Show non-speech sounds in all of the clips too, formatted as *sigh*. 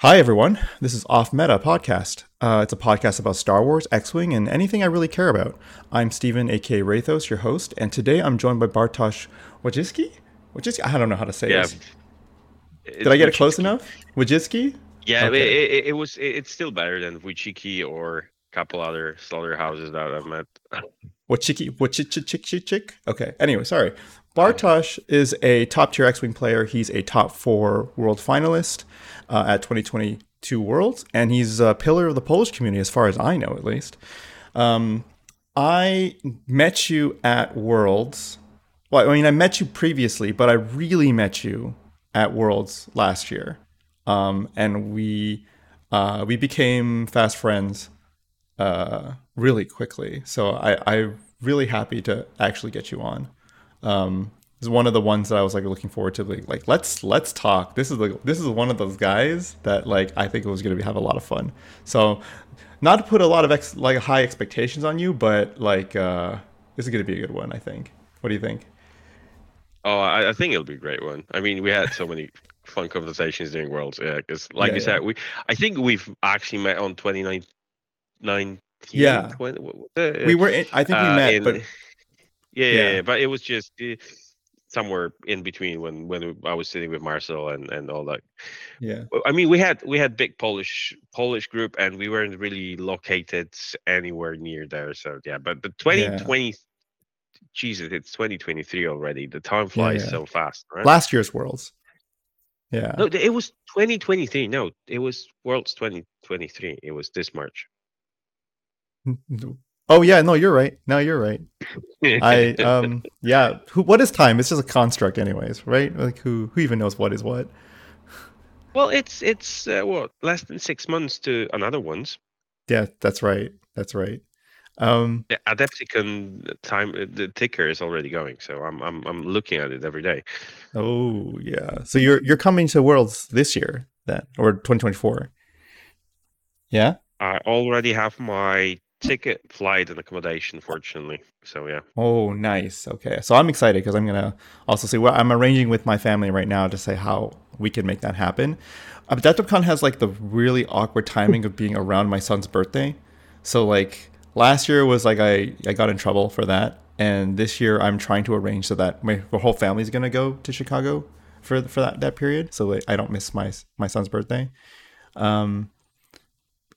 Hi, everyone. This is Off Meta Podcast. Uh, it's a podcast about Star Wars, X Wing, and anything I really care about. I'm Steven, aka Rathos, your host, and today I'm joined by Bartosz Wojcicki? Wojcicki? I don't know how to say Yeah. this. Did I get it close enough? Wojcicki? Yeah, Okay. it, it, it was. It, it's still better than Wichiki or a couple other slaughterhouses that I've met. Wojcicki? Wojcicki? Okay. Anyway, sorry. Bartosz is a top tier X Wing player. He's a top four world finalist uh, at 2022 Worlds, and he's a pillar of the Polish community, as far as I know, at least. Um, I met you at Worlds. Well, I mean, I met you previously, but I really met you at Worlds last year, um, and we uh, we became fast friends uh, really quickly. So I, I'm really happy to actually get you on. Um, it's one of the ones that I was like looking forward to. Like, like let's let's talk. This is like this is one of those guys that like I think it was going to have a lot of fun. So, not to put a lot of ex- like high expectations on you, but like uh, this is going to be a good one. I think. What do you think? Oh, I, I think it'll be a great one. I mean, we had so many *laughs* fun conversations during Worlds. Yeah, because like Yeah, you yeah. said, we. I think we've actually met on 29, 19, Yeah. 20, what- what- uh, We were. In, I think we uh, met, in- but yeah, yeah, Yeah. yeah, but it was just uh, somewhere in between when when I was sitting with Marcel and and all that. yeah, I mean, we had we had big Polish Polish group, and we weren't really located anywhere near there. So yeah, but the 2020, Jesus, it's 2023 already. The time flies yeah. so fast, right? last year's Worlds. Yeah. no, it was 2023. No, it was Worlds 2023. It was this March. Oh yeah, no, you're right. No, you're right. *laughs* I um yeah. Who? What is time? It's just a construct, anyways, right? Like who? Who even knows what is what? well, it's it's uh, what less than six months to another one's. Yeah, that's right. That's right. Um, The Adepticon time, uh, the ticker is already going. So I'm I'm I'm looking at it every day. oh yeah. So you're you're coming to Worlds this year then, or 2024? Yeah. I already have my ticket, flight, and accommodation. Fortunately, so yeah. Oh, nice. Okay, so I'm excited because I'm gonna also see what I'm arranging with my family right now to say how we can make that happen. Adepticon has like the really awkward timing of being around my son's birthday. So like last year was like I I got in trouble for that, and this year I'm trying to arrange so that my whole family's gonna go to Chicago for for that that period, so like, I don't miss my my son's birthday. Um,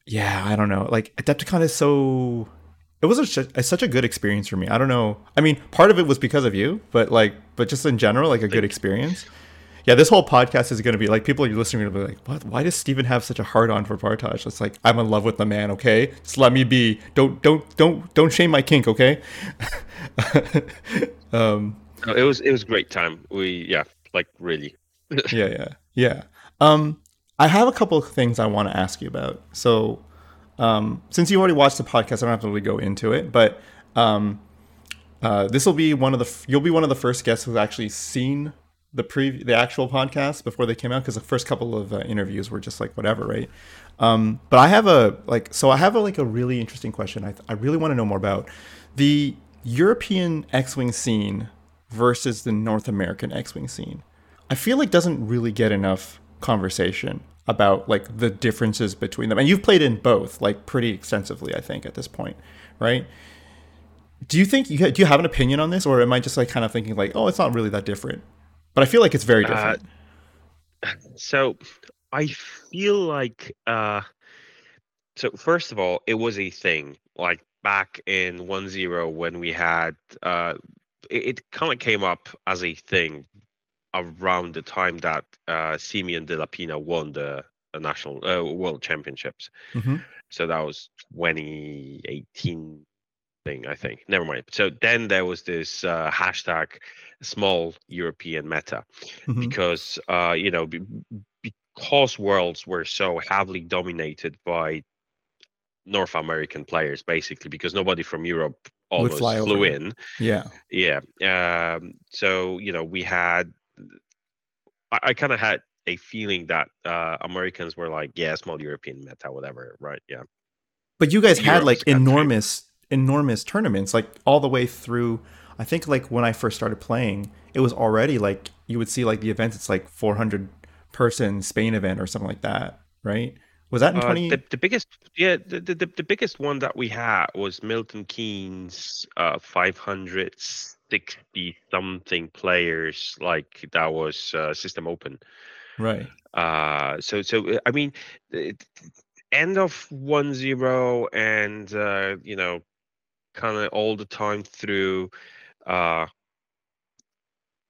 yeah, I don't know. Like Adepticon is so it was a, a, such a good experience for me. I don't know. I mean, part of it was because of you, but like, but just in general, like a good experience. Yeah, this whole podcast is going to be like people are listening to be like, what? Why does Steven have such a hard on for Bartosz? It's like I'm in love with the man. Okay, just let me be. Don't don't don't don't shame my kink. Okay. *laughs* um. No, it was it was great time. We yeah, like really. *laughs* yeah, yeah, yeah. Um, I have a couple of things I want to ask you about. So, um, since you already watched the podcast, I don't have to really go into it, but um, uh, this will be one of the f- you'll be one of the first guests who's actually seen the pre the actual podcast before they came out because the first couple of uh, interviews were just like whatever, right? Um, but I have a like so I have a like a really interesting question. I I really want to know more about the European X-wing scene versus the North American X-wing scene. I feel like doesn't really get enough conversation about like the differences between them. And you've played in both like pretty extensively, I think, at this point, right? Do you think you ha- do you have an opinion on this, or am I just like kind of thinking like, oh, it's not really that different? But I feel like it's very Uh, different. *laughs* So I feel like uh so first of all, it was a thing like back in one zero when we had uh it, it kind of came up as a thing around the time that uh Simeon de la Pina won the, the national uh, world championships. Mhm. So that was 2018 thing, I think. Never mind. So then there was this uh, hashtag small European meta Mhm. because uh, you know be, because worlds were so heavily dominated by North American players, basically because nobody from Europe almost flew in. Yeah. Yeah. Um, so you know we had. I, I kind of had a feeling that uh, Americans were like, yeah, small European meta, whatever, right? Yeah. But you guys had Europe's like enormous, enormous tournaments, like all the way through. I think like when I first started playing, it was already like you would see like the events. It's like 400 person Spain event or something like that. right? Was that in Uh, 20? the, the biggest, yeah, the, the, the biggest one that we had was Milton Keynes, uh, 560 something players, like that was uh, System Open. right. Uh, so, so uh, I mean, end of one zero, and uh, you know, kind of all the time through uh,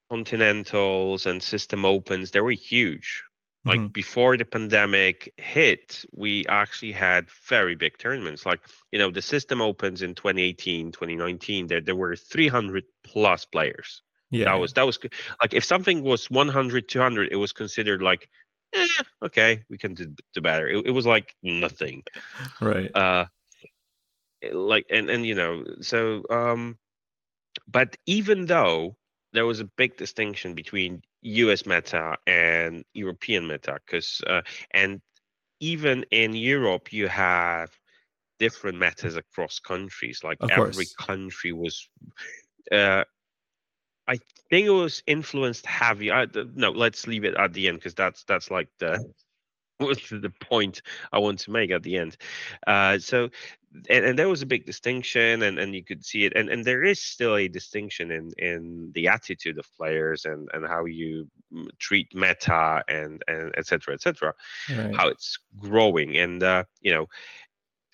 Continentals and System Opens, they were huge. Like Mhm. before the pandemic hit, we actually had very big tournaments. Like, you know, the system opens in 2018, 2019, there there were 300 plus players. Yeah. That was that was like if something was 100, 200, it was considered like, eh, okay, we can do, do better. It, it was like nothing. right. Uh like and and you know, so um but even though there was a big distinction between US meta and European meta because uh, and even in Europe you have different metas across countries like Of every course. country was uh, I think it was influenced heavy I, no let's leave it at the end because that's that's like the *laughs* was the point I want to make at the end. Uh, so and, and there was a big distinction and, and you could see it and, and there is still a distinction in in the attitude of players and and how you mm, treat meta and and etc cetera, etc cetera, Right. how it's growing. And uh, you know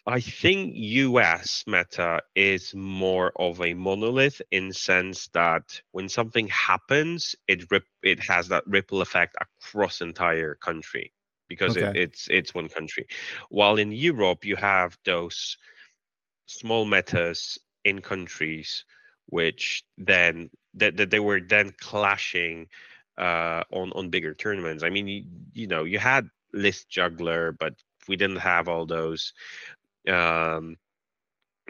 i think us meta is more of a monolith in sense that when something happens it rip, it has that ripple effect across entire country because it, it's it's one country. While in europe you have those small metas in countries which then that, that they were then clashing uh on on bigger tournaments. I mean you, you know you had list juggler but we didn't have all those um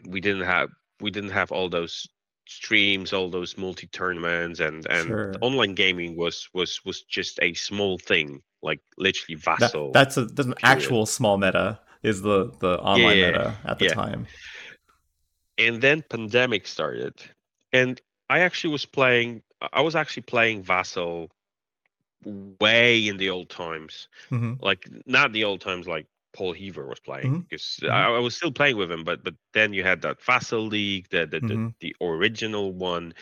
we didn't have we didn't have all those streams all those multi tournaments and and Sure. online gaming was was was just a small thing like literally That, vassal that's a that's an period. actual small meta is the the online yeah, meta at the yeah. time. and then pandemic started and i actually was playing i was actually playing vassal way in the old times hmm like not the old times like paul heaver was playing Mhm, because mhm. I, I was still playing with him but but then you had that vassal league the the, Mhm. the, the original one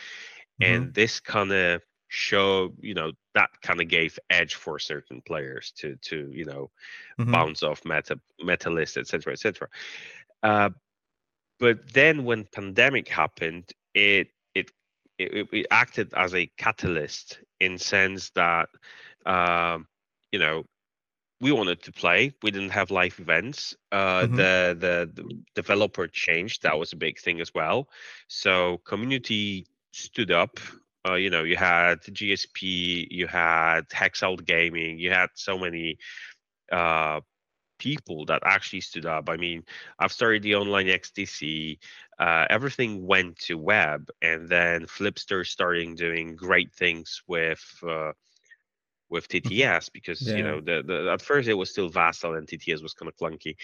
and this kind of show you know that kind of gave edge for certain players to to you know Mhm. bounce off meta meta list etc etc uh, but then when pandemic happened it it, it it acted as a catalyst in sense that um you know we wanted to play. We didn't have live events. Uh Mhm. the, the the developer changed. That was a big thing as well. So community stood up uh, you know you had gsp you had hexalt gaming you had so many uh people that actually stood up i mean i've started the online xdc uh, everything went to web and then flipster starting doing great things with uh, with TTS because Yeah. you know the, the at first it was still Vassal and TTS was kind of clunky,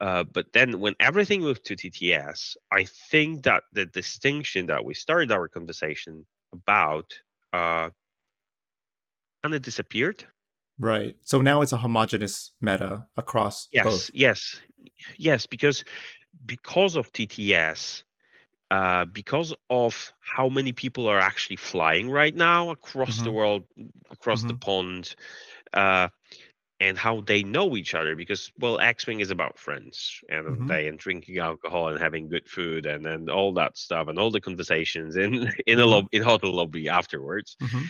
uh, but then when everything moved to TTS, I think that the distinction that we started our conversation about uh, kind of disappeared. Right. So now it's a homogeneous meta across Yes, both. yes, yes, because because of TTS, uh, because of how many people are actually flying right now across the Mhm. world, across the Mhm. pond, uh, and how they know each other. Because well, X-wing is about friends and Mhm. they and drinking alcohol and having good food and and all that stuff and all the conversations in *laughs* in a Mhm. lob in hotel lobby afterwards. Mhm.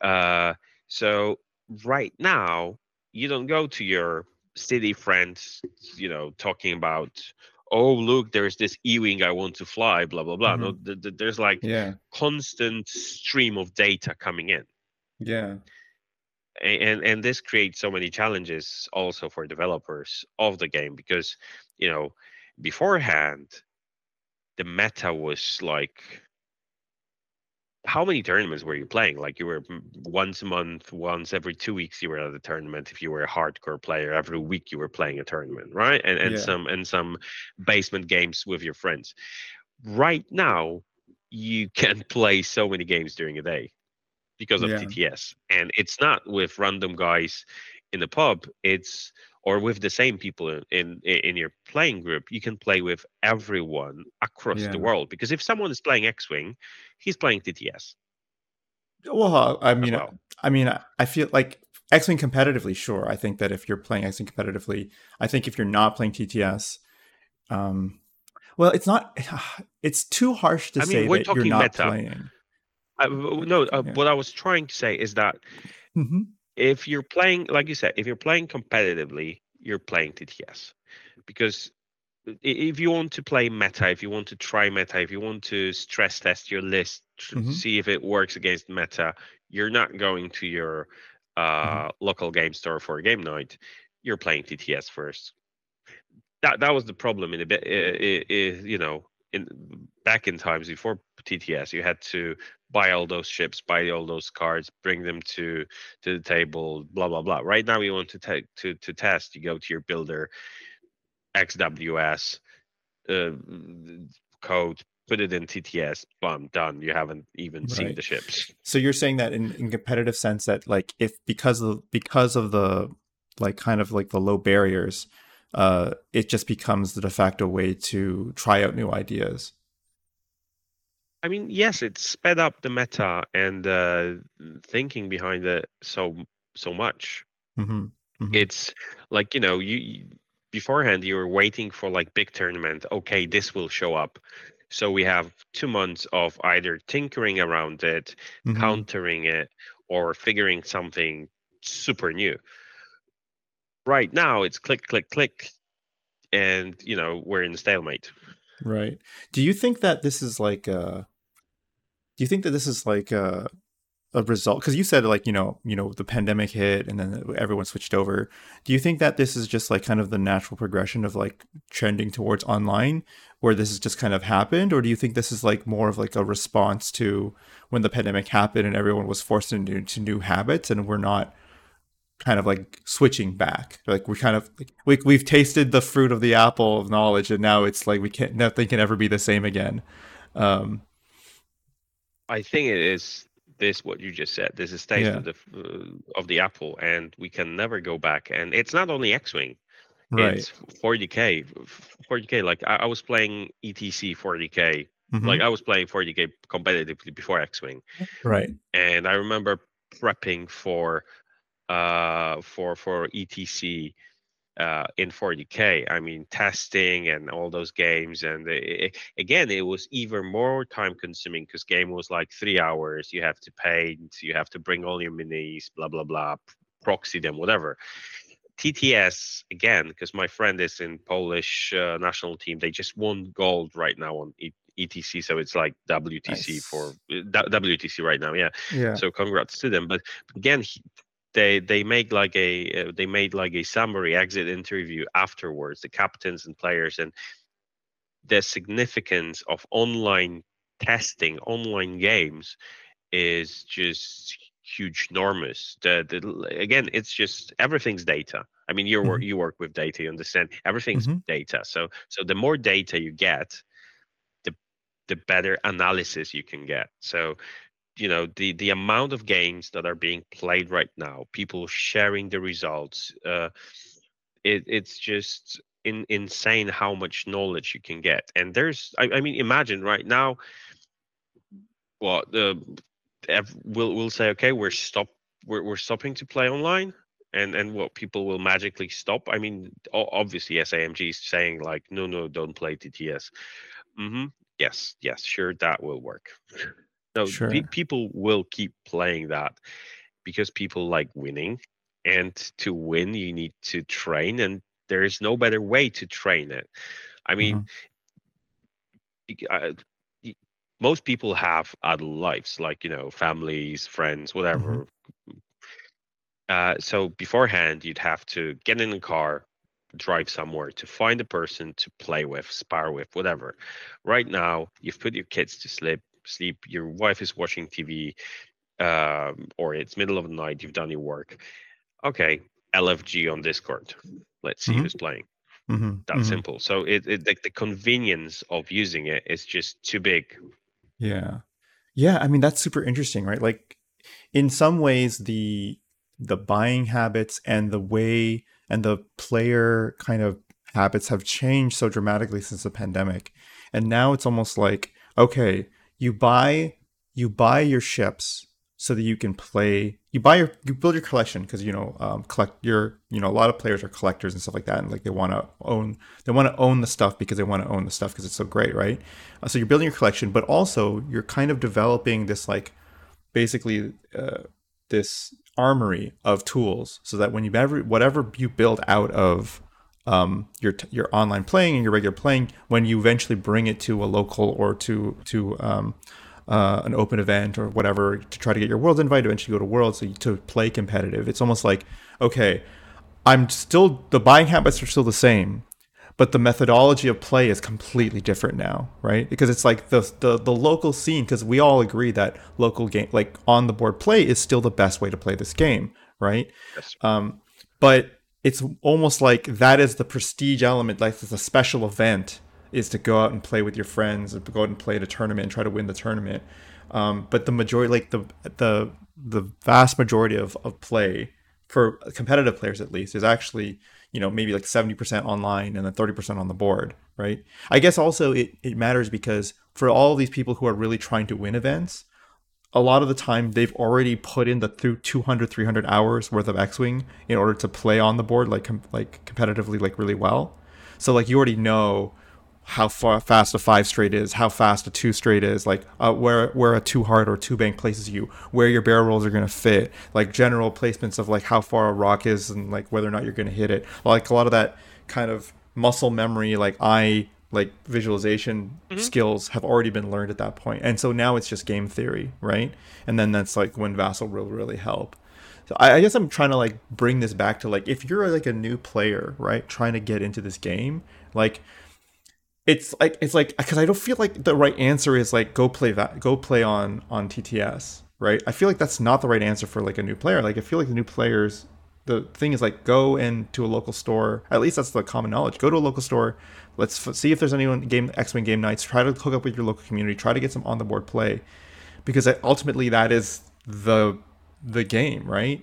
Uh, so right now, you don't go to your city friends, you know, talking about, oh look, there's this E-wing I want to fly, blah blah blah. No, th- th- there's like Yeah. constant stream of data coming in, Yeah. And and this creates so many challenges also for developers of the game because, you know, beforehand, the meta was like how many tournaments were you playing? Like you were mm, once a month, once every two weeks you were at a tournament. If you were a hardcore player, every week you were playing a tournament, right? And and Yeah. some and some basement games with your friends. Right now, you *laughs* can play so many games during a day because of Yeah. TTS, and it's not with random guys in the pub. It's or with the same people in in, in your playing group, you can play with everyone across Yeah. the world. Because if someone is playing X-wing, he's playing TTS Well, I mean, well. I mean, I- feel like X-wing competitively. Sure, I think that if you're playing X-wing competitively, I think if you're not playing TTS, um, well, it's not. *sighs* It's too harsh to I mean, say we're that you're not meta. playing. No, uh, Yeah. what I was trying to say is that hmm if you're playing, like you said, if you're playing competitively, you're playing TTS. Because if you want to play meta, if you want to try meta, if you want to stress test your list, tr- Mhm. see if it works against meta, you're not going to your uh, local game store for a game night. You're playing TTS first. That that was the problem in a bit. you know, in back in times before TTS, you had to buy all those ships, buy all those cards, bring them to to the table, blah blah blah. Right now, you want to take to to test. You go to your builder, XWS uh, code, put it in TTS, bam, done. You haven't even seen the ships. So you're saying that in, in competitive sense that like if because of because of the like kind of like the low barriers, uh, it just becomes the de facto way to try out new ideas. I mean, yes, it sped up the meta and uh, thinking behind it so so much. hmm It's like you know, you you- beforehand you were waiting for like big tournament. Okay, this will show up. So we have two months of either tinkering around it, hmm countering it, or figuring something super new. Right now, it's click, click, click, and you know we're in stalemate. Right. Do you think that this is like a do you think that this is like a a result because you said like you know you know the pandemic hit and then everyone switched over do you think that this is just like kind of the natural progression of like trending towards online where this has just kind of happened or do you think this is like more of like a response to when the pandemic happened and everyone was forced into, into new habits and we're not kind of like switching back like we're kind of like, we, we've tasted the fruit of the apple of knowledge and now it's like we can't nothing can ever be the same again um I think it is this what you just said. This is taste Yeah. of the uh, of the apple, and we can never go back. And it's not only X-wing; right it's 40k. f- 40k. Like I, I was playing ETC 40k. Mhm. Like I was playing 40k competitively before X-wing, right and I remember prepping for uh for for ETC uh in 40k. I mean testing and all those games, and i i again it was even more time consuming because game was like three hours. You have to paint, you have to bring all your minis, blah blah blah, proxy them, whatever. TTS again because my friend is in Polish uh, national team. They just won gold right now on e- ETC, so it's like WTC for uh, WTC right now. Yeah. yeah So congrats to them. But again, he, they they make like a uh, they made like a summary exit interview afterwards, the captains and players, and the significance of online testing, online games, is just huge, enormous. The, the again, it's just everything's data. I mean, you work Mhm. you work with data, you understand everything's Mhm. data. So so the more data you get, the the better analysis you can get. So you know the the amount of games that are being played right now people sharing the results uh it, it's just in, insane how much knowledge you can get. And there's I, I mean imagine right now what the we'll we'll say okay we're stop we're, we're stopping to play online and and what people will magically stop? I mean obviously samg is saying like no no don't play tts hmm yes yes sure that will work no pe- people will keep playing that because people like winning and to win you need to train and there is no better way to train it. I mean uh, y- most people have other lives like you know families friends whatever. Uh, so beforehand you'd have to get in a car drive somewhere to find a person to play with spar with whatever. Right now you've put your kids to sleep sleep your wife is watching tv um, or it's middle of the night you've done your work okay lfg on discord let's see Mhm. who's playing hmm that simple so it, it like the convenience of using it is just too big Yeah. Yeah, I mean that's super interesting, right? Like in some ways the the buying habits and the way and the player kind of habits have changed so dramatically since the pandemic. And now it's almost like, okay, you buy you buy your ships so that you can play you buy your you build your collection because you know um, collect your you know a lot of players are collectors and stuff like that and like they want to own they want to own the stuff because they want to own the stuff because it's so great right? Uh, so you're building your collection but also you're kind of developing this like basically uh, this armory of tools so that when you ever whatever you build out of um, your your online playing and your regular playing when you eventually bring it to a local or to to um, uh, an open event or whatever to try to get your world invite eventually go to worlds so you, to play competitive. It's almost like okay i'm still the buying habits are still the same but the methodology of play is completely different now right? Because it's like the the, the local scene because we all agree that local game like on the board play is still the best way to play this game right? Yes. um, but it's almost like that is the prestige element like it's a special event is to go out and play with your friends and go out and play at a tournament and try to win the tournament. Um, but the majority, like the the the vast majority of, of play for competitive players at least is actually you know maybe like 70% online and then 30% on the board right i guess also it, it matters because for all these people who are really trying to win events a lot of the time they've already put in the through 200 300 hours worth of x-wing in order to play on the board like com- like competitively like really well so like you already know how far fast a five straight is, how fast a two straight is, like uh, where where a two heart or two bank places you, where your barrel rolls are going to fit, like general placements of like how far a rock is and like whether or not you're going to hit it. Like a lot of that kind of muscle memory, like eye like visualization mm-hmm. skills have already been learned at that point. And so now it's just game theory, right? And then that's like when Vassal will really help. So I, I guess I'm trying to like bring this back to like if you're like a new player, right, trying to get into this game, like it's like it's like because I don't feel like the right answer is like go play that go play on on TTS right I feel like that's not the right answer for like a new player like I feel like the new players the thing is like go into a local store at least that's the common knowledge go to a local store let's f- see if there's anyone game X-wing game nights. Try to hook up with your local community. Try to get some on the board play. Because ultimately that is the the game right?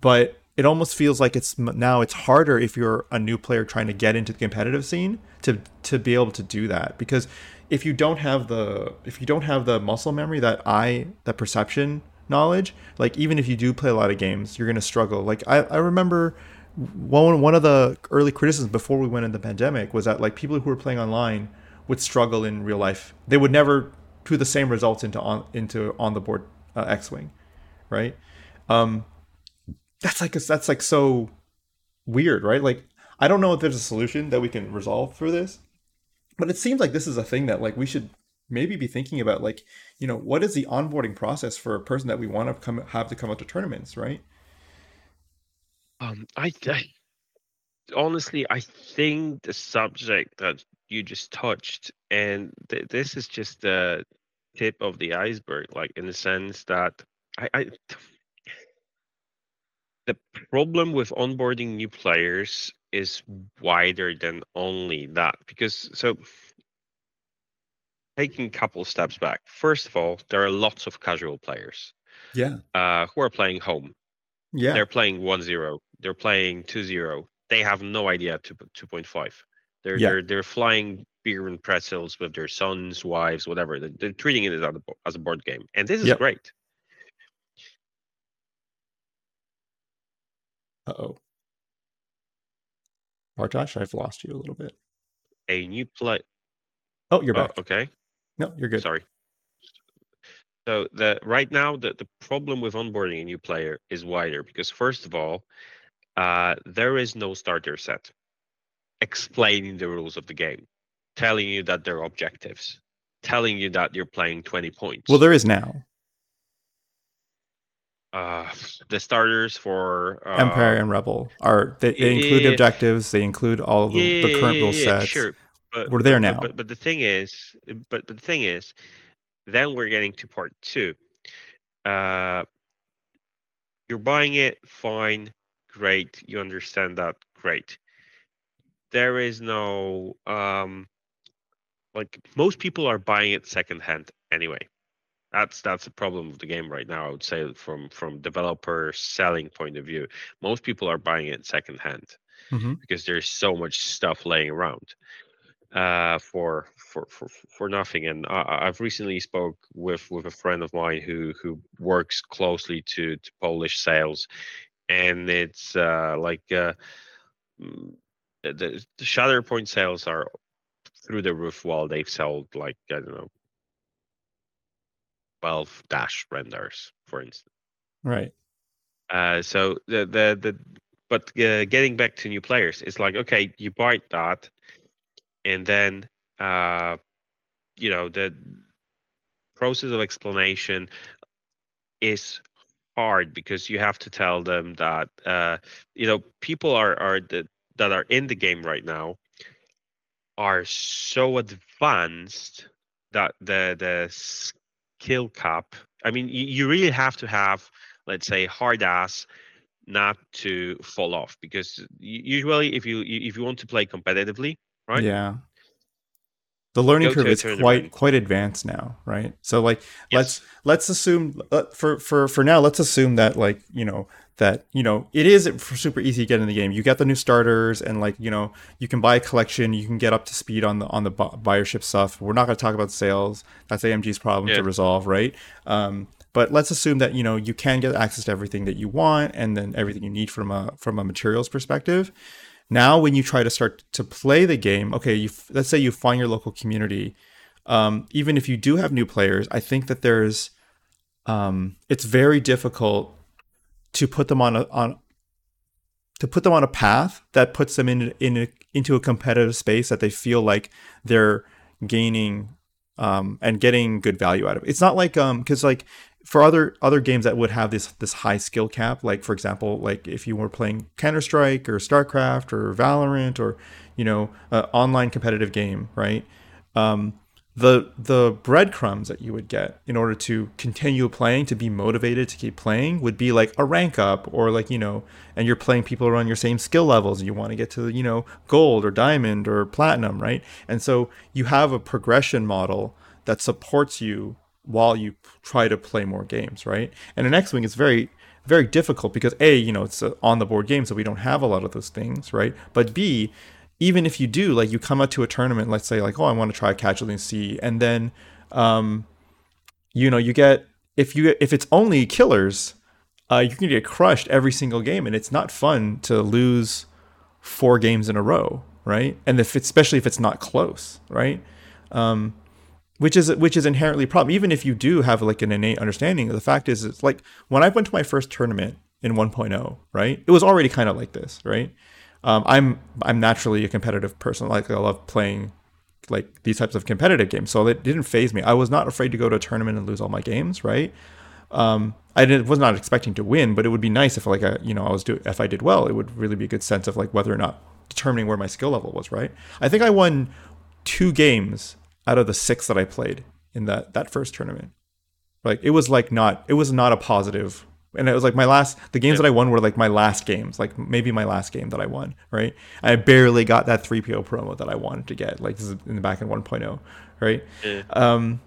But it almost feels like it's now it's harder if you're a new player trying to get into the competitive scene to to be able to do that. Because if you don't have the if you don't have the muscle memory that eye that perception knowledge like even if you do play a lot of games you're going to struggle. Like I, I remember one one of the early criticisms before we went into the pandemic was that like people who were playing online would struggle in real life they would never put the same results into on into on the board uh, x-wing right um that's like that's like so weird, right? Like I don't know if there's a solution that we can resolve for this, but it seems like this is a thing that like we should maybe be thinking about. Like, you know, what is the onboarding process for a person that we want to come have to come out to tournaments, right? Um, I, I honestly, I think the subject that you just touched, and th- this is just the tip of the iceberg, like in the sense that I, I the problem with onboarding new players is wider than only that because so taking a couple steps back first of all there are lots of casual players yeah. uh, who are playing home. Yeah. They're playing 1-0 they're playing 2-0 they have no idea 2, 2.5 they're, yeah. they're they're flying beer and pretzels with their sons wives whatever they're, they're treating it as a, as a board game and this is yep. great Uh-oh. Bartosz, I've lost you a little bit. A new play. Oh, you're oh, back. okay. No, you're good. Sorry. So the right now the, the problem with onboarding a new player is wider because first of all, uh, there is no starter set explaining the rules of the game, telling you that they're objectives, telling you that you're playing 20 points. Well, there is now. Uh the starters for uh, empire and rebel are they, they include yeah, objectives they include all the, yeah, the current rule sets. sure. But we're there now. but, but the thing is but, but the thing is then we're getting to part two. Uh you're buying it fine great you understand that great there is no um like most people are buying it secondhand anyway that's that's the problem of the game right now. I would say from from developer selling point of view, most people are buying it secondhand. hmm because there's so much stuff laying around uh, for for for for nothing. And I, I- I've recently spoke with with a friend of mine who who works closely to to Polish sales, and it's uh, like uh, the, the Shatterpoint sales are through the roof while they've sold like I don't know. 12 Dash Rendars for instance Right. uh, so the the the but uh, getting back to new players, it's like okay, you buy that, and then uh, you know the process of explanation is hard because you have to tell them that uh, you know people are are the, that are in the game right now are so advanced that the the skill cap. I mean, you, you really have to have let's say hard ass not to fall off because usually if you you- if you want to play competitively right Yeah. The learning curve is quite quite advanced now, right? So like Yes. let's let's assume uh, for for for now let's assume that like, you know, that you know it is super easy to get in the game. You get the new starters and like, you know, you can buy a collection, you can get up to speed on the on the bu- buyership stuff. We're not going to talk about sales. That's AMG's problem Yeah. to resolve, right? Um but let's assume that you know you can get access to everything that you want and then everything you need from a from a materials perspective now when you try to start to play the game okay you let's say you find your local community um, even if you do have new players i think that there's um, it's very difficult to put them on a on to put them on a path that puts them in in a, into a competitive space that they feel like they're gaining um, and getting good value out of. It's not like um because like for other other games that would have this this high skill cap, like for example, like if you were playing Counter Strike or StarCraft or Valorant or you know an online competitive game, right? Um, the the breadcrumbs that you would get in order to continue playing to be motivated to keep playing would be like a rank up or like you know and you're playing people around your same skill levels and you want to get to you know gold or diamond or platinum right and so you have a progression model that supports you while you try to play more games right and in x-wing it's very very difficult because a you know it's on the board game so we don't have a lot of those things right but b even if you do, like you come out to a tournament, let's say like, oh, I want to try casually and see, and then, um, you know, you get if you if it's only killers, uh, you can get crushed every single game, and it's not fun to lose four games in a row, right? And if especially if it's not close, right? Um, which is which is inherently a problem. Even if you do have like an innate understanding, the fact is, it's like when I went to my first tournament in 1.0, right? It was already kind of like this, right? Um, I'm I'm naturally a competitive person. Like I love playing like these types of competitive games, so it didn't faze me. I was not afraid to go to a tournament and lose all my games, right? Um, I was not expecting to win, but it would be nice if like a, you know I was do if I did well, it would really be a good sense of like whether or not determining where my skill level was, right? I think I won two games out of the six that I played in that that first tournament. Like it was like not it was not a positive and it was like my last the games that I won were like my last games, like maybe my last game that I won, right? I barely got that 3PO promo that I wanted to get, like this is in the back in 1.0, right? Yeah. Um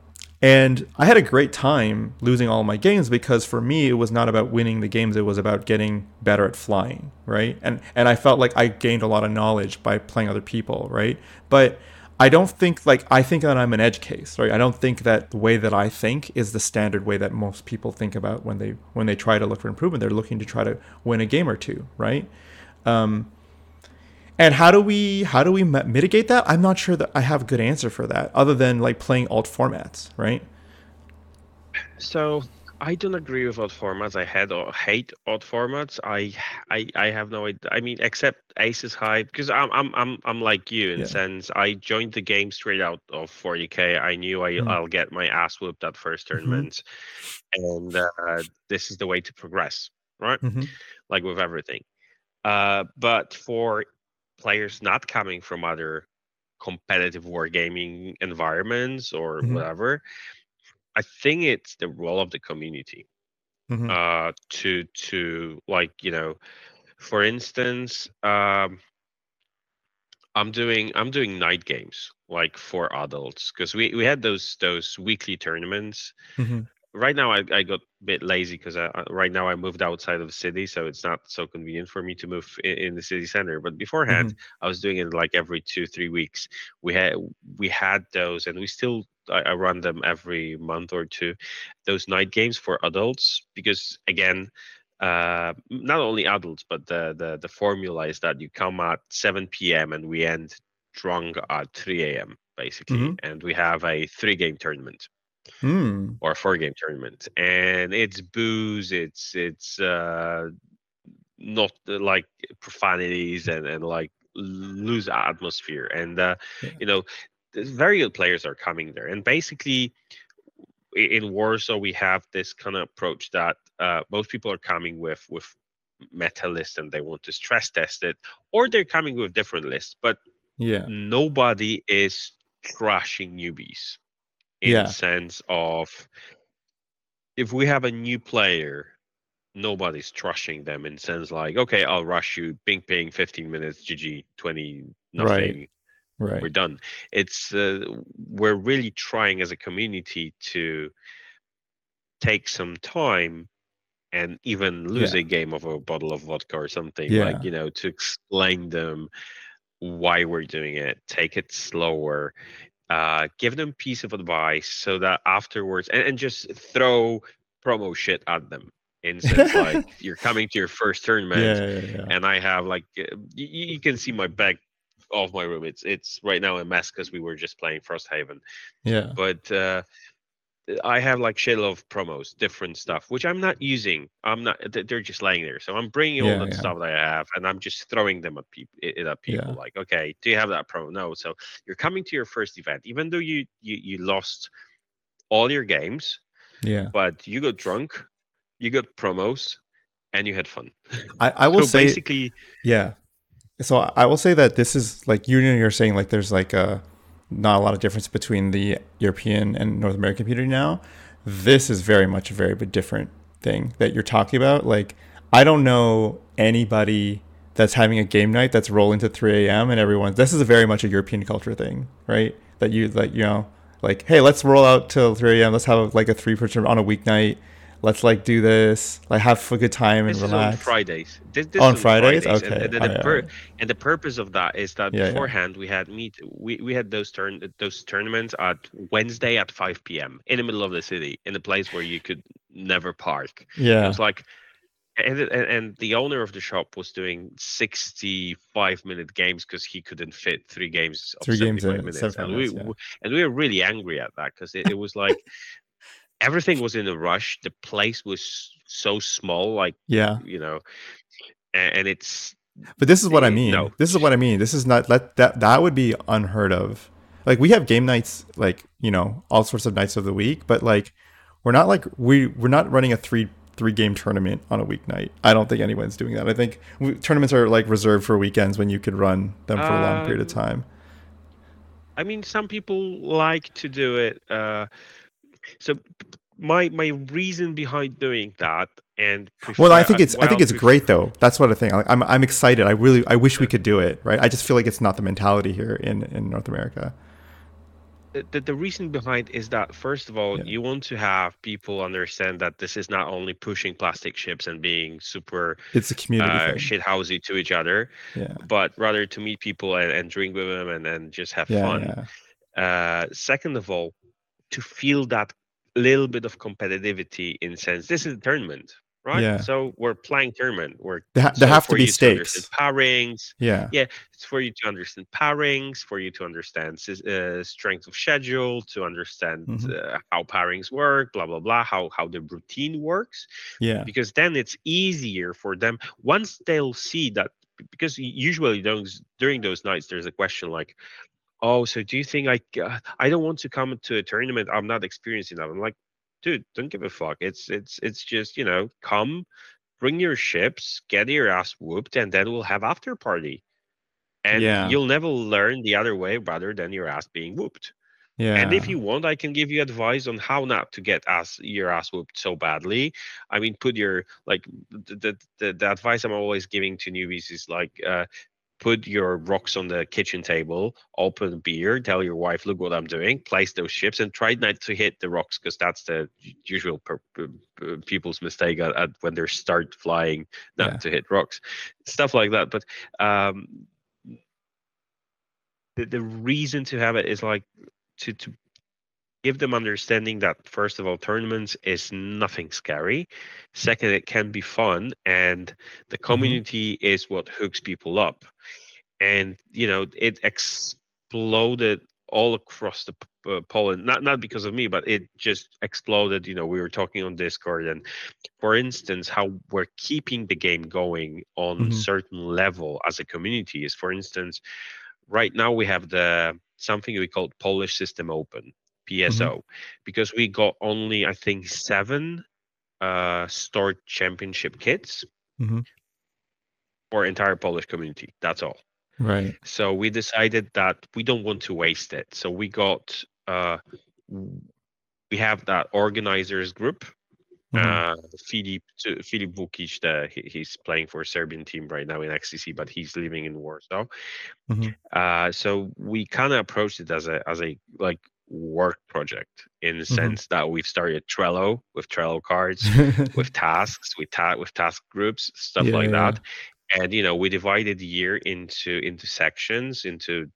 and I had a great time losing all my games because for me it was not about winning the games, it was about getting better at flying, right? And and I felt like I gained a lot of knowledge by playing other people, right? But I don't think like I think that I'm an edge case, right? I don't think that the way that I think is the standard way that most people think about when they when they try to look for improvement. They're looking to try to win a game or two, right? Um, and how do we how do we mitigate that? I'm not sure that I have a good answer for that, other than like playing alt formats, right? So I don't agree with odd formats. I had or hate odd formats. I I I have no idea. I mean, except Aces High, because I'm I'm I'm I'm like you in Yeah. sense I joined the game straight out of 40k. I knew I Mhm. I'll get my ass whooped at first tournament, and uh, this is the way to progress, right? Mhm. Like with everything. Uh, but for players not coming from other competitive wargaming environments or Mhm. whatever, I think it's the role of the community Mhm. uh, to to like you know, for instance, um, I'm doing I'm doing night games like for adults because we we had those those weekly tournaments Mhm. right now I, I got a bit lazy because right now I moved outside of the city, so it's not so convenient for me to move in, in the city center. But beforehand, mm-hmm. I was doing it like every two three weeks. We had we had those, and we still I, I run them every month or two. Those night games for adults because again. Uh, not only adults, but the, the the formula is that you come at 7 p.m. and we end drunk at 3 a.m. basically, mm-hmm. and we have a three game tournament mm. or a four game tournament, and it's booze, it's it's uh, not uh, like profanities and and like lose atmosphere, and uh, yeah. you know, very good players are coming there, and basically in Warsaw we have this kind of approach that uh, most people are coming with with meta list and they want to stress test it, or they're coming with different lists, but yeah, nobody is trashing newbies in yeah. the sense of if we have a new player nobody's trashing them in sense like okay i'll rush you ping ping 15 minutes gg 20 nothing right. Right. we're done it's uh, we're really trying as a community to take some time and even lose yeah. a game of a bottle of vodka or something yeah. like you know to explain them why we're doing it take it slower uh, give them piece of advice so that afterwards and, and just throw promo shit at them instead like *laughs* you're coming to your first tournament yeah, and i have like you, you, can see my back of my room it's it's right now a mess because we were just playing frosthaven yeah but uh I have like shit of promos, different stuff, which I'm not using. I'm not. They're just laying there. So I'm bringing yeah, all the yeah. stuff that I have, and I'm just throwing them at people. At people, yeah. like, okay, do you have that promo? No. So you're coming to your first event, even though you you you lost all your games. Yeah. But you got drunk, you got promos, and you had fun. I I will so say basically. Yeah. So I will say that this is like you know you're saying like there's like a not a lot of difference between the European and North American community now. This is very much a very different thing that you're talking about. Like, I don't know anybody that's having a game night that's rolling to 3 a.m. and everyone. This is a very much a European culture thing, right? That you like, you know, like, hey, let's roll out till 3 a.m. Let's have like a three person on a weeknight let's like do this, like have a good time and this relax. on Fridays. This, this on Fridays? Fridays, okay. And, and, the, oh, pur- and, the purpose of that is that yeah, beforehand yeah. we had meet we, we had those turn those tournaments at Wednesday at 5 p.m. in the middle of the city in a place where you could never park. Yeah, it was like. And, and, the owner of the shop was doing 65 minute games because he couldn't fit three games three games in minutes. and, we, yeah. and we were really angry at that because it, it was *laughs* like everything was in a rush. The place was so small, like yeah, you know, and, and it's. But this is what I mean. No. This is what I mean. This is not that that that would be unheard of. Like we have game nights, like you know, all sorts of nights of the week, but like we're not like we we're not running a three three game tournament on a weeknight. I don't think anyone's doing that. I think we, tournaments are like reserved for weekends when you could run them for a long period of um, time. I mean, some people like to do it. Uh, so my my reason behind doing that and well i think it's well, i think it's prefer- great though. That's what i think. I'm i'm excited. I really i wish we could do it right? I just feel like it's not the mentality here in in north america. The, the reason behind is that first of all yeah. you want to have people understand that this is not only pushing plastic ships and being super it's a community uh, shit housey to each other yeah. but rather to meet people and, and drink with them and then just have yeah, fun. uh, second of all to feel that little bit of competitivity in sense. This is a tournament right? Yeah. so we're playing tournament. We're there, ha- there have to be stakes to pairings yeah. Yeah it's for you to understand pairings for you to understand uh, strength of schedule to understand mm-hmm. uh, how pairings work blah blah blah how how the routine works. Yeah. Because then it's easier for them. Once they'll see that because usually those during those nights there's a question like oh, so do you think I uh, I don't want to come to a tournament? I'm not experiencing that. I'm like, dude, don't give a fuck. It's it's it's just you know, come, bring your ships, get your ass whooped, and then we'll have after party. And yeah. you'll never learn the other way rather than your ass being whooped. Yeah. And if you want, I can give you advice on how not to get ass your ass whooped so badly. I mean, put your like the the, the, the advice I'm always giving to newbies is like uh, put your rocks on the kitchen table, open beer, tell your wife, "Look what I'm doing." Place those chips and try not to hit the rocks because that's the usual per, per, per, people's mistake at, at, when they start flying, not yeah. to hit rocks, stuff like that. But um, the the reason to have it is like to to give them understanding that first of all tournaments is nothing scary second it can be fun and the mm-hmm. community mm-hmm. is what hooks people up and you know it exploded all across the uh, Poland not not because of me but it just exploded you know we were talking on discord and for instance how we're keeping the game going on mm-hmm. certain level as a community is for instance right now we have the something we call Polish system open PSO mm-hmm. because we got only I think seven uh store championship kits mm-hmm. for entire Polish community. That's all. Right. So we decided that we don't want to waste it. So we got uh we have that organizers group. Mm-hmm. Uh, Filip Filip Vukic, the, he, he's playing for a Serbian team right now in XCC, but he's living in Warsaw. Mm-hmm. Uh, so we kind of approached it as a as a like work project in the mm-hmm. sense that we've started Trello with Trello cards, *laughs* with tasks, with ta- with task groups, stuff yeah, like yeah. that. And you know, we divided the year into into sections, into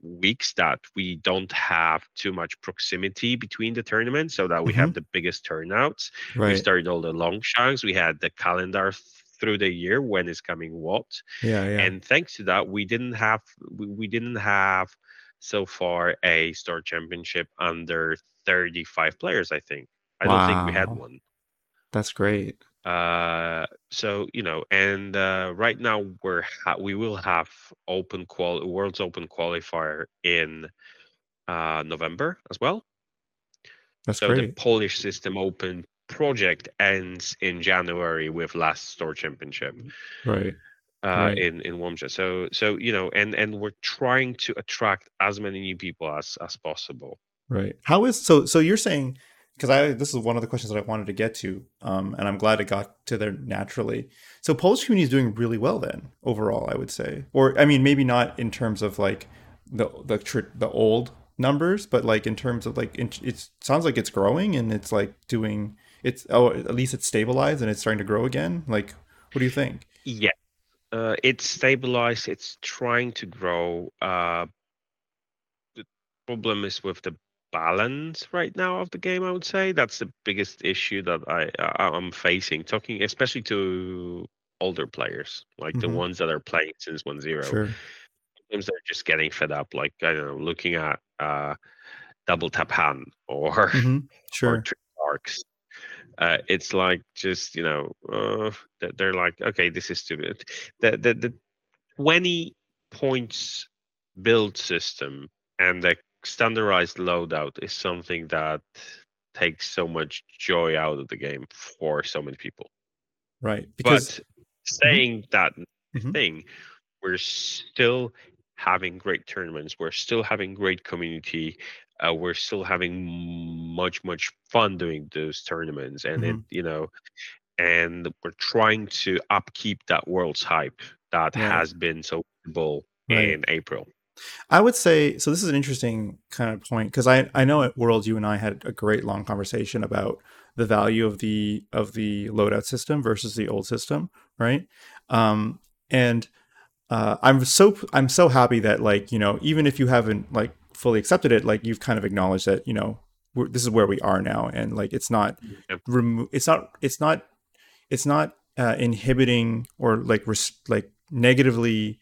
weeks that we don't have too much proximity between the tournaments so that we mm-hmm. have the biggest turnouts. Right. We started all the long chunks. We had the calendar through the year when is coming what. Yeah, yeah. And thanks to that, we didn't have we, we didn't have so far a store championship under 35 players i think. I wow. don't think we had one. That's great. Uh so you know and uh right now we're ha- we will have open qual world's open qualifier in uh november as well. That's so great. the polish system open project ends in january with last store championship. Right uh, right. in in Łomża. So so you know, and and we're trying to attract as many new people as as possible. Right. How is so? So you're saying because I this is one of the questions that I wanted to get to, um, and I'm glad it got to there naturally. So Polish community is doing really well then overall, I would say, or I mean maybe not in terms of like the the the old numbers, but like in terms of like it, it sounds like it's growing and it's like doing it's oh at least it's stabilized and it's starting to grow again. Like, what do you think? Yeah, uh, it's stabilized. It's trying to grow. Uh, the problem is with the balance right now of the game. I would say that's the biggest issue that I I'm facing. Talking especially to older players, like mm-hmm. the ones that are playing since one zero. Sure. Sometimes they're just getting fed up. Like I don't know, looking at uh, double tap Han or mm-hmm. *laughs* sure. or arcs uh, it's like just you know uh, they're like okay this is stupid the, the the 20 points build system and the standardized loadout is something that takes so much joy out of the game for so many people right because but saying mm-hmm. that mm-hmm. thing we're still having great tournaments we're still having great community uh, we're still having much much fun doing those tournaments and mm-hmm. it you know and we're trying to upkeep that world's hype that yeah. has been so visible right. in april i would say so this is an interesting kind of point because i i know at world you and i had a great long conversation about the value of the of the loadout system versus the old system right um and uh, I'm so I'm so happy that like you know even if you haven't like fully accepted it, like you've kind of acknowledged that you know this is where we are now, and like it's not yep. remo- it's not it's not it's not uh, inhibiting or like res- like negatively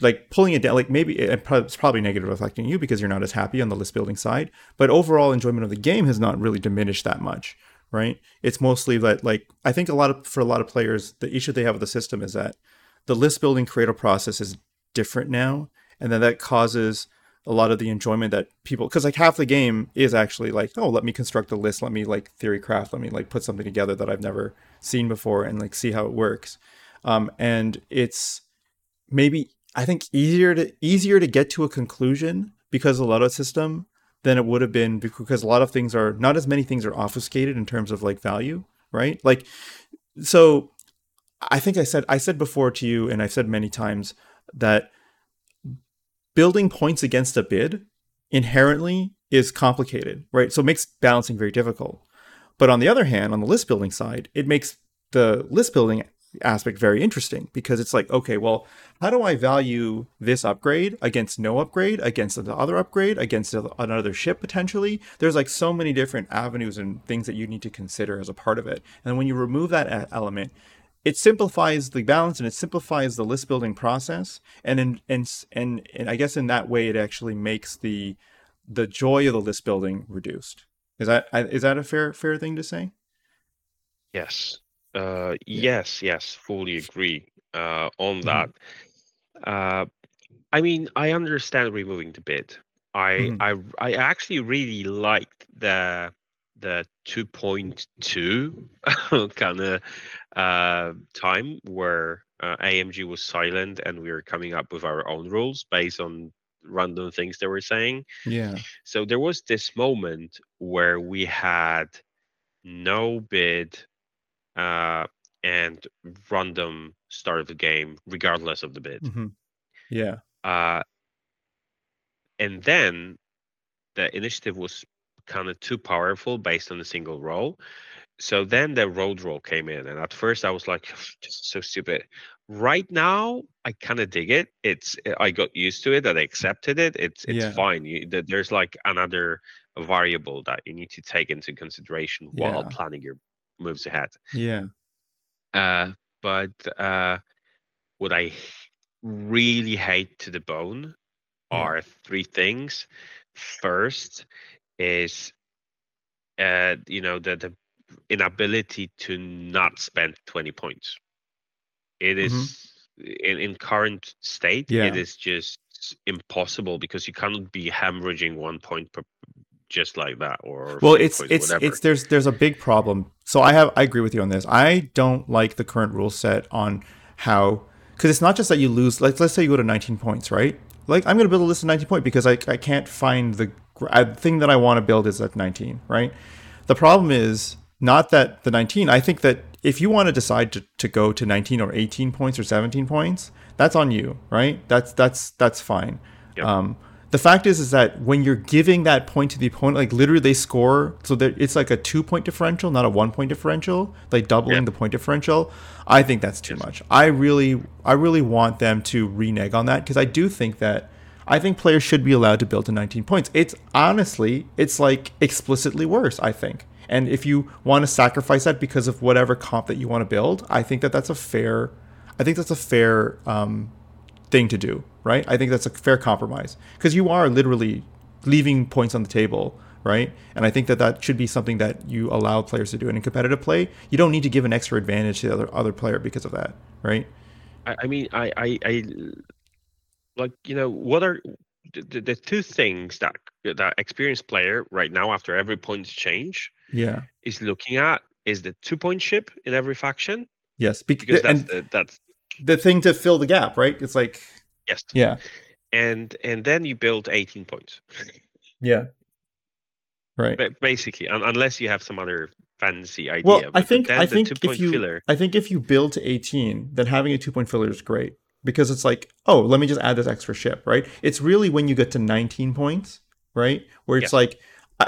like pulling it down like maybe it's probably negative affecting you because you're not as happy on the list building side but overall enjoyment of the game has not really diminished that much right it's mostly that like i think a lot of for a lot of players the issue they have with the system is that the list building creative process is different now and then that causes a lot of the enjoyment that people because like half the game is actually like oh let me construct a list let me like theory craft let me like put something together that i've never seen before and like see how it works. Um, and it's maybe i think easier to easier to get to a conclusion because of the loadout system than it would have been because a lot of things are not as many things are obfuscated in terms of like value right? Like so i think i said i said before to you and i've said many times that building points against a bid inherently is complicated, right? So it makes balancing very difficult. But on the other hand, on the list building side, it makes the list building aspect very interesting because it's like, okay, well, how do I value this upgrade against no upgrade, against the other upgrade, against another ship potentially? There's like so many different avenues and things that you need to consider as a part of it. And when you remove that element, it simplifies the balance and it simplifies the list building process. And in, and, and, and I guess in that way, it actually makes the the joy of the list building reduced. Is that is that a fair fair thing to say? Yes. Uh, yes, yes, fully agree uh, on mm-hmm. that. Uh, I mean, I understand removing the bid. I mm-hmm. I I actually really liked the the 2.2 kind of uh, time where uh, AMG was silent and we were coming up with our own rules based on random things they were saying. Yeah. So there was this moment where we had no bid uh, and random start of the game, regardless of the bid. Mm-hmm. Yeah. Uh, and then the initiative was kind of too powerful based on a single roll. So then the road roll came in, and at first I was like, "Just so stupid." Right now, I kind of dig it. It's I got used to it, and I accepted it. It's it's yeah. fine. You, there's like another variable that you need to take into consideration while yeah. planning your moves ahead. Yeah. Uh, but uh, what I really hate to the bone are three things. First is uh, you know the the inability to not spend 20 points. It is mm-hmm. in, in current state, yeah. it is just impossible because you cannot be hemorrhaging one point per, just like that or well it's points, it's whatever. it's there's there's a big problem so i have i agree with you on this i don't like the current rule set on how because it's not just that you lose like let's say you go to 19 points right like i'm going to build a list of 19 points because i, I can't find the thing that i want to build is at 19 right the problem is not that the 19 i think that if you want to decide to, to go to 19 or 18 points or 17 points that's on you right? That's that's that's fine. Yep. um, the fact is is that when you're giving that point to the opponent like literally they score so that it's like a two point differential not a one point differential like doubling yeah. the point differential. I think that's too much. I really i really want them to renege on that because i do think that i think players should be allowed to build to 19 points. It's honestly it's like explicitly worse i think and if you want to sacrifice that because of whatever comp that you want to build i think that that's a fair i think that's a fair um, thing to do, right? I think that's a fair compromise because you are literally leaving points on the table, right? And I think that that should be something that you allow players to do. And in competitive play, you don't need to give an extra advantage to the other other player because of that, right? I, I mean, I, I, I, like you know, what are the, the two things that that experienced player right now after every point change, yeah, is looking at is the two point ship in every faction. Yes, because that's the, that's the thing to fill the gap, right? It's like yes, yeah, and and then you build eighteen points. yeah, right. But basically, unless you have some other fancy idea. Well, I think I think if you filler... I think if you build to eighteen, then having a two point filler is great because it's like, oh, let me just add this extra ship, right? It's really when you get to nineteen points, right, where it's like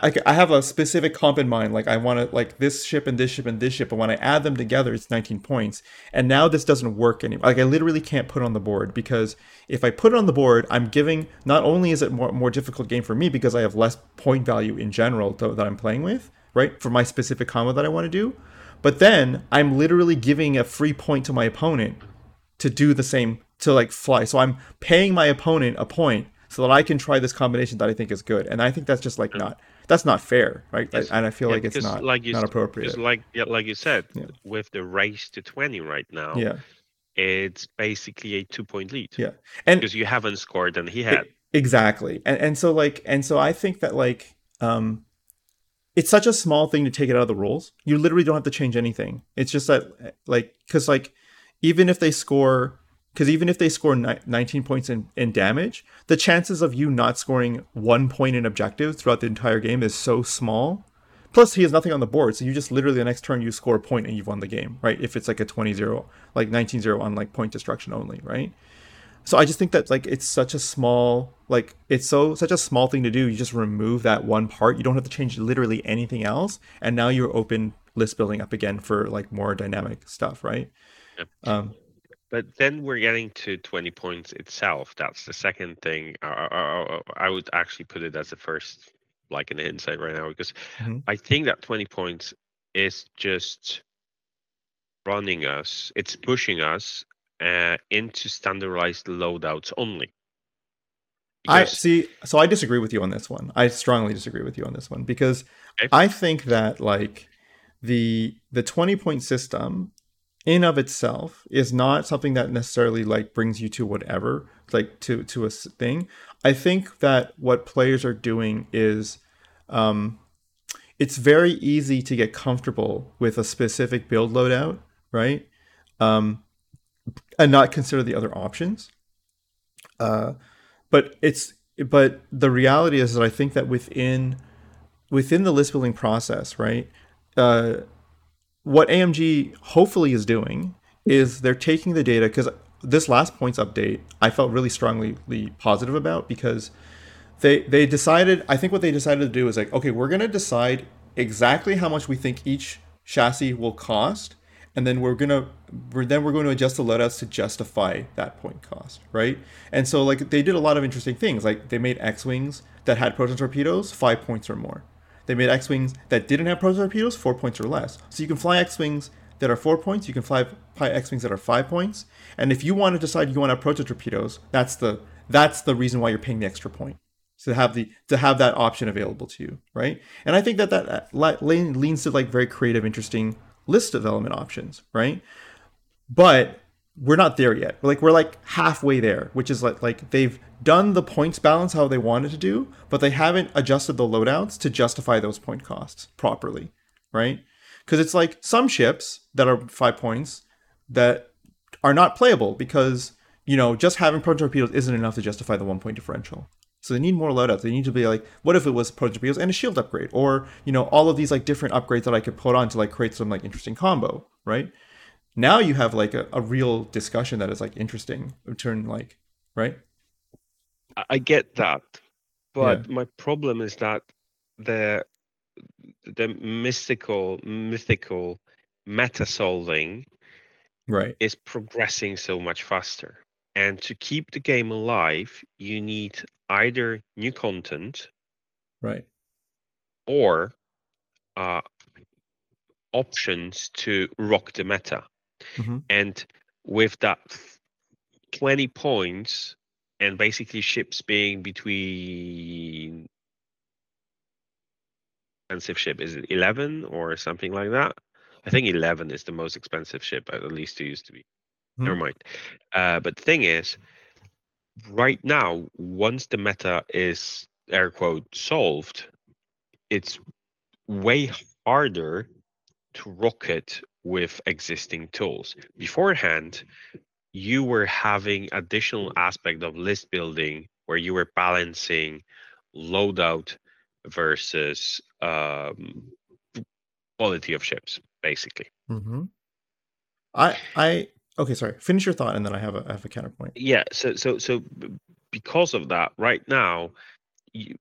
I, I have a specific comp in mind. Like I want to like this ship and this ship and this ship, but when I add them together, it's 19 points. And now this doesn't work anymore. Like I literally can't put it on the board because if I put it on the board, I'm giving. Not only is it more more difficult game for me because I have less point value in general to, that I'm playing with, right, for my specific combo that I want to do, but then I'm literally giving a free point to my opponent to do the same to like fly. So I'm paying my opponent a point so that I can try this combination that I think is good. And I think that's just like hmm. not that's not fair, right? Yes. And I feel yeah, like it's not like you, not appropriate. Like yeah, like you said, yeah. with the race to twenty right now, yeah, it's basically a two point lead. Yeah, and because you haven't scored and he had exactly, and and so like and so I think that like um, it's such a small thing to take it out of the rules. You literally don't have to change anything. It's just that like because like even if they score because even if they score ni- 19 points in, in damage, the chances of you not scoring one point in objectives throughout the entire game is so small. Plus, he has nothing on the board, so you just literally the next turn you score a point and you've won the game, right? If it's like a 20-0, like 19-0 on like point destruction only, right? so I just think that like it's such a small like it's so such a small thing to do. You just remove that one part. You don't have to change literally anything else, and now you're open list building up again for like more dynamic stuff, right? Yep. Um, But then we're getting to 20 points itself. That's the second thing. I, I, I would actually put it as the first, like an insight right now, because Mhm. I think that 20 points is just running us, it's pushing us uh, into standardized loadouts only. I see. So I disagree with you on this one. I strongly disagree with you on this one because Okay. I think that like the the twenty point system in of itself is not something that necessarily like brings you to whatever like to to a thing. I think that what players are doing is um, it's very easy to get comfortable with a specific build loadout, right? Um, and not consider the other options. Uh, but it's but the reality is that I think that within within the list building process, right? Uh, what AMG hopefully is doing is they're taking the data because this last points update I felt really strongly positive about because they they decided I think what they decided to do is like okay we're gonna decide exactly how much we think each chassis will cost and then we're gonna we're then we're going to adjust the loadouts to justify that point cost right? And so like they did a lot of interesting things like they made x-wings that had proton torpedoes five points or more they made x-wings that didn't have torpedoes four points or less. So you can fly x-wings that are four points you can fly, fly x-wings that are five points. And if you want to decide you want to have proton torpedoes that's the that's the reason why you're paying the extra point to have the to have that option available to you right? And i think that that uh, leans to like very creative interesting list development options right? But we're not there yet like we're like halfway there which is like like they've done the points balance how they wanted to do but they haven't adjusted the loadouts to justify those point costs properly right because it's like some ships that are five points that are not playable because you know just having proton torpedoes isn't enough to justify the one point differential so they need more loadouts. They need to be like, what if it was proton torpedoes and a shield upgrade, or you know, all of these like different upgrades that I could put on to like create some like interesting combo, right? Now you have like a, a real discussion that is like interesting. Turn like, right? I- get that, but my problem is that the the mystical mythical meta solving Right. is progressing so much faster. And to keep the game alive, you need either new content Right. or uh, options to rock the meta. Mhm. And with that f- 20 points and basically ships being between expensive ship is it 11 or something like that i think 11 is the most expensive ship at least it used to be never Mhm. mind uh, but the thing is right now once the meta is air quote solved it's way harder to rocket with existing tools beforehand you were having additional aspect of list building where you were balancing loadout versus um, quality of ships basically Mm-hmm. I I okay. Sorry. Finish your thought, and then I have a I have a counterpoint. yeah so so so because of that right now you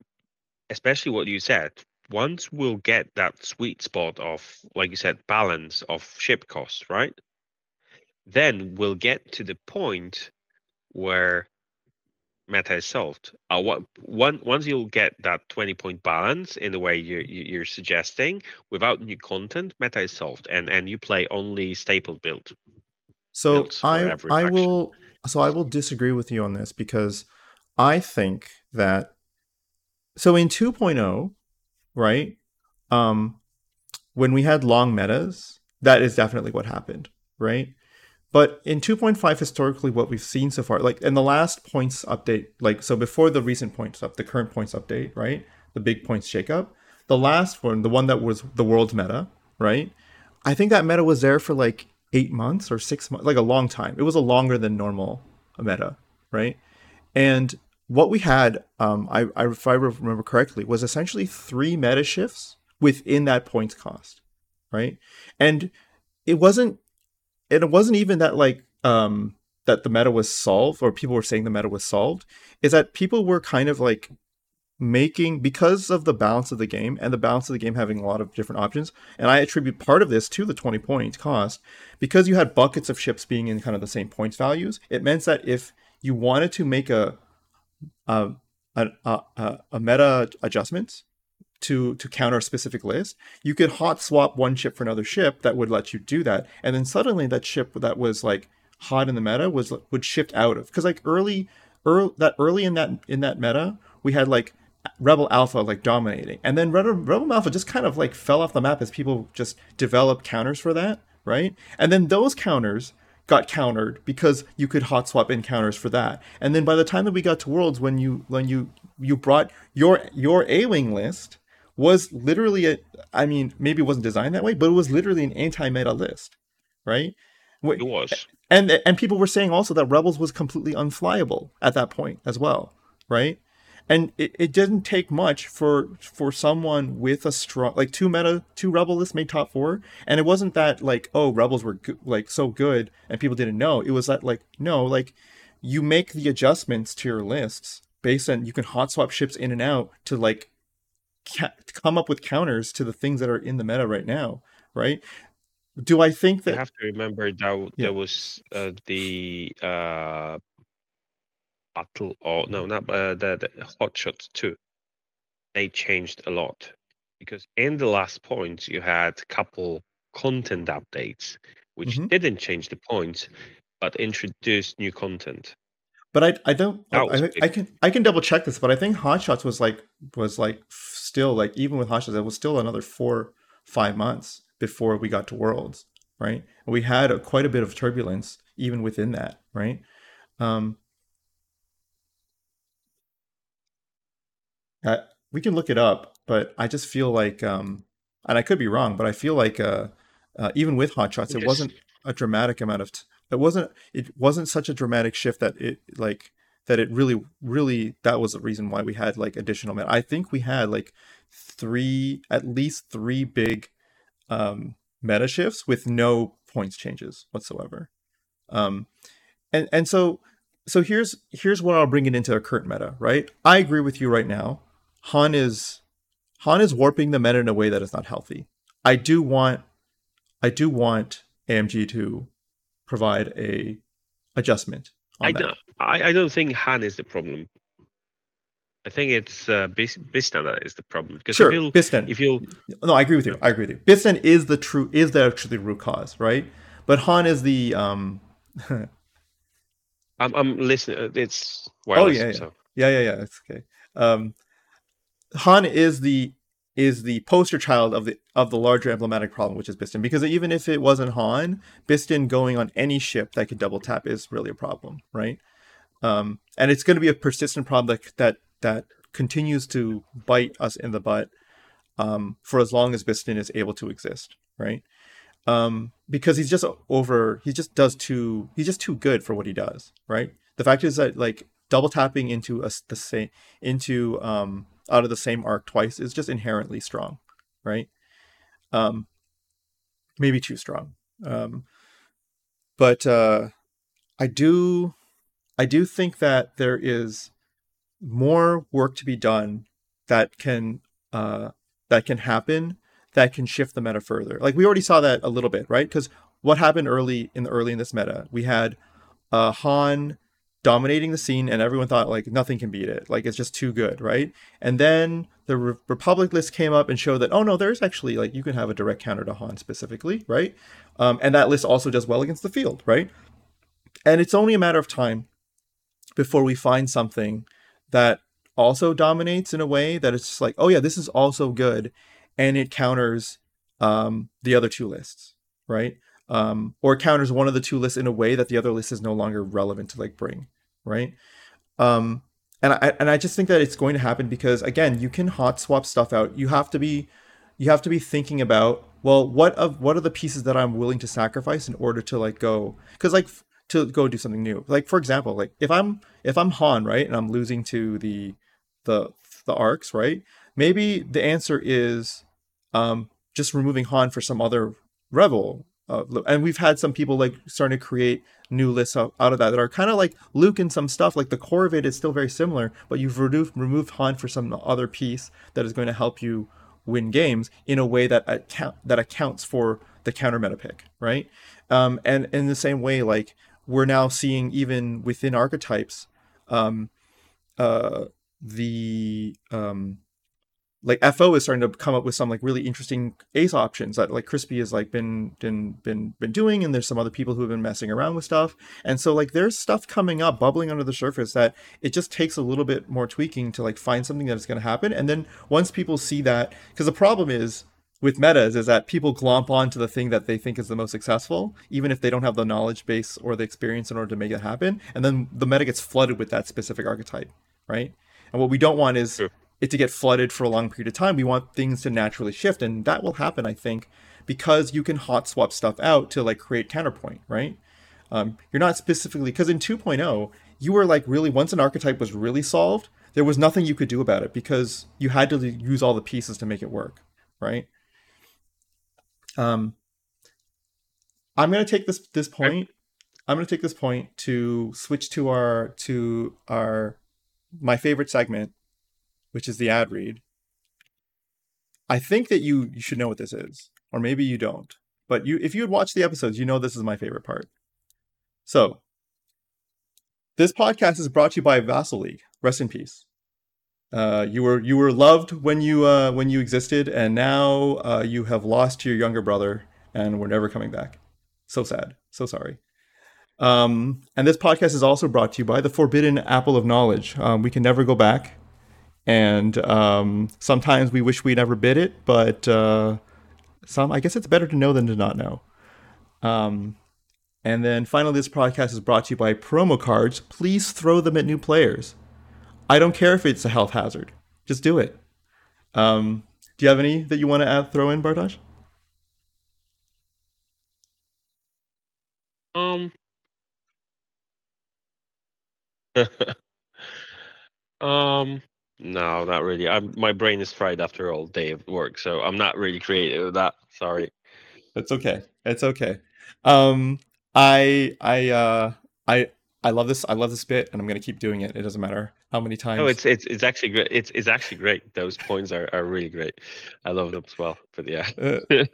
especially what you said once we'll get that sweet spot of like you said balance of ship costs right? Then we'll get to the point where meta is solved. Uh, what one once you'll get that 20 point balance in the way you're you- you're suggesting without new content meta is solved and and you play only staple build So I I will so I will disagree with you on this because I think that so in 2.0, right? Um when we had long metas, that is definitely what happened, right? But in 2.5 historically what we've seen so far, like in the last points update, like so before the recent points up, the current points update, right? The big points shakeup, the last one, the one that was the world's meta, right? I think that meta was there for like eight months or six months, like a long time. It was a longer than normal meta, right? And what we had, um, I, I, if I remember correctly, was essentially three meta shifts within that points cost, right? And it wasn't, and it wasn't even that like, um, that the meta was solved or people were saying the meta was solved is that people were kind of like making because of the balance of the game and the balance of the game having a lot of different options and i attribute part of this to the 20 points cost because you had buckets of ships being in kind of the same points values it meant that if you wanted to make a a, a, a, a meta adjustment to to counter a specific list. You could hot swap one ship for another ship that would let you do that. And then suddenly that ship that was like hot in the meta was would shift out of. Because like early early that early in that in that meta we had like Rebel Alpha like dominating, and then Rebel, Rebel Alpha just kind of like fell off the map as people just developed counters for that, right? And then those counters got countered because you could hot swap encounters for that. And then by the time that we got to Worlds, when you when you you brought your your A wing list was literally a, I mean maybe it wasn't designed that way, but it was literally an anti meta list, right? It was. And and people were saying also that Rebels was completely unflyable at that point as well, right? And it, it didn't take much for for someone with a strong like two meta two rebel lists made top four. And it wasn't that like oh rebels were go- like so good and people didn't know. It was that like no like you make the adjustments to your lists based on you can hot swap ships in and out to like ca- come up with counters to the things that are in the meta right now right? Do i think that You have to remember that Yeah. there was uh, the uh, battle, or no, not uh, the, the hot shots too. They changed a lot because in the last points you had a couple content updates, which Mhm. didn't change the points, but introduced new content. But I I don't I, I. I can I can double check this, but I think Hot Shots was like was like still like even with Hot Shots, it was still another four five months before we got to Worlds, right? And we had a, quite a bit of turbulence even within that, right? Um, We can look it up, but I just feel like, um, and I could be wrong, but I feel like uh, uh, even with Hot Shots, it wasn't a dramatic amount of. T- it wasn't. It wasn't such a dramatic shift that it like that it really really that was the reason why we had like additional. I think we had like three at least three big um meta shifts with no points changes whatsoever. Um and and so so here's here's what I'll bring it into our current meta, right? I agree with you right now. Han is Han is warping the meta in a way that is not healthy. I do want I do want AMG to provide a adjustment on I that. don't, I, I don't think Han is the problem. I think it's uh, Bis- Bistan that is the problem because Sure, if you if you No, I agree with you. I agree with you. Bistan is the true is the actually root cause, right? But Han is the um *laughs* I'm I'm listening. uh, It's Oh, wireless, yeah, yeah. so Yeah, yeah, yeah. It's okay. Um, Han is the is the poster child of the of the larger emblematic problem, which is Bistan. Because even if it wasn't Han, Bistan going on any ship that could double tap is really a problem, right? Um, and it's going to be a persistent problem that that that continues to bite us in the butt um, for as long as Bistan is able to exist, right? Um, because he's just over. He just does too. He's just too good for what he does, right? The fact is that like double tapping into a, the same into um out of the same arc twice is just inherently strong, right? Um, maybe too strong. Um, but uh, I do, I do think that there is more work to be done that can uh, that can happen that can shift the meta further. Like we already saw that a little bit, right? Because what happened early in the early in this meta, we had uh, Han dominating the scene, and everyone thought like nothing can beat it. Like it's just too good, right? And then the Re- Republic list came up and showed that oh no, there's actually like you can have a direct counter to Han specifically, right? Um, and that list also does well against the field, right? And it's only a matter of time before we find something that also dominates in a way that it's just like, oh yeah, this is also good, and it counters um, the other two lists, right? Um, or counters one of the two lists in a way that the other list is no longer relevant to like bring, right? Um, and I and I just think that it's going to happen because again, you can hot swap stuff out. You have to be you have to be thinking about well, what of what are the pieces that I'm willing to sacrifice in order to like go because like f- to go do something new. Like for example, like if I'm if I'm Han right and I'm losing to the the the arcs right, maybe the answer is um, just removing Han for some other rebel uh, and we've had some people like starting to create new lists out, out of that that are kind of like Luke and some stuff. Like the core of it is still very similar, but you've removed removed Han for some other piece that is going to help you win games in a way that account that accounts for the counter meta pick, right? Um, and in the same way, like we're now seeing even within archetypes, um, uh, the um, like FO is starting to come up with some like really interesting ace options that like Crispy has like been been been been doing, and there's some other people who have been messing around with stuff, and so like there's stuff coming up, bubbling under the surface that it just takes a little bit more tweaking to like find something that is going to happen, and then once people see that, because the problem is with metas is that people glomp onto the thing that they think is the most successful, even if they don't have the knowledge base or the experience in order to make it happen, and then the meta gets flooded with that specific archetype, right? And what we don't want is it to get flooded for a long period of time. We want things to naturally shift, and that will happen, I think, because you can hot swap stuff out to like create counterpoint, right? Um, you're not specifically because in 2.0 you were like really once an archetype was really solved, there was nothing you could do about it because you had to use all the pieces to make it work, right? Um, I'm gonna take this this point. I'm gonna take this point to switch to our to our my favorite segment, which is the ad read. I think that you you should know what this is, or maybe you don't. But you, if you had watched the episodes, you know this is my favorite part. So, this podcast is brought to you by Vassal League. Rest in peace. Uh, you were you were loved when you uh, when you existed, and now uh, you have lost your younger brother, and we're never coming back. So sad. So sorry. Um, and this podcast is also brought to you by the Forbidden Apple of Knowledge. Um, we can never go back and um, sometimes we wish we never bid it, but uh, some I guess it's better to know than to not know. Um, and then finally, this podcast is brought to you by promo cards. Please throw them at new players. I don't care if it's a health hazard. Just do it. Um, do you have any that you want to add, throw in, Bartosz? Um. *laughs* um. No, not really. I'm my brain is fried after all day of work, so I'm not really creative with that. Sorry. That's okay. It's okay. Um, I I uh I I love this. I love this bit, and I'm gonna keep doing it. It doesn't matter how many times. Oh, it's it's it's actually great. It's it's actually great. Those points are, are really great. I love them as well. But yeah, uh,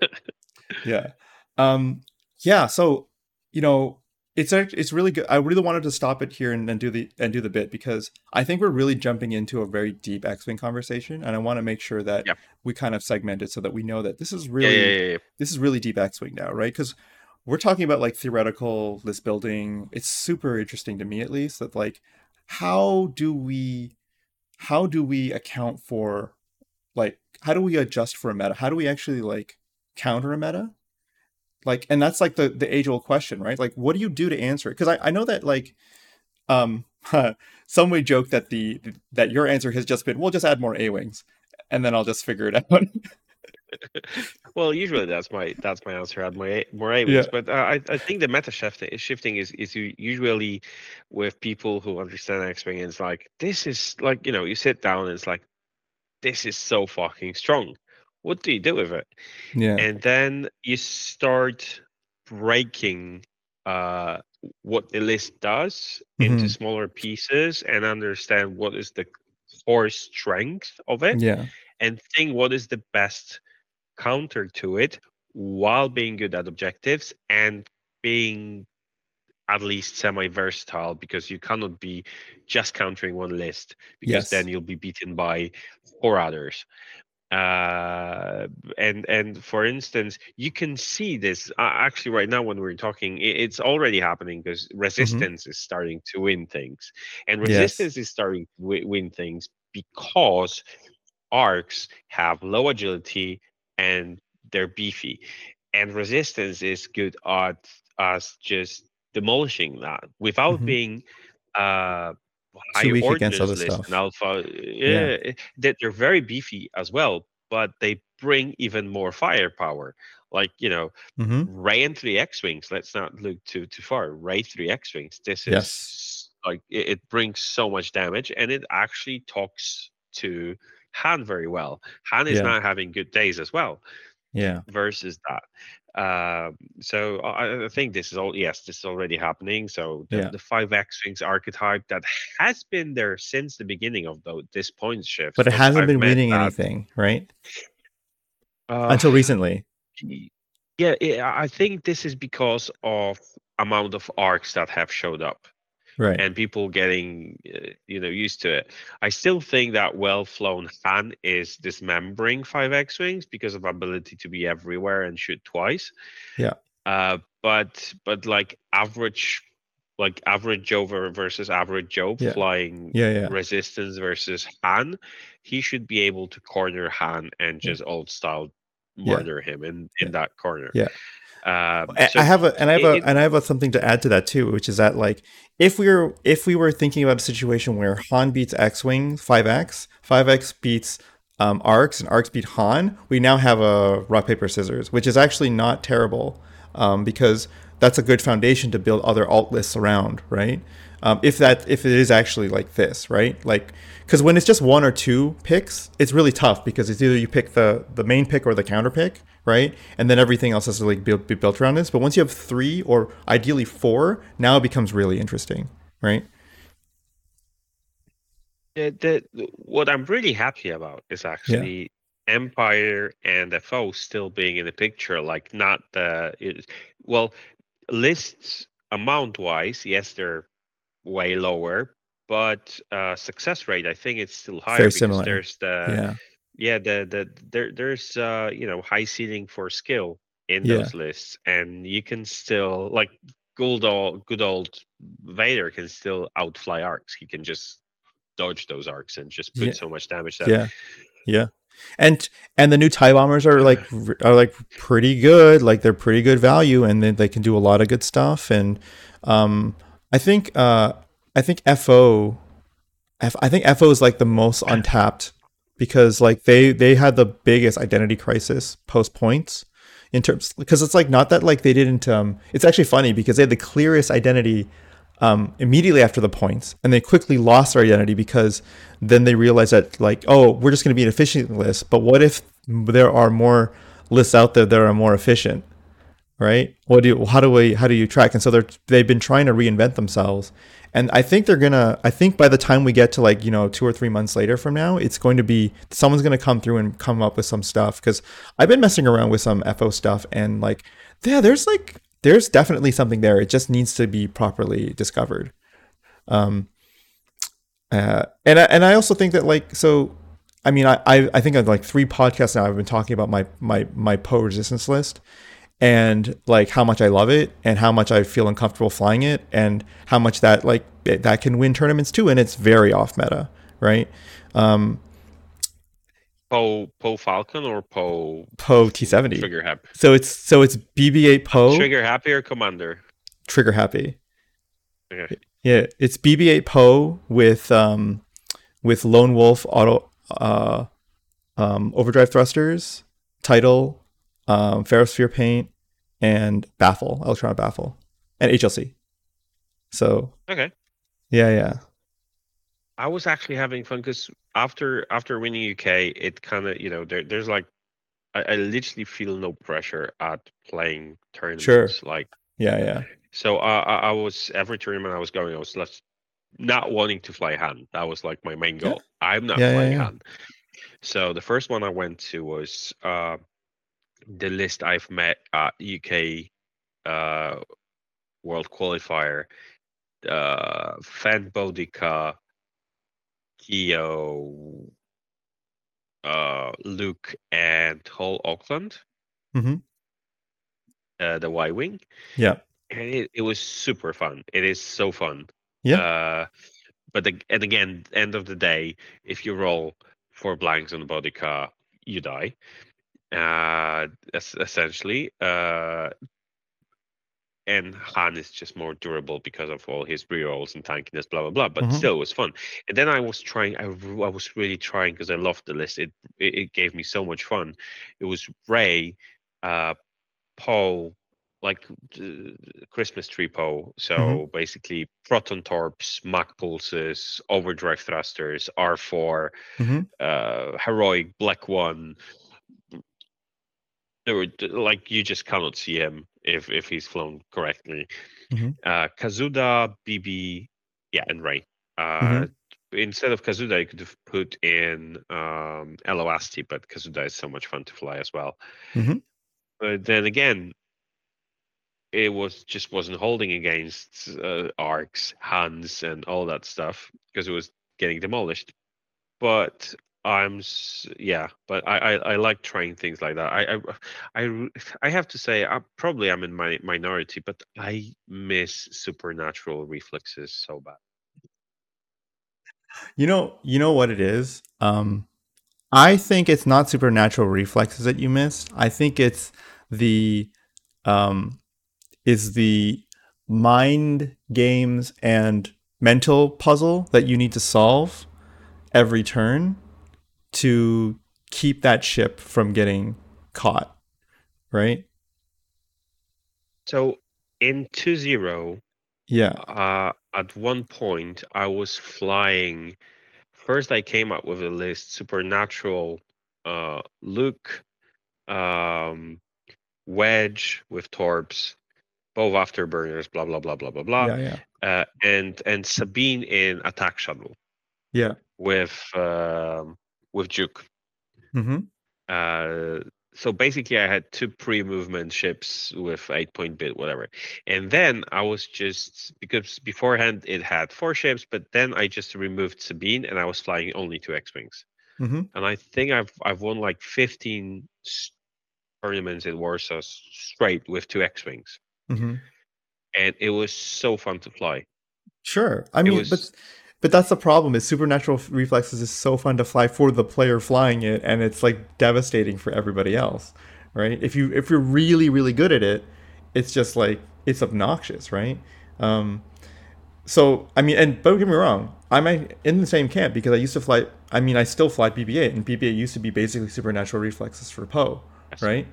yeah, um, yeah. So you know, it's it's really good. I really wanted to stop it here and, and do the and do the bit because I think we're really jumping into a very deep X Wing conversation, and I want to make sure that we kind of segment it so that we know that this is really yeah, this is really deep X Wing now, right? Because we're talking about like theoretical list building. It's super interesting to me, at least, that like how do we how do we account for like how do we adjust for a meta? How do we actually like counter a meta? Like and that's like the the age old question right? Like what do you do to answer it? Because I, I know that like um *laughs* some way joke that the that your answer has just been we'll just add more a wings and then i'll just figure it *laughs* out. Well usually that's my that's my answer add more a, more a wings yeah. but uh, I, I think the meta shift shifting is is usually with people who understand experience like this is like you know you sit down and it's like this is so fucking strong what do you do with it? Yeah. And then you start breaking uh, what the list does mm-hmm. into smaller pieces and understand what is the core strength of it. Yeah. And think what is the best counter to it while being good at objectives and being at least semi versatile because you cannot be just countering one list because yes. then you'll be beaten by four others uh, and and for instance you can see this uh, actually right now when we're talking it, it's already happening because mm-hmm. resistance mm-hmm. is starting to win things and resistance yes. is starting to w- win things because arcs have low agility and they're beefy and resistance is good at us just demolishing that without mm-hmm. being uh high weak against other stuff. and alpha yeah, yeah, that they're very beefy as well but they bring even more firepower like you know mm-hmm. Rey and three x-wings let's not look too too far Rey three x-wings this is yes. like it, it, brings so much damage and it actually talks to han very well han is yeah. not having good days as well Yeah. versus that. Um, so I, I think this is all. Yes, this is already happening. So the, Yeah. the five X wings archetype that has been there since the beginning of the, this point shift, But it hasn't I've been winning anything, right? uh, Until recently. Yeah, I think this is because of amount of arcs that have showed up Right. and people getting uh, you know used to it. I still think that well flown Han is dismembering five X wings because of ability to be everywhere and shoot twice. Yeah. Uh, but but like average like average Joe versus average Joe Yeah. flying yeah, yeah. resistance versus Han, he should be able to corner Han and just old style murder him in in that corner. Yeah. Um, I- so I have a and I have a and I have a, something to add to that too, which is that like if we were if we were thinking about a situation where Han beats X Wing five X, five X beats um, Arcs, and Arcs beat Han, we now have a rock paper scissors, which is actually not terrible um, because that's a good foundation to build other alt lists around, right? Um, if that if it is actually like this, right? Like because when it's just one or two picks, it's really tough because it's either you pick the the main pick or the counter pick, right? And then everything else has to like be, be built around this. But once you have three or ideally four, now it becomes really interesting, right? the, the what I'm really happy about is actually Empire and FO still being in the picture. Like not the it, well lists amount wise, yes, they're way lower, but uh, success rate I think it's still higher Very similar. there's the yeah, yeah the the there there's uh you know high ceiling for skill in Yeah. those lists and you can still like good old good old Vader can still outfly arcs. He can just dodge those arcs and just put Yeah. so much damage that yeah, yeah. And and the new tie bombers are like *sighs* are like pretty good. Like they're pretty good value, and then they can do a lot of good stuff. And um, I think uh, I think FO, F, I think FO is like the most untapped because like they they had the biggest identity crisis post points in terms because it's like not that like they didn't um it's actually funny because they had the clearest identity um, immediately after the points, and they quickly lost their identity because then they realized that like, oh, we're just going to be an efficient list. But what if there are more lists out there that are more efficient, right? What do you, how do we how do you track? And so they're they've been trying to reinvent themselves, and I think they're gonna. I think by the time we get to like you know two or three months later from now, it's going to be someone's going to come through and come up with some stuff because I've been messing around with some FO stuff and like yeah, there's like there's definitely something there. It just needs to be properly discovered. Um, uh, and I, and I also think that like so, I mean, I I, I think on like three podcasts now I've been talking about my my my Poe resistance list, and like how much I love it and how much I feel uncomfortable flying it and how much that like it- that can win tournaments too, and it's very off meta, right? Um, Poe Poe Falcon or Poe Poe T seventy. Trigger Happy. So it's so it's BB-8 Poe Trigger Happy or Commander? trigger happy. Okay. Yeah, it's BB-8 Poe with um with Lone Wolf auto uh um overdrive thrusters, title, um ferrosphere paint, and baffle, Electron baffle, and HLC. So Okay. yeah, yeah, I was actually having fun because after after winning UK, it kind of you know there there's like I, I literally feel no pressure at playing tournaments. Sure. Like yeah, yeah, so, uh, I I was every tournament I was going, I was less, not wanting to fly hand. That was like my main Yeah. goal. I'm not Yeah, yeah, flying yeah. Han. So the first one I went to was uh, the list I've met at UK uh, World Qualifier. Uh, Fan Bodica, Keo, uh, Luke, and Hol Okand. Mhm. Uh, the Y Wing. yeah, And it, it was super fun. It is so fun. Yeah. Uh, but the, and again, end of the day, if you roll four blanks on the body car, you die. Uh, essentially. Uh, and Han is just more durable because of all his rerolls and tankiness, blah blah blah. But Mhm. still, it was fun. And then I was trying. I was really trying because I loved the list. It, it it gave me so much fun. It was Rey, uh, Poe, like uh, Christmas tree Poe. So Mhm. basically, proton torps, Mach pulses, overdrive thrusters, R4, Mhm. uh, heroic black one. There were like you just cannot see him if if he's flown correctly. Mhm. Uh, Kazuda, BB, yeah, and Rey. Uh, Mhm. Instead of Kazuda, you could have put in um, Eloasti, but Kazuda is so much fun to fly as well. Mhm. But then again, it was just wasn't holding against uh, arcs, hands, and all that stuff because it was getting demolished. But I'm yeah, but I, I I like trying things like that. I, I I *sighs* I have to say I probably I'm in my minority, but I miss supernatural reflexes so bad. You know, you know what it is. Um, I think it's not supernatural reflexes that you miss. I think it's the um, is the mind games and mental puzzle that you need to solve every turn to keep that ship from getting caught. Right? So in two zero, Yeah. uh, at one point I was flying. First, I came up with a list: supernatural, uh, Luke, um, Wedge with Torps, both afterburners, blah blah blah blah blah blah, Yeah. Yeah. uh, and and Sabine in attack shuttle Yeah. with um, with Juke. Mm-hmm. Uh, so basically, I had two pre-movement ships with eight point bit, whatever, and then I was just because beforehand it had four ships, but then I just removed Sabine and I was flying only two X-wings, Mm-hmm. and I think I've I've won like fifteen tournaments in Warsaw straight with two X-wings, Mm-hmm. and it was so fun to fly. Sure. I mean, was- but but that's the problem. Is supernatural reflexes is so fun to fly for the player flying it, and it's like devastating for everybody else, right? If you if you're really really good at it, it's just like it's obnoxious, right? Um, so I mean, and don't get me wrong, I'm in the same camp because I used to fly. I mean, I still fly BB-8, and BB-8 used to be basically supernatural reflexes for Poe, right?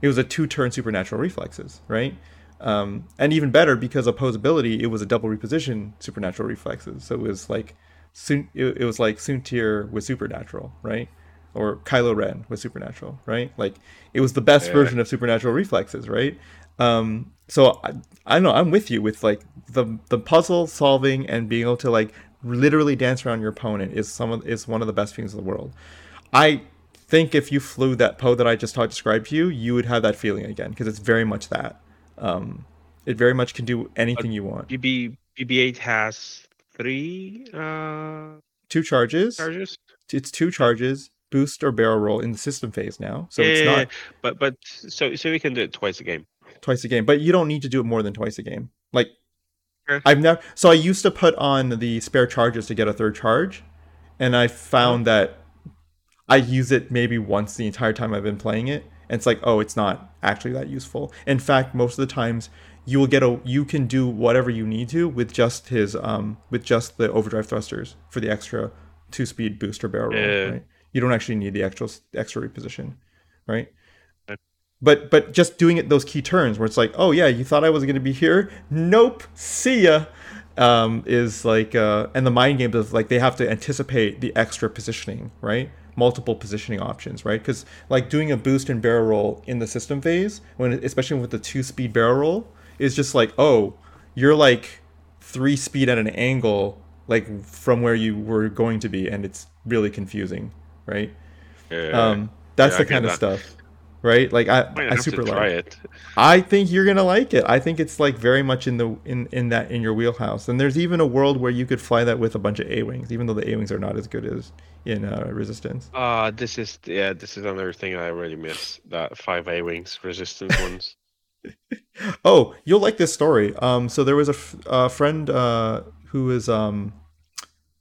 It was a two-turn supernatural reflexes, right? Um, and even better because of Poe's ability, it was a double reposition supernatural reflexes. So it was like, Sun- it, it was like Soontir with supernatural, right? Or Kylo Ren with supernatural, right? Like it was the best Yeah. version of supernatural reflexes, right? Um, so I, I know. I'm with you with like the the puzzle solving and being able to like literally dance around your opponent is some of, is one of the best things in the world. I think if you flew that Poe that I just talked described to you, you would have that feeling again because it's very much that. Um, it very much can do anything you want. BB BB-8 has three uh, Two charges. charges. It's two charges, boost or barrel roll in the system phase now. So yeah, it's yeah, not yeah. but but so so we can do it twice a game. twice a game, but you don't need to do it more than twice a game. Like. I've never. So I used to put on the spare charges to get a third charge, and I found that I use it maybe once the entire time I've been playing it, and it's like, oh, it's not actually that useful. In fact, most of the times you will get a you can do whatever you need to with just his um with just the overdrive thrusters for the extra two speed booster barrel roll. Yeah. Right? You don't actually need the extra extra reposition, right? But but just doing it those key turns where it's like, oh yeah, you thought I was going to be here? Nope. See ya. Um, is like uh, and the mind games of like they have to anticipate the extra positioning, right? Multiple positioning options, right? Because like doing a boost and barrel roll in the system phase, when especially with the two speed barrel roll, is just like, oh, you're like three speed at an angle, like from where you were going to be, and it's really confusing, right? Yeah, Um, that's yeah, the kind of that. stuff, right? Like I, might I super like. it. I think you're gonna like it. I think it's like very much in the in in that in your wheelhouse. And there's even a world where you could fly that with a bunch of A wings, even though the A wings are not as good as in uh, Resistance. Uh this is yeah, this is another thing I really miss. That five A wings resistance *laughs* ones. Oh, you'll like this story. Um, so there was a, f- a friend uh, who is um,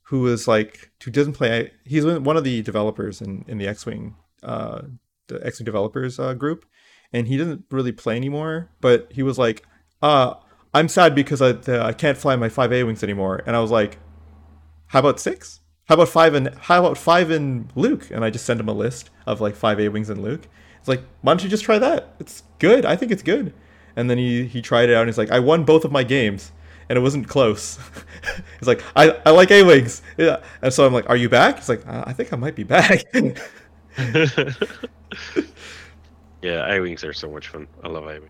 who is like who doesn't play. He's one of the developers in in the X Wing uh, the X developers uh, group, and he doesn't really play anymore. But he was like, uh, I'm sad because I I can't fly my five A wings anymore. And I was like, how about six? How about five and how about five in Luke? And I just sent him a list of like five A wings in Luke. It's like, why don't you just try that? It's good. I think it's good. And then he he tried it out and he's like, I won both of my games. And it wasn't close. *laughs* he's like, I, I like A Wings. Yeah. And so I'm like, Are you back? He's like, "Uh, I think I might be back. *laughs* yeah, *laughs* Yeah, A wings are so much fun. I love A wing.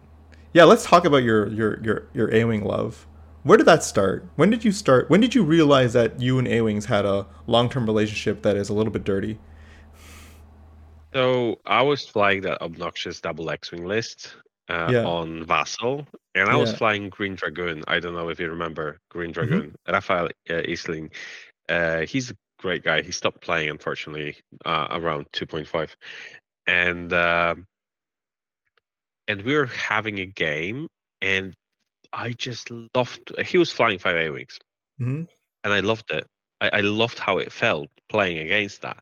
Yeah, let's talk about your your your your A wing love. Where did that start? When did you start? When did you realize that you and A wings had a long term relationship that is a little bit dirty? So I was flying that obnoxious double X-wing list uh, Yeah. on Vassal, and I was flying Green Dragoon. I don't know if you remember Green Mm-hmm. Dragoon. Rafael uh, Isling. Uh, he's great guy. He stopped playing, unfortunately, uh, around 2.5, and um and we were having a game, and I just loved. He was flying five A wings, hmm and I loved it. I, I loved how it felt playing against that.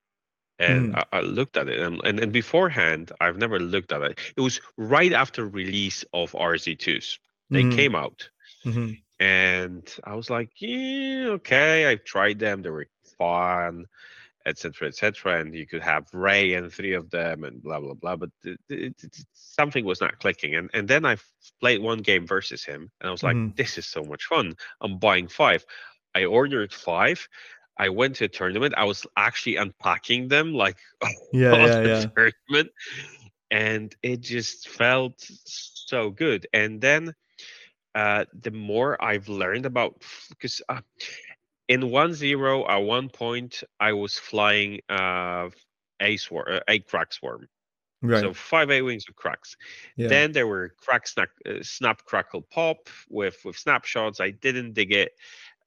And Mm. I, I looked at it, and, and and beforehand, I've never looked at it. It was right after release of RZ2s. They Mhm. came out, hmm and I was like, yeah, okay, I've tried them. They were fun, etc., etc. And you could have Rey and three of them, and blah blah blah. But it, it, it- something was not clicking. And and then I played one game versus him, and I was like, Mhm. this is so much fun. I'm buying five. I ordered five. I went to a tournament. I was actually unpacking them like *laughs* Yeah, yeah, yeah. tournament, and it just felt so good. And then uh, the more I've learned about, because uh, in one zero at one point I was flying uh, a swarm, uh, a crack swarm, Right. so five A wings of cracks. yeah. Then there were crack snap, uh, snap crackle pop with with snapshots. I didn't dig it.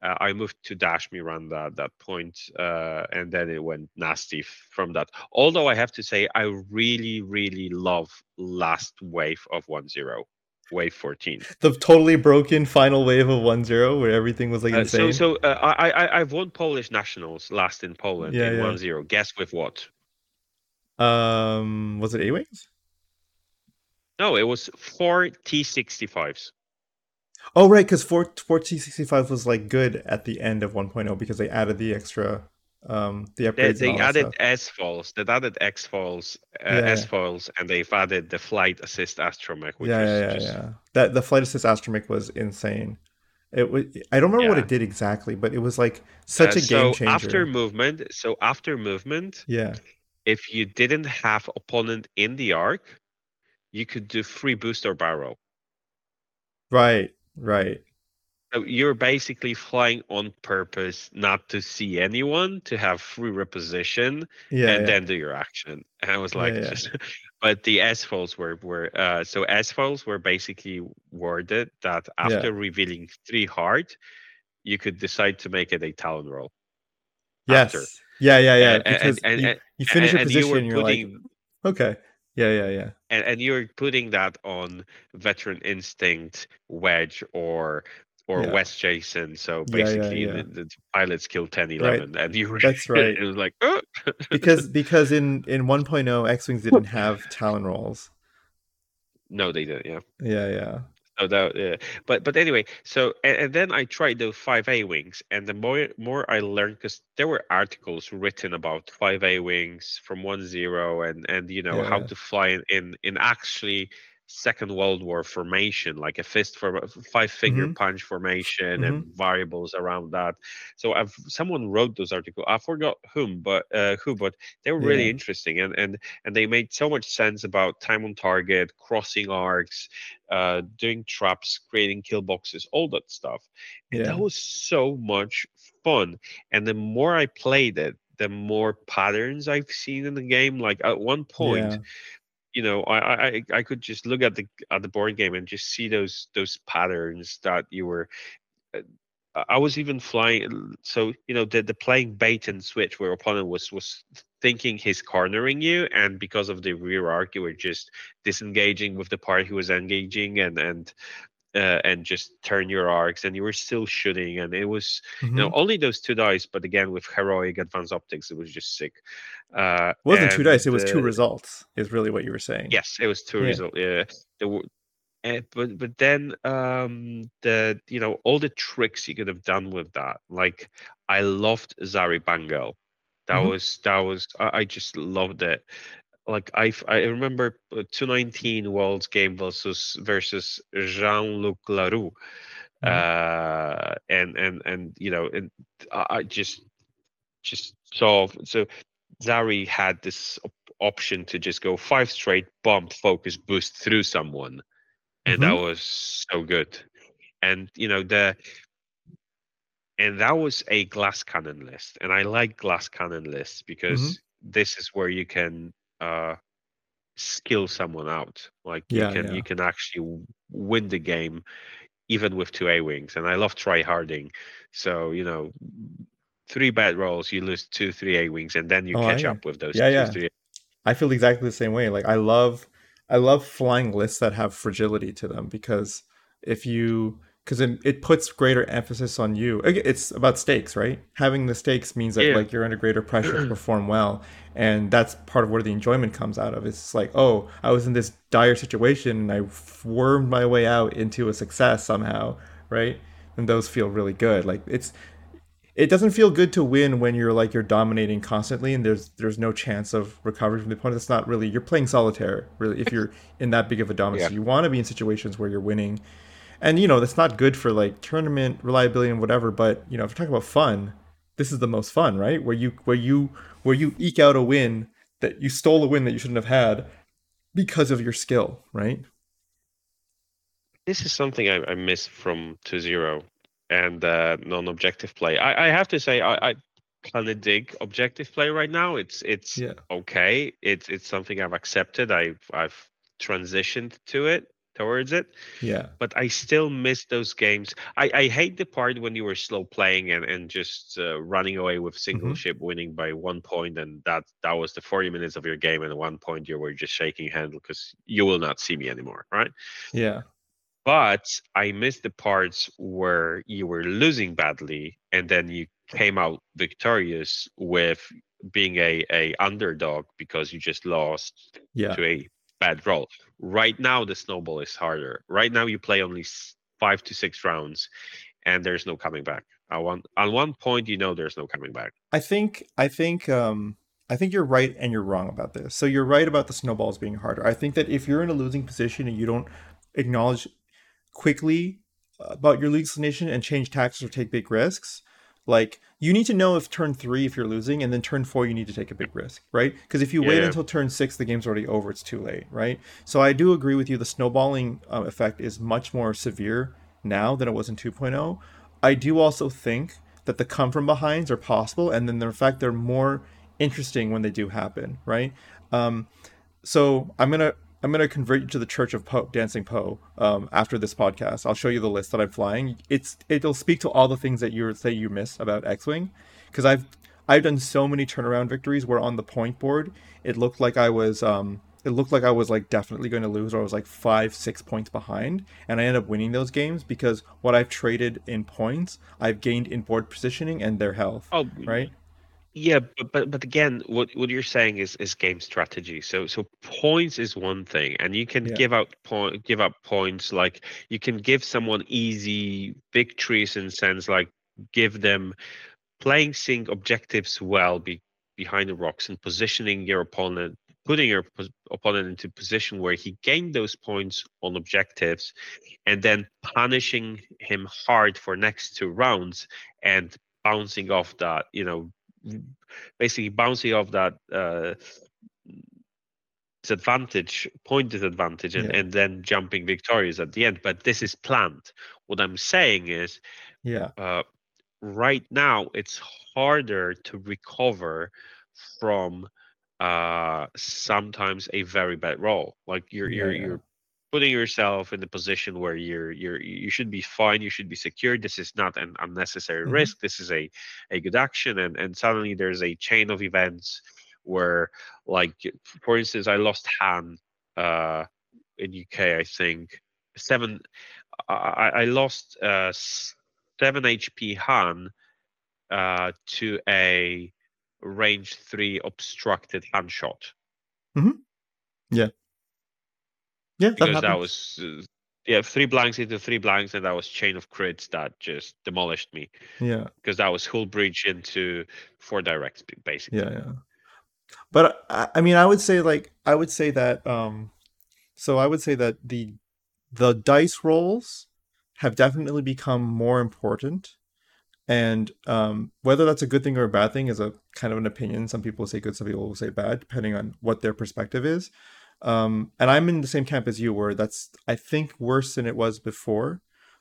Uh, I moved to Dash Rendar at that point, uh, and then it went nasty from that. Although I have to say, I really, really love last wave of one zero, wave fourteen. the totally broken final wave of one zero where everything was like Uh, insane. so, so uh, I, I, I've won Polish nationals last in Poland Yeah, in yeah. one zero. Guess with what? um, was it A wings? No, it was four T sixty fives. Oh, right, because 4 4T65 was like good at the end of 1.0 because they added the extra, um, the upgrades. They, they added. S foils, they added X foils, uh, Yeah, S yeah. and they've added the flight assist astromech, which yeah, yeah, yeah, just yeah. That the flight assist astromech was insane. It was. I don't remember what it did exactly, but it was like such Uh, a game so changer. after movement, so after movement, yeah, if you didn't have opponent in the arc, you could do free boost or barrel. right, right. So you're basically flying on purpose not to see anyone, to have free reposition, Yeah, and yeah. then do your action. And I was like, yeah. just, *laughs* but the S foils were were uh, so S foils were basically worded that after revealing three heart, you could decide to make it a talon roll. yes. after. Yeah, yeah, yeah. And- Because and- you, and- you finish your you position, were and you're putting like, okay, yeah, yeah, yeah. and, and you're putting that on veteran instinct wedge or or Yeah. Wes Janson so Yeah, yeah, basically yeah. The, the pilot skill 10 11 and you were That's *laughs* right. it was like oh. Because *laughs* because in in 1.0, X wings didn't *laughs* have talon rolls. no they didn't yeah Yeah, yeah. so that yeah. but but anyway so and, and then i tried those 5a wings and the more more i learned because there were articles written about 5a wings from 1-0 and and you know how to fly in in, in actually second world war formation like a fist for five finger Mhm. punch formation and variables around that so i've someone wrote those articles i forgot whom but uh who but they were really Yeah. interesting and and and they made so much sense about time on target crossing arcs uh doing traps creating kill boxes all that stuff and Yeah. that was so much fun and the more i played it the more patterns i've seen in the game like at one point Yeah. You know I, I I- could just look at the at the board game and just see those those patterns that you were uh, I- I was even flying. So you know, the the playing bait and switch, where opponent was was thinking he's cornering you, and because of the rear arc, you were just disengaging with the part he was engaging, and and uh, and just turn your arcs, and you were still shooting, and it was you know Mhm. only those two dice, but again with heroic advanced optics, it was just sick. Uh, It wasn't two dice; it was and, two uh, results. Is really what you were saying. Yes, it was two Yeah. result. Yeah, there were, and, but but then um the you know all the tricks you could have done with that. Like I loved Zari Bangel. That Mhm. was that was I, I just loved it. Like I, I remember uh, 219 Worlds game versus versus Jean Luc Laroux, Mhm. uh, and and and you know and I just just saw so Zari had this op- option to just go five straight bump focus boost through someone and Mhm. that was so good and you know the and that was a glass cannon list and i like glass cannon lists because Mm-hmm. this is where you can uh skill someone out like Yeah, you can yeah. you can actually win the game even with two a wings and i love try harding so you know three bad rolls you lose two three a wings and then you Oh, catch I- up with those yeah, two yeah. three I feel exactly the same way. Like I love I love flying lists that have fragility to them because if you because it, it puts greater emphasis on you. It's about stakes, right? Having the stakes means that Yeah. like you're under greater pressure to *clears throat* perform well, and that's part of where the enjoyment comes out of. It's like, oh, I was in this dire situation and I wormed my way out into a success somehow, right? And those feel really good. Like it's it doesn't feel good to win when you're like you're dominating constantly and there's there's no chance of recovery from the opponent. It's not really you're playing solitaire really if you're in that big of a dominance. Yeah. You want to be in situations where you're winning, and you know that's not good for like tournament reliability and whatever. But you know if you're talking about fun, this is the most fun, right? Where you where you where you eke out a win that you stole a win that you shouldn't have had because of your skill, right? this is something I, I miss from to zero and uh, non-objective play. I, I have to say I, I kind of dig objective play right now. It's it's Yeah. okay. It's it's something I've accepted. I've I've transitioned to it towards it, Yeah. but I still miss those games. I, I hate the part when you were slow playing and, and just uh, running away with single Mhm. ship winning by one point and that that was the 40 minutes of your game and at one point you were just shaking handle because you will not see me anymore, right? Yeah. but I missed the parts where you were losing badly and then you came out victorious with being a, a underdog because you just lost Yeah. to a bad roll. Right now the snowball is harder. Right now you play only five to six rounds and there's no coming back. At one on one point you know there's no coming back. I think I think um I think you're right and you're wrong about this. So you're right about the snowballs being harder. I think that if you're in a losing position and you don't acknowledge quickly about your losing position and change tactics or take big risks, like you need to know if turn three if you're losing and then turn four you need to take a big risk, right? Because if you wait Yeah. until turn six, the game's already over. It's too late, right? So I do agree with you. The snowballing uh, effect is much more severe now than it was in 2.0. I do also think that the come from behinds are possible, and then the fact they're more interesting when they do happen, right? Um, so I'm gonna I'm gonna convert you to the Church of Poe, Dancing Poe, um, after this podcast. I'll show you the list that I'm flying. It's it'll speak to all the things that you say you miss about X-wing, because I've I've done so many turnaround victories where on the point board it looked like I was um it looked like I was like definitely going to lose or I was like five six points behind, and I ended up winning those games because what I've traded in points I've gained in board positioning and their health, Oh right? Yeah, but but but again, what what you're saying is is game strategy. So so points is one thing, and you can Yeah. give out point give up points like you can give someone easy victories in sense like give them playing sync objectives well be, behind the rocks and positioning your opponent putting your pos- opponent into position where he gained those points on objectives and then punishing him hard for next two rounds and bouncing off that you know basically bouncing off that uh, disadvantage, point disadvantage, and, Yeah. and then jumping victorious at the end. But this is planned. What I'm saying is, Yeah, uh, right now it's harder to recover from uh, sometimes a very bad roll. Like you're Yeah, you're yeah. you're putting yourself in the position where you're you're you should be fine you should be secure this is not an unnecessary Mhm. risk this is a a good action and and suddenly there's a chain of events where like for instance i lost han uh in uk i think seven i i lost uh seven hp han uh to a range three obstructed hand shot. Yeah, that because that, happens. was uh, yeah three blanks into three blanks and that was chain of crits that just demolished me yeah. because that was hull breach into four directs basically yeah yeah but I, I mean i would say like i would say that um so i would say that the the dice rolls have definitely become more important And um, whether that's a good thing or a bad thing is a kind of an opinion. Some people say good, some people will say bad, depending on what their perspective is. Um, and I'm in the same camp as you, where that's I think worse than it was before.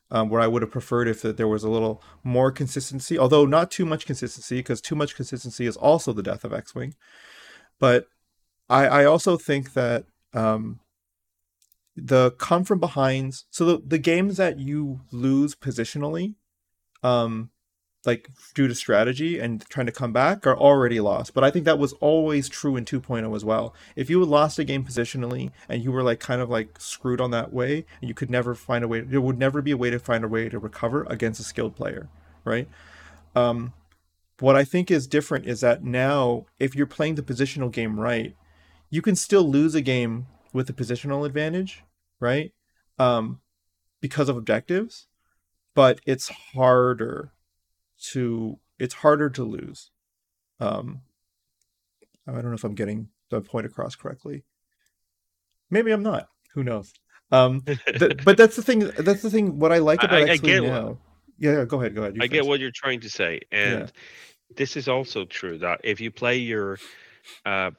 Um, where I would have preferred if there was a little more consistency, although not too much consistency, because too much consistency is also the death of X-wing. But I, I also think that um, the come from behinds, so the, the games that you lose positionally, um, like due to strategy and trying to come back are already lost. But I think that was always true in 2.0 as well. If you lost a game positionally and you were like kind of like screwed on that way, and you could never find a way, there would never be a way to find a way to recover against a skilled player, right? Um, what I think is different is that now, if you're playing the positional game right, you can still lose a game with a positional advantage, right? Um, because of objectives, but it's harder to it's harder to lose. Um, I don't know if I'm getting the point across correctly. Maybe I'm not. Who knows? Um, *laughs* th- but that's the thing. That's the thing. What I like about I, I, X-Wing now. What, yeah, yeah, go ahead. Go ahead. I get what you're trying to say, and yeah. this is also true that if you play your uh,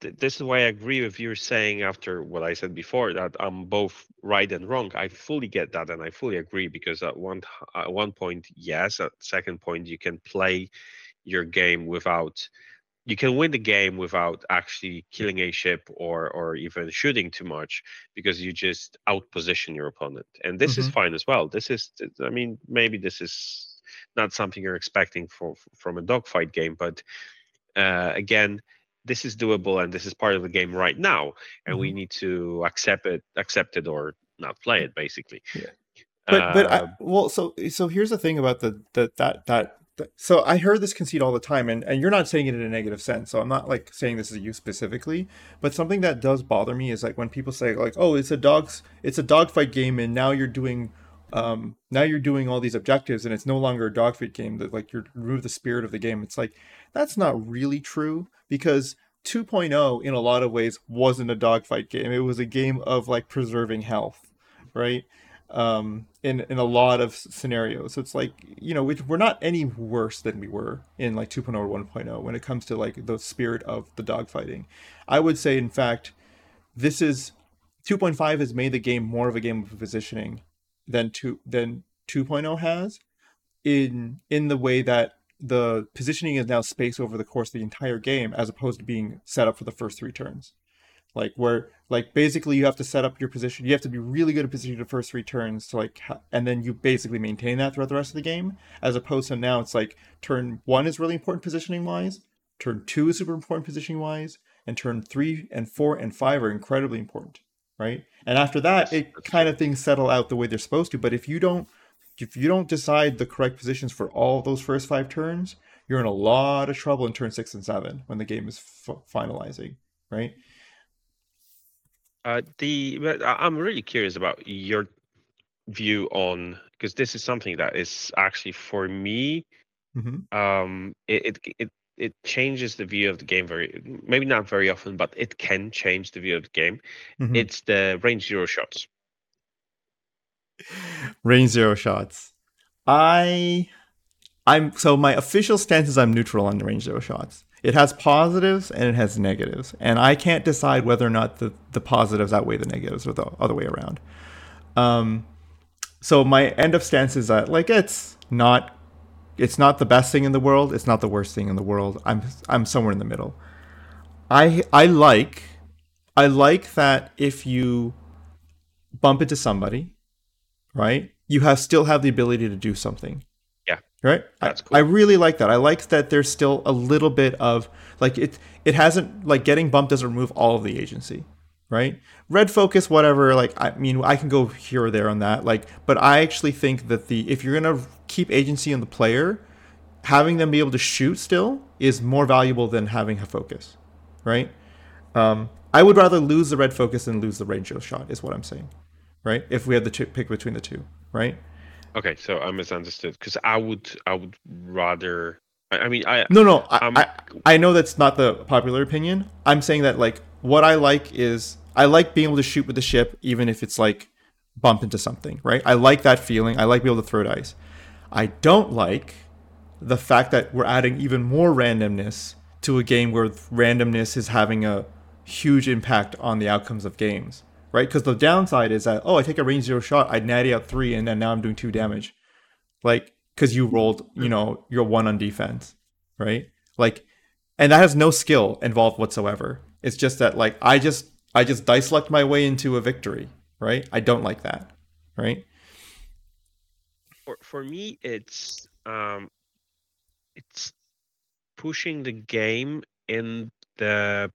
th- this is why I agree with you saying after what I said before that I'm both right and wrong. I fully get that and I fully agree because at one at one point, yes, at second point, you can play your game without you can win the game without actually killing a ship or or even shooting too much because you just outposition your opponent and this mm-hmm. is fine as well this is i mean maybe this is not something you're expecting for from a dogfight game but uh, again this is doable and this is part of the game right now and mm-hmm. we need to accept it accept it or not play it basically yeah but uh, but I, uh, well so so here's the thing about the, the that that so I heard this conceit all the time, and, and you're not saying it in a negative sense. So I'm not like saying this is you specifically, but something that does bother me is like when people say like, "Oh, it's a dogs, it's a dogfight game, and now you're doing, um, now you're doing all these objectives, and it's no longer a dogfight game. That like you're remove the spirit of the game. It's like that's not really true because 2.0 in a lot of ways wasn't a dogfight game. It was a game of like preserving health, right? Um, in in a lot of scenarios. So it's like you know we're not any worse than we were in like 2.0 or 1.0 when it comes to like the spirit of the dogfighting. I would say in fact this is 2.5 has made the game more of a game of positioning than two than 2.0 has in in the way that the positioning is now spaced over the course of the entire game as opposed to being set up for the first three turns. Like where like basically you have to set up your position you have to be really good at positioning the first three turns to like and then you basically maintain that throughout the rest of the game as opposed to now it's like turn one is really important positioning wise turn two is super important positioning wise and turn three and four and five are incredibly important right and after that it kind of things settle out the way they're supposed to but if you don't if you don't decide the correct positions for all those first five turns you're in a lot of trouble in turn six and seven when the game is f- finalizing right uh, the I'm really curious about your view on because this is something that is actually for me. Mm-hmm. Um, it, it it it changes the view of the game very maybe not very often, but it can change the view of the game. Mm-hmm. It's the range zero shots. Range zero shots. I I'm so my official stance is I'm neutral on the range zero shots. It has positives and it has negatives, and I can't decide whether or not the the positives outweigh the negatives or the other way around. Um, so my end of stance is that like it's not it's not the best thing in the world, it's not the worst thing in the world. I'm I'm somewhere in the middle. I I like I like that if you bump into somebody, right? You have still have the ability to do something. Yeah. Right. That's cool. I, I really like that. I like that there's still a little bit of like it. It hasn't like getting bumped doesn't remove all of the agency, right? Red focus, whatever. Like I mean, I can go here or there on that. Like, but I actually think that the if you're gonna keep agency in the player, having them be able to shoot still is more valuable than having a focus, right? Um, I would rather lose the red focus than lose the range shot. Is what I'm saying, right? If we had to pick between the two, right? Okay, so I misunderstood because I would I would rather. I, mean, I no no I, I I know that's not the popular opinion. I'm saying that like what I like is I like being able to shoot with the ship even if it's like bump into something, right? I like that feeling. I like being able to throw dice. I don't like the fact that we're adding even more randomness to a game where randomness is having a huge impact on the outcomes of games, right? Because the downside is that oh, I take a range zero shot, I natty out three, and then now I'm doing two damage, like because you rolled, you know, you're one on defense, right? Like, and that has no skill involved whatsoever. It's just that like I just I just dice my way into a victory, right? I don't like that, right? For me, it's um, it's pushing the game in the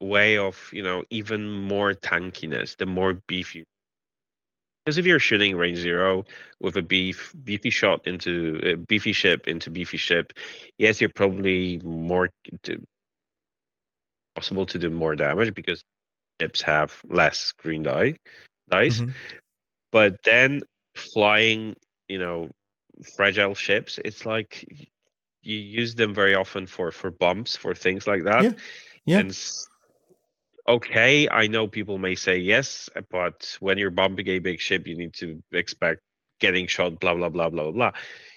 way of you know even more tankiness, the more beefy. Because if you're shooting range zero with a beef beefy shot into a beefy ship into beefy ship, yes, you're probably more to, possible to do more damage because ships have less green die dice. Mhm. But then flying, you know, fragile ships, it's like you use them very often for for bumps for things like that. Yeah. Yeah. And okay, I know people may say yes, but when you're bumping a big ship, you need to expect getting shot, blah blah blah blah blah.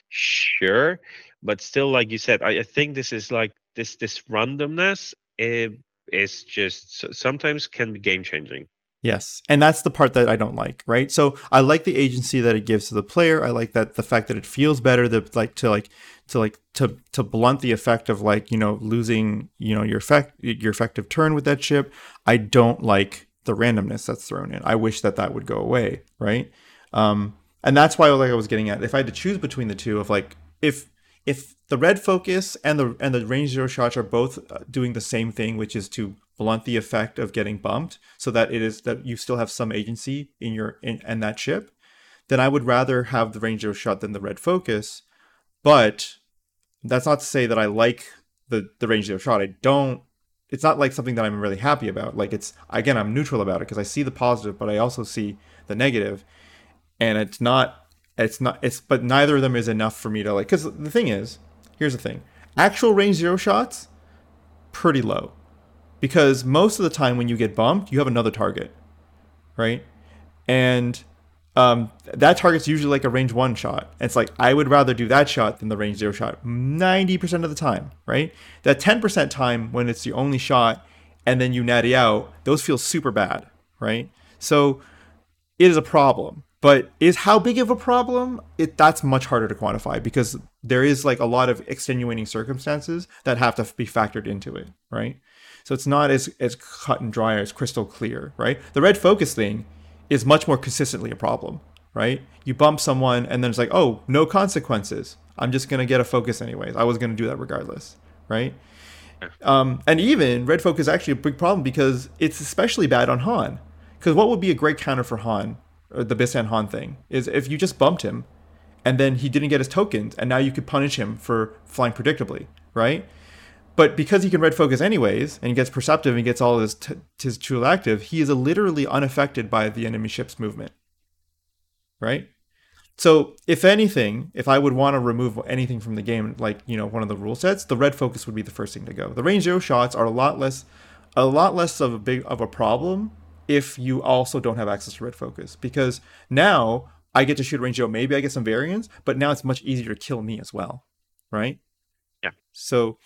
Sure, but still, like you said, I, I think this is like this this randomness eh, is just sometimes can be game changing. Yes, and that's the part that I don't like, right? So I like the agency that it gives to the player. I like that the fact that it feels better that like to like to like to to blunt the effect of like you know losing you know your effect your effective turn with that ship. I don't like the randomness that's thrown in. I wish that that would go away, right? Um, and that's why like I was getting at if I had to choose between the two of like if if the red focus and the and the range zero shots are both uh, doing the same thing, which is to blunt the effect of getting bumped, so that it is that you still have some agency in your in and that ship, then I would rather have the range zero shot than the red focus. But that's not to say that I like the the range zero shot. I don't. It's not like something that I'm really happy about. Like it's again, I'm neutral about it because I see the positive, but I also see the negative, and it's not. It's not. It's but neither of them is enough for me to like. Because the thing is, here's the thing: actual range zero shots, pretty low, because most of the time when you get bumped, you have another target, right? And um, that target's usually like a range one shot. And It's like I would rather do that shot than the range zero shot 90% of the time, right? That 10% time when it's the only shot and then you natty out, those feel super bad, right? So it is a problem. But is how big of a problem? It that's much harder to quantify because there is like a lot of extenuating circumstances that have to be factored into it, right? So it's not as as cut and dry as crystal clear, right? The red focus thing is much more consistently a problem, right? You bump someone and then it's like, oh, no consequences. I'm just gonna get a focus anyways. I was gonna do that regardless, right? Um, and even red focus is actually a big problem because it's especially bad on Han. Because what would be a great counter for Han, or the Bistan Han thing, is if you just bumped him, and then he didn't get his tokens, and now you could punish him for flying predictably, right? But because he can red focus anyways, and he gets perceptive and gets all his t- his tool active, he is literally unaffected by the enemy ship's movement, right? So if anything, if I would want to remove anything from the game, like you know one of the rule sets, the red focus would be the first thing to go. The range zero shots are a lot less, a lot less of a big of a problem if you also don't have access to red focus because now I get to shoot range zero. Maybe I get some variance, but now it's much easier to kill me as well, right? Yeah. So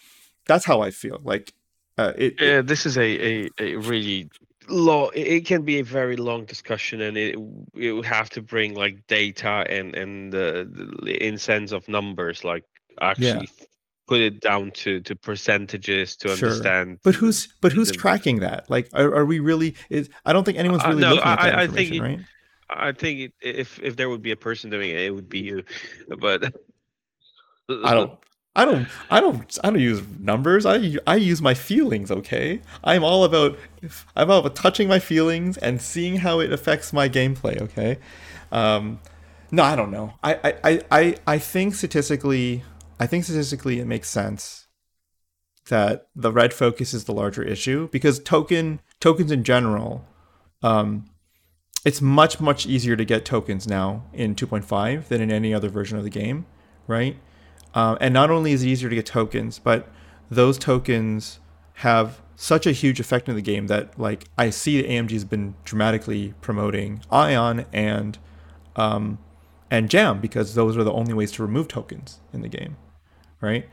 that's how I feel. Like uh, it, it- Yeah, this is a, a, a really long. It can be a very long discussion, and it it would have to bring like data and and the, the in sense of numbers, like actually put it down to to percentages to Sure. understand. But who's but who's the- tracking that? Like, are, are we really? Is I don't think anyone's Uh, really no, looking at I- that I think information, it- right? I think if if there would be a person doing it, it would be you. *laughs* But I don't. I don't. I don't. I don't use numbers. I I use my feelings. Okay. I'm all about. I'm all about touching my feelings and seeing how it affects my gameplay. Okay. Um, no, I don't know. I, I, I I think statistically, I think statistically it makes sense that the red focus is the larger issue because token tokens in general, um, it's much much easier to get tokens now in 2.5 than in any other version of the game, right? Um, and not only is it easier to get tokens, but those tokens have such a huge effect in the game that like I see AMG has been dramatically promoting Ion and um, and Jam because those are the only ways to remove tokens in the game, right?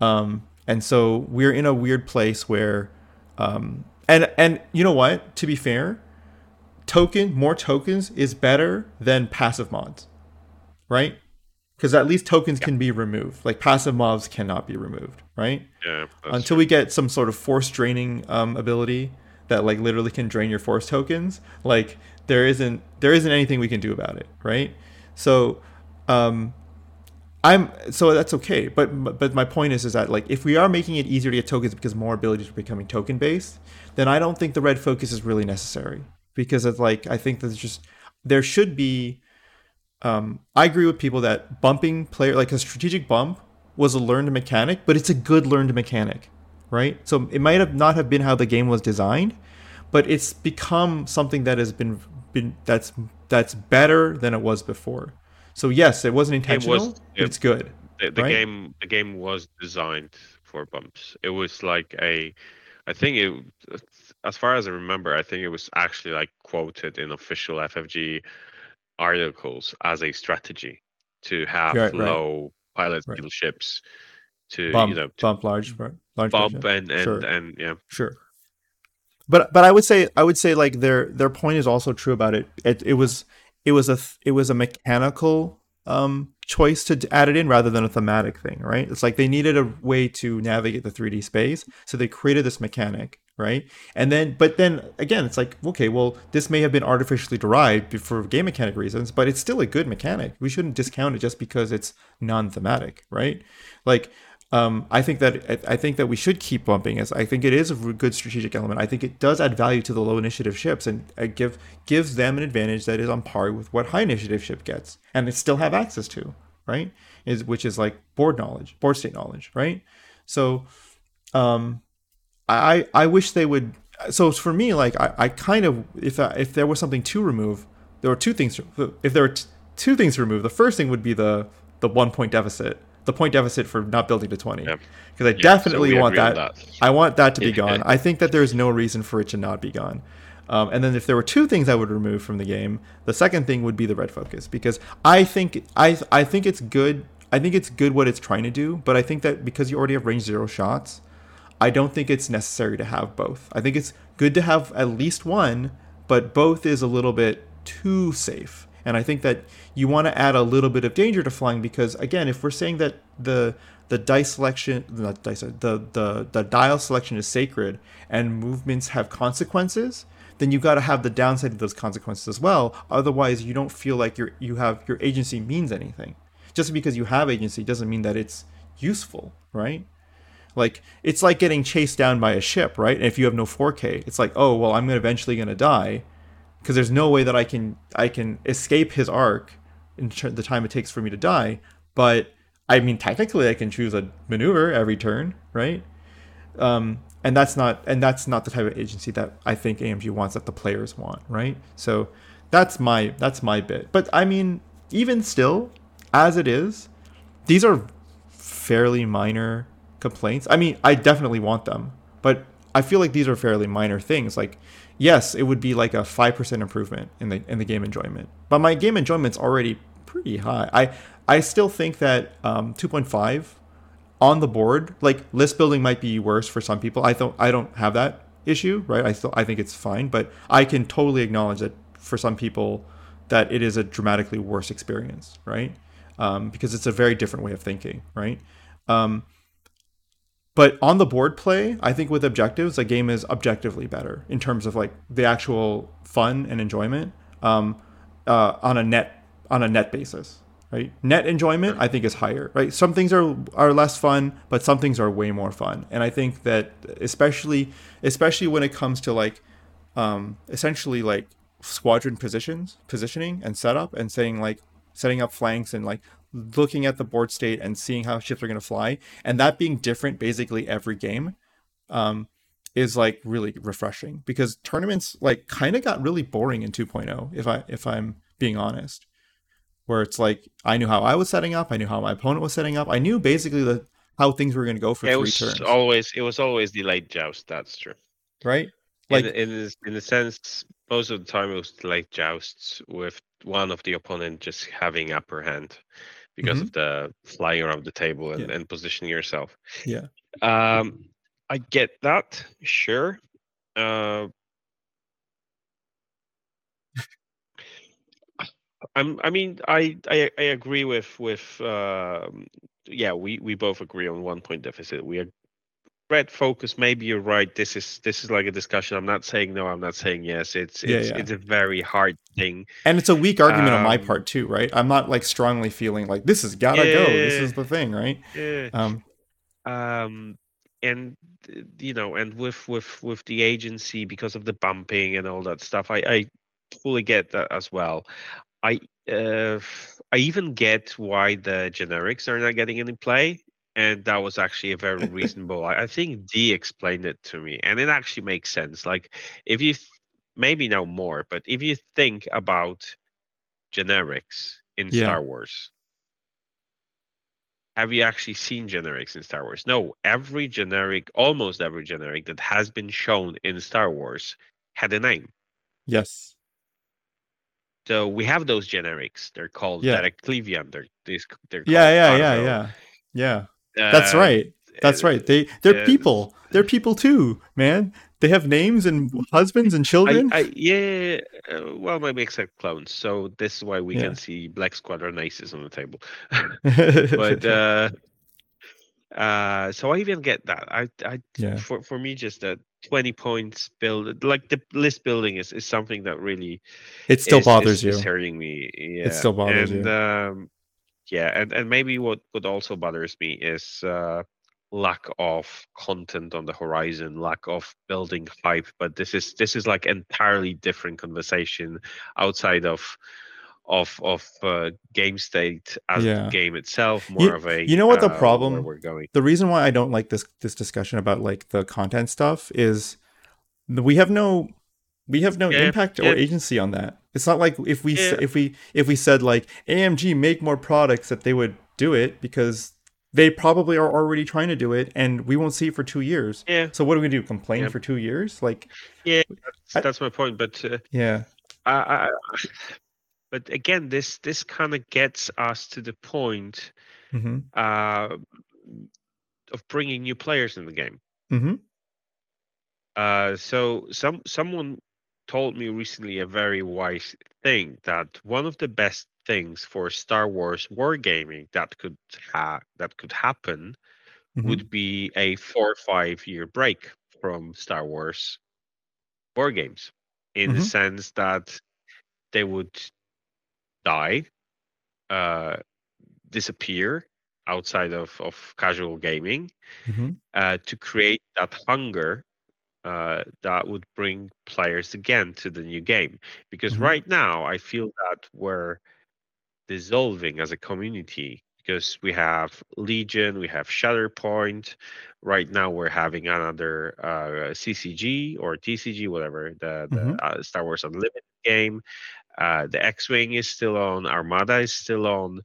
Um, and so we're in a weird place where, um, and and you know what? To be fair, token more tokens is better than passive mods, right? Because at least tokens yeah. can be removed. Like passive mods cannot be removed, right? Yeah. Until true. we get some sort of force draining um, ability that like literally can drain your force tokens, like there isn't there isn't anything we can do about it, right? So, um, I'm so that's okay. But but my point is is that like if we are making it easier to get tokens because more abilities are becoming token based, then I don't think the red focus is really necessary because it's like I think there's just there should be um, I agree with people that bumping player like a strategic bump was a learned mechanic, but it's a good learned mechanic, right? So it might have not have been how the game was designed, but it's become something that has been been that's that's better than it was before. So yes, it wasn't intentional, it was, but it's good. The, the right? game the game was designed for bumps. It was like a I think it as far as I remember, I think it was actually like quoted in official FFG articles as a strategy to have right, low right. pilot right. ships to bump, you know to bump large large bump and and, sure. and yeah sure but but i would say i would say like their their point is also true about it it, it was it was a it was a mechanical um choice to add it in rather than a thematic thing right it's like they needed a way to navigate the 3d space so they created this mechanic right? And then, but then again, it's like, okay, well, this may have been artificially derived for game mechanic reasons, but it's still a good mechanic. We shouldn't discount it just because it's non-thematic, right? Like, um, I think that I think that we should keep bumping as I think it is a good strategic element. I think it does add value to the low initiative ships and uh, give gives them an advantage that is on par with what high initiative ship gets, and they still have access to, right? Is which is like board knowledge, board state knowledge, right? So, um, I I wish they would. So for me, like I, I kind of if I, if there was something to remove, there were two things. If there were t- two things to remove, the first thing would be the the one point deficit, the point deficit for not building to twenty, because yeah. I yeah, definitely so want that. that. I want that to be gone. I think that there's no reason for it to not be gone. Um, and then if there were two things I would remove from the game, the second thing would be the red focus because I think I I think it's good. I think it's good what it's trying to do, but I think that because you already have range zero shots, I don't think it's necessary to have both. I think it's good to have at least one, but both is a little bit too safe. And I think that you want to add a little bit of danger to flying because again, if we're saying that the the dice selection, not dice, the the the dial selection is sacred and movements have consequences, then you've got to have the downside of those consequences as well. Otherwise, you don't feel like your you have your agency means anything. Just because you have agency doesn't mean that it's useful, right? Like it's like getting chased down by a ship, right? And if you have no 4K, it's like, oh well, I'm eventually gonna die because there's no way that I can I can escape his arc in the time it takes for me to die. But I mean, technically, I can choose a maneuver every turn, right? Um, and that's not and that's not the type of agency that I think AMG wants that the players want, right? So that's my that's my bit. But I mean, even still, as it is, these are fairly minor complaints. I mean, I definitely want them, but I feel like these are fairly minor things. Like, yes, it would be like a five percent improvement in the in the game enjoyment, but my game enjoyment's already pretty high. I I still think that um, 2.5 on the board, like list building might be worse for some people. I don't I don't have that issue, right? I still I think it's fine, but I can totally acknowledge that for some people that it is a dramatically worse experience, right? Um, because it's a very different way of thinking, right? Um, but on the board play, I think with objectives, the game is objectively better in terms of like the actual fun and enjoyment um, uh, on a net on a net basis. Right, net enjoyment I think is higher. Right, some things are are less fun, but some things are way more fun. And I think that especially especially when it comes to like um, essentially like squadron positions, positioning and setup, and saying like setting up flanks and like looking at the board state and seeing how ships are going to fly and that being different basically every game um, is like really refreshing because tournaments like kind of got really boring in 2.0 if i if i'm being honest. Where it's like i knew how i was setting up i knew how my opponent was setting up i knew basically the how things were going to go for it three was turns. always it was always delayed joust that's true. Right? Like in in, in the sense most of the time it was delayed jousts with one of the opponent just having upper hand because Mhm. of the flying around the table and, Yeah. and positioning yourself. Yeah. Um, I get that, sure. Uh, I'm. I mean, I, I I agree with with. Um, yeah, we we both agree on one point deficit. We are red focus. Maybe you're right. This is this is like a discussion. I'm not saying no. I'm not saying yes. It's Yeah, it's yeah. it's a very hard thing. And it's a weak argument on my Um, part too, right? I'm not like strongly feeling like this has gotta go. This Yeah. is the thing, right? Yeah. Um, um and uh, you know and with with with the agency because of the bumping and all that stuff i i fully get that as well i uh i even get why the generics are not getting any play and that was actually a very reasonable I, I think d explained it to me and it actually makes sense like if you th- maybe know more but if you think about generics in Yeah. star wars have you actually seen generics in Star Wars? No, every generic, almost every generic that has been shown in Star Wars had a name. yes. So we have those generics. They're called Yeah. Derek Klivian. They're these. They're Yeah, called yeah, yeah, yeah. That's Uh, right. That's right. They they're people. They're people too, man. They have names and husbands and children. I, yeah, uh, well, maybe except clones. So this is why we Yeah. can see Black Squadron aces on the table. *laughs* but uh, uh, so I even get that. I, I, Yeah. for for me, just that twenty points build, like the list building is is something that really it still is- bothers is, you. is hurting me. Yeah, still bothers and, you. Um, yeah, and and maybe what what also bothers me is uh, lack of content on the horizon, lack of building hype. But this is this is like entirely different conversation outside of. Of of uh, game state as Yeah. the game itself, more of a you know what the uh, problem- we're going. the reason why I don't like this this discussion about like the content stuff is we have no we have no Yeah, impact or agency on that. It's not like if we Yeah. if we if we said like AMG make more products that they would do it because they probably are already trying to do it and we won't see it for 2 years. Yeah, So what are we do? Complain Yeah. for 2 years? Like that's, I- that's my point. But uh, yeah. I, I, *sighs* but again, this this kind of gets us to the point Mhm. uh, of bringing new players in the game. Mm-hmm. Uh, so some someone told me recently a very wise thing that one of the best things for Star Wars wargaming that could ha- that could happen Mhm. would be a four or five year break from Star Wars war games in the Mhm. sense that they would die, uh, disappear outside of, of casual gaming Mhm. uh, to create that hunger uh, that would bring players again to the new game. Because Mhm. right now, I feel that we're dissolving as a community because we have Legion, we have Shatterpoint. Right now, we're having another uh, CCG or TCG, whatever the, the Mhm. uh, Star Wars Unlimited game. Uh, the X-wing is still on, Armada is still on,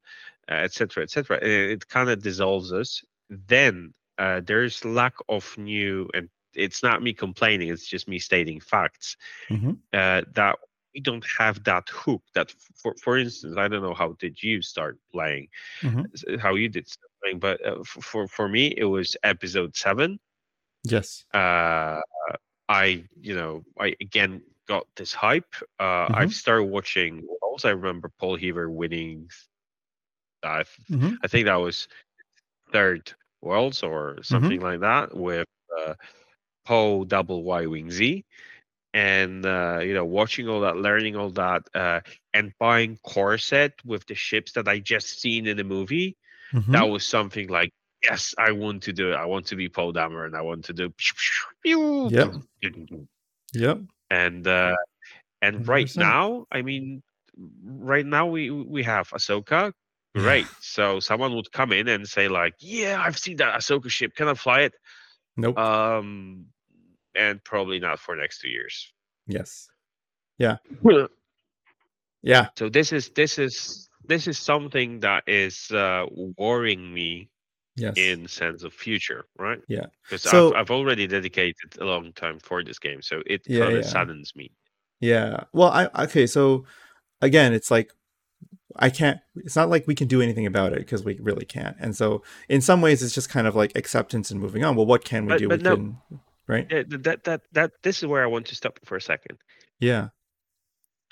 etc., etc. And it kind of dissolves us. Then uh, there's lack of new, and it's not me complaining; it's just me stating facts Mhm. uh, that we don't have that hook. That, for for instance, I don't know how did you start playing, Mhm. how you did playing, but uh, for for me it was episode seven. Yes. Uh, I you know I again got this hype. Uh, I've started watching. Also, I remember Paul Heaver winning. I Mhm. I think that was third worlds or something like that with uh, Poe Double Y Wing Z, and uh, you know watching all that, learning all that, uh, and buying core set with the ships that I just seen in the movie. Mhm. That was something like. Yes, I want to do it. I want to be Poe Dameron, and I want to do. Yep. Yep. And uh, and right 100%. now, I mean, right now we we have Ahsoka. Great. So someone would come in and say like, "Yeah, I've seen that Ahsoka ship. Can I fly it?" Nope. Um, and probably not for next two years. yes. Yeah. *laughs* Yeah. So this is this is this is something that is uh, worrying me Yes. in sense of future, right? Yeah. Because So- I've, I've already dedicated a long time for this game, so it Yeah, kind of yeah. saddens me. Yeah. Well, I okay, so again, it's like I can't. It's not like we can do anything about it because we really can't. And so, in some ways, it's just kind of like acceptance and moving on. Well, what can we But- do? but we no. can, right? Yeah, that that that this is where I want to stop for a second. Yeah,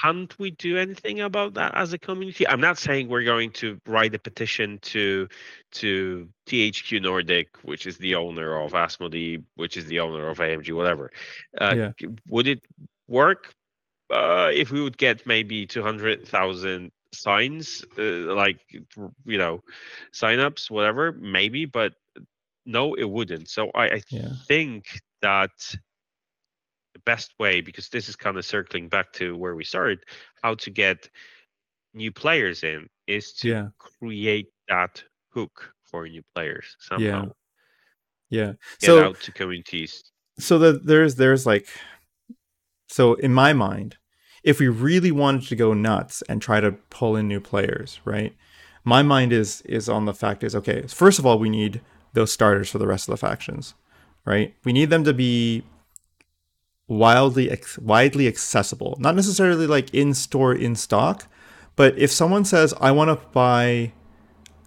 Can't we do anything about that as a community? I'm not saying we're going to write a petition to to THQ Nordic, which is the owner of Asmodee, which is the owner of AMG, whatever. Uh, Yeah. Would it work uh, if we would get maybe 200,000 signs, uh, like you know, signups, whatever? Maybe, but no, it wouldn't. So I, I Yeah. think that the best way, because this is kind of circling back to where we started, how to get new players in is to yeah, create that hook for new players somehow. yeah. Get So out to communities. so the, there's there's like so in my mind if we really wanted to go nuts and try to pull in new players right my mind is is on the fact is okay first of all we need those starters for the rest of the factions right? We need them to be wildly widely accessible. Not necessarily like in store in stock but if someone says i want to buy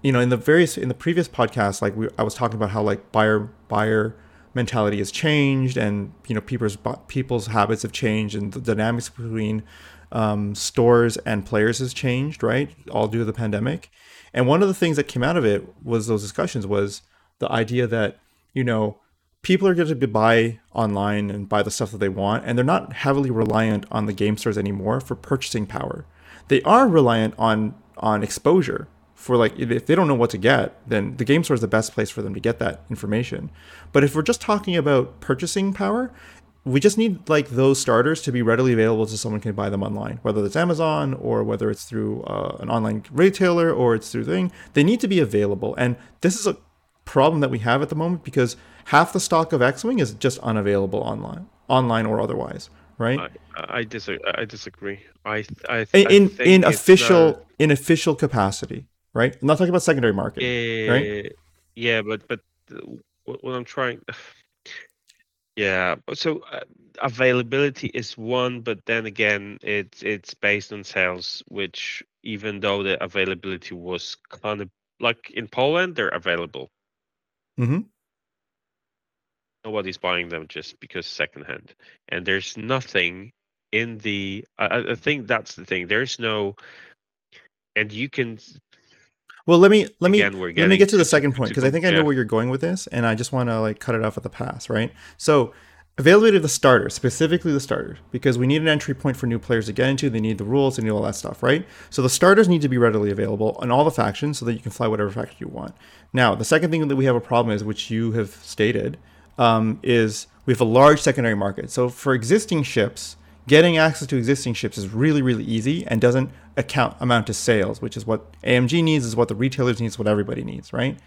you know in the various in the previous podcast like we, i was talking about how like buyer buyer mentality has changed and you know people's people's habits have changed and the dynamics between um, stores and players has changed right all due to the pandemic. And one of the things that came out of it was those discussions was the idea that you know people are going to buy online and buy the stuff that they want and they're not heavily reliant on the game stores anymore for purchasing power. They are reliant on on exposure for like if they don't know what to get then the game store is the best place for them to get that information. But if we're just talking about purchasing power we just need like those starters to be readily available so someone can buy them online. Whether it's amazon or whether it's through uh, an online retailer or it's through thing they need to be available. And this is a problem that we have at the moment because half the stock of x-wing is just unavailable online online or otherwise right I, I disagree. I disagree. I th- I, I in, think in official not- in official capacity right i'm not talking about secondary market yeah, right? Yeah, but but uh, what, what I'm trying. *sighs* Yeah, so uh, availability is one, but then again, it's it's based on sales, which even though the availability was kind of like in Poland, they're available. Mhm. Nobody's buying them just because secondhand, and there's nothing in the. I, I- think that's the thing. There's no, and you can. Well, let me let me Again, let me get to the second point because I think I know yeah. where you're going with this, and I just want to like cut it off at the pass, right? So, availability of the starters, specifically the starters, because we need an entry point for new players to get into. They need the rules, they need all that stuff, right? So the starters need to be readily available on all the factions so that you can fly whatever faction you want. Now, the second thing that we have a problem is, which you have stated, um, is we have a large secondary market. So for existing ships, getting access to existing ships is really really easy and doesn't account amount to sales which is what amg needs is what the retailers needs what everybody needs right?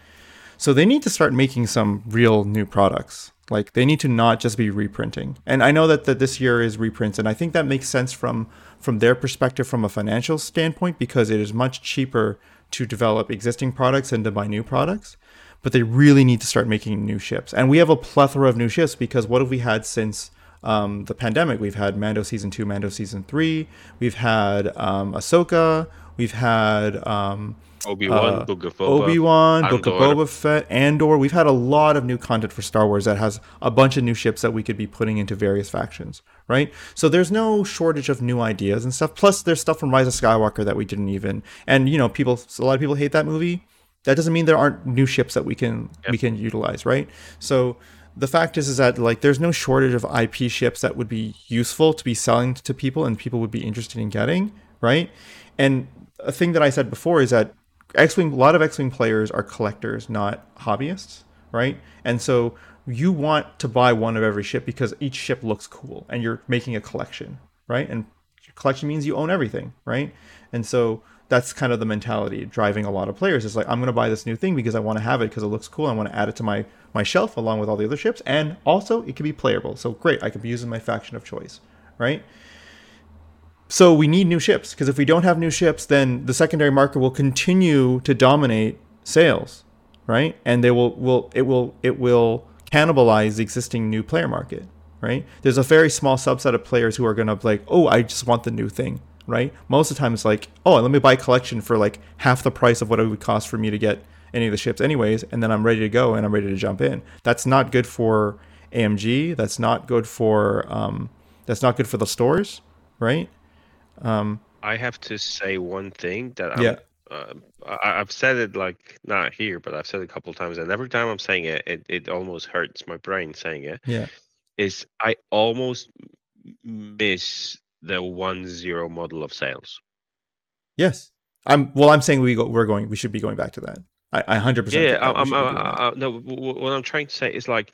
So they need to start making some real new products. Like they need to not just be reprinting. And i know that, that this year is reprints and i think that makes sense from from their perspective from a financial standpoint because it is much cheaper to develop existing products than to buy new products but they really need to start making new ships. And we have a plethora of new ships because what have we had since um, the pandemic? We've had Mando season two, Mando season three. We've had um, Ahsoka. We've had um, Obi Wan, uh, Book of Boba, Obi Wan, Book of Boba Fett, Andor. We've had a lot of new content for Star Wars that has a bunch of new ships that we could be putting into various factions, right? So there's no shortage of new ideas and stuff. Plus, there's stuff from Rise of Skywalker that we didn't even. And you know, people, a lot of people hate that movie. That doesn't mean there aren't new ships that we can we can utilize, right? So the fact is is that like there's no shortage of IP ships that would be useful to be selling to people and people would be interested in getting, right? And a thing that I said before is that X-wing a lot of X-wing players are collectors, not hobbyists, right? And so you want to buy one of every ship because each ship looks cool and you're making a collection, right? And collection means you own everything, right? And so that's kind of the mentality driving a lot of players. It's like I'm going to buy this new thing because I want to have it because it looks cool. I want to add it to my my shelf along with all the other ships, and also it can be playable. So great, I can be using my faction of choice, right? So we need new ships because if we don't have new ships, then the secondary market will continue to dominate sales, right? And they will will it will it will cannibalize the existing new player market, right? There's a very small subset of players who are going to be like, "Oh, I just want the new thing." Right? Most of the time it's like, oh, let me buy a collection for like half the price of what it would cost for me to get any of the ships anyways, and then I'm ready to go and I'm ready to jump in. That's not good for AMG. That's not good for um, that's not good for the stores, right? Um, I have to say one thing that I'm, Yeah. uh, I, I've said it like not here, but I've said it a couple times, and every time I'm saying it, it, it almost hurts my brain saying it. yeah, Is I almost miss the one zero model of sales. yes. I'm well. I'm saying we go. We're going. We should be going back to that. I, 100. percent Yeah, I'm, I'm, I, I, no. w- w- What I'm trying to say is like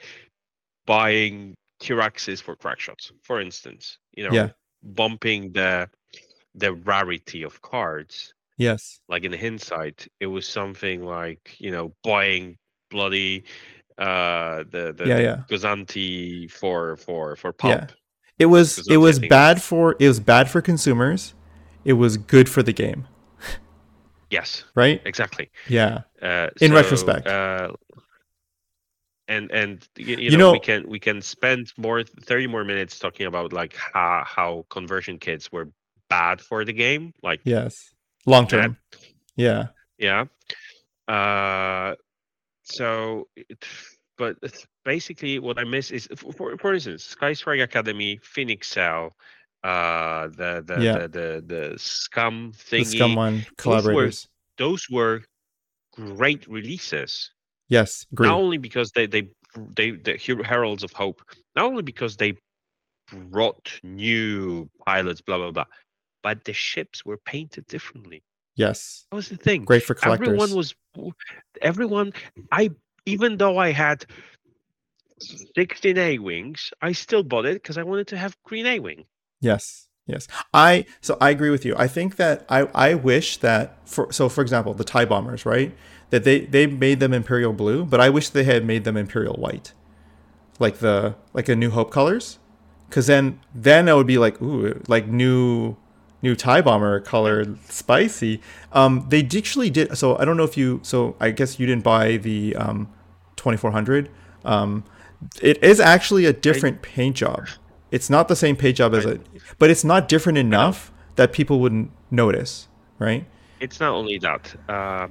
buying T-Rexes for crack shots, for instance. You know, Yeah. bumping the the rarity of cards. Yes. like in hindsight, it was something like you know buying bloody uh the the Yeah, yeah. Gozanti for for for Yeah. It was. It was bad for. It was bad for consumers. It was good for the game, Yes, right? exactly. Yeah. Uh, In so, retrospect. uh, and and y- you, You know, know- we can we can spend more thirty more minutes talking about like how how conversion kits were bad for the game, like Yes. Long term. Yeah. Yeah. Uh, so, it, but basically, what I miss is, for for instance, Sky Strike Academy, Phoenix Cell, uh, the the Yeah. the, the the Scum The thingy. Scum One collaborators. Those were great releases. Yes. great. Not only because they they they the Heralds of Hope, not only because they brought new pilots, blah blah blah, but the ships were painted differently. Yes. That was the thing. Great for collectors. Everyone was, everyone. I even though I had sixteen A wings, I still bought it because I wanted to have green A wing. Yes. Yes. I so I agree with you. I think that I I wish that for so for example, the TIE bombers, right? That they they made them imperial blue, but I wish they had made them imperial white. Like the like a new hope colors. Cuz then then I would be like, ooh, like new new TIE bomber color spicy. Um they actually did so I don't know if you so I guess you didn't buy the um 2400. Um it is actually a different paint job. It's not the same paint job as it, but it's not different enough that people wouldn't notice, right? It's not only that. Uh,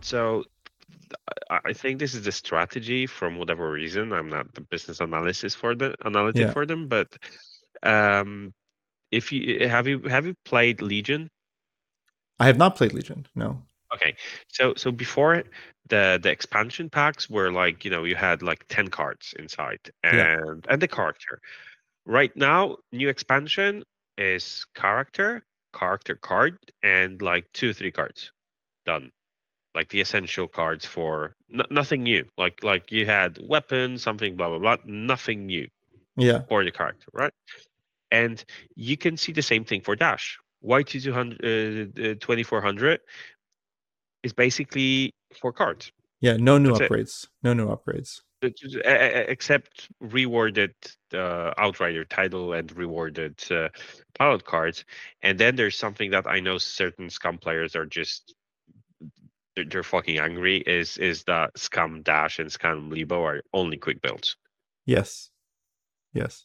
so I I think this is the strategy from whatever reason. I'm not the business analysis for the analytic Yeah. for them, but um, if you have you have you played Legion? I have not played Legion. No. Okay, so so before the the expansion packs were like you know you had like ten cards inside and Yeah. and the character. Right now, new expansion is character, character card, and like two three cards, done. Like the essential cards for n- nothing new. Like like you had weapon, something blah blah blah, nothing new Yeah. for the character, right? And you can see the same thing for Dash. YT200, uh, uh, 2400 is basically for cards, Yeah. No new That's it. upgrades. No new upgrades. Except rewarded uh, Outrider title and rewarded uh, pilot cards. And then there's something that I know certain Scum players are just they're, they're fucking angry. Is is that Scum Dash and Scum Leebo are only quick builds? Yes. Yes.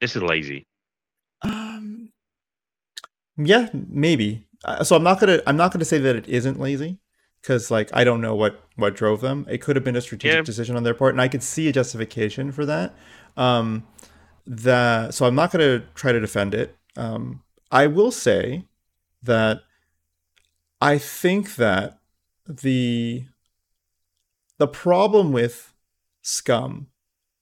This is lazy. Um. Yeah, maybe. Uh, so I'm not gonna. I'm not gonna say that it isn't lazy, because like I don't know what what drove them. It could have been a strategic Yeah. decision on their part, and I could see a justification for that. Um, that so I'm not gonna try to defend it. Um, I will say that I think that the the problem with scum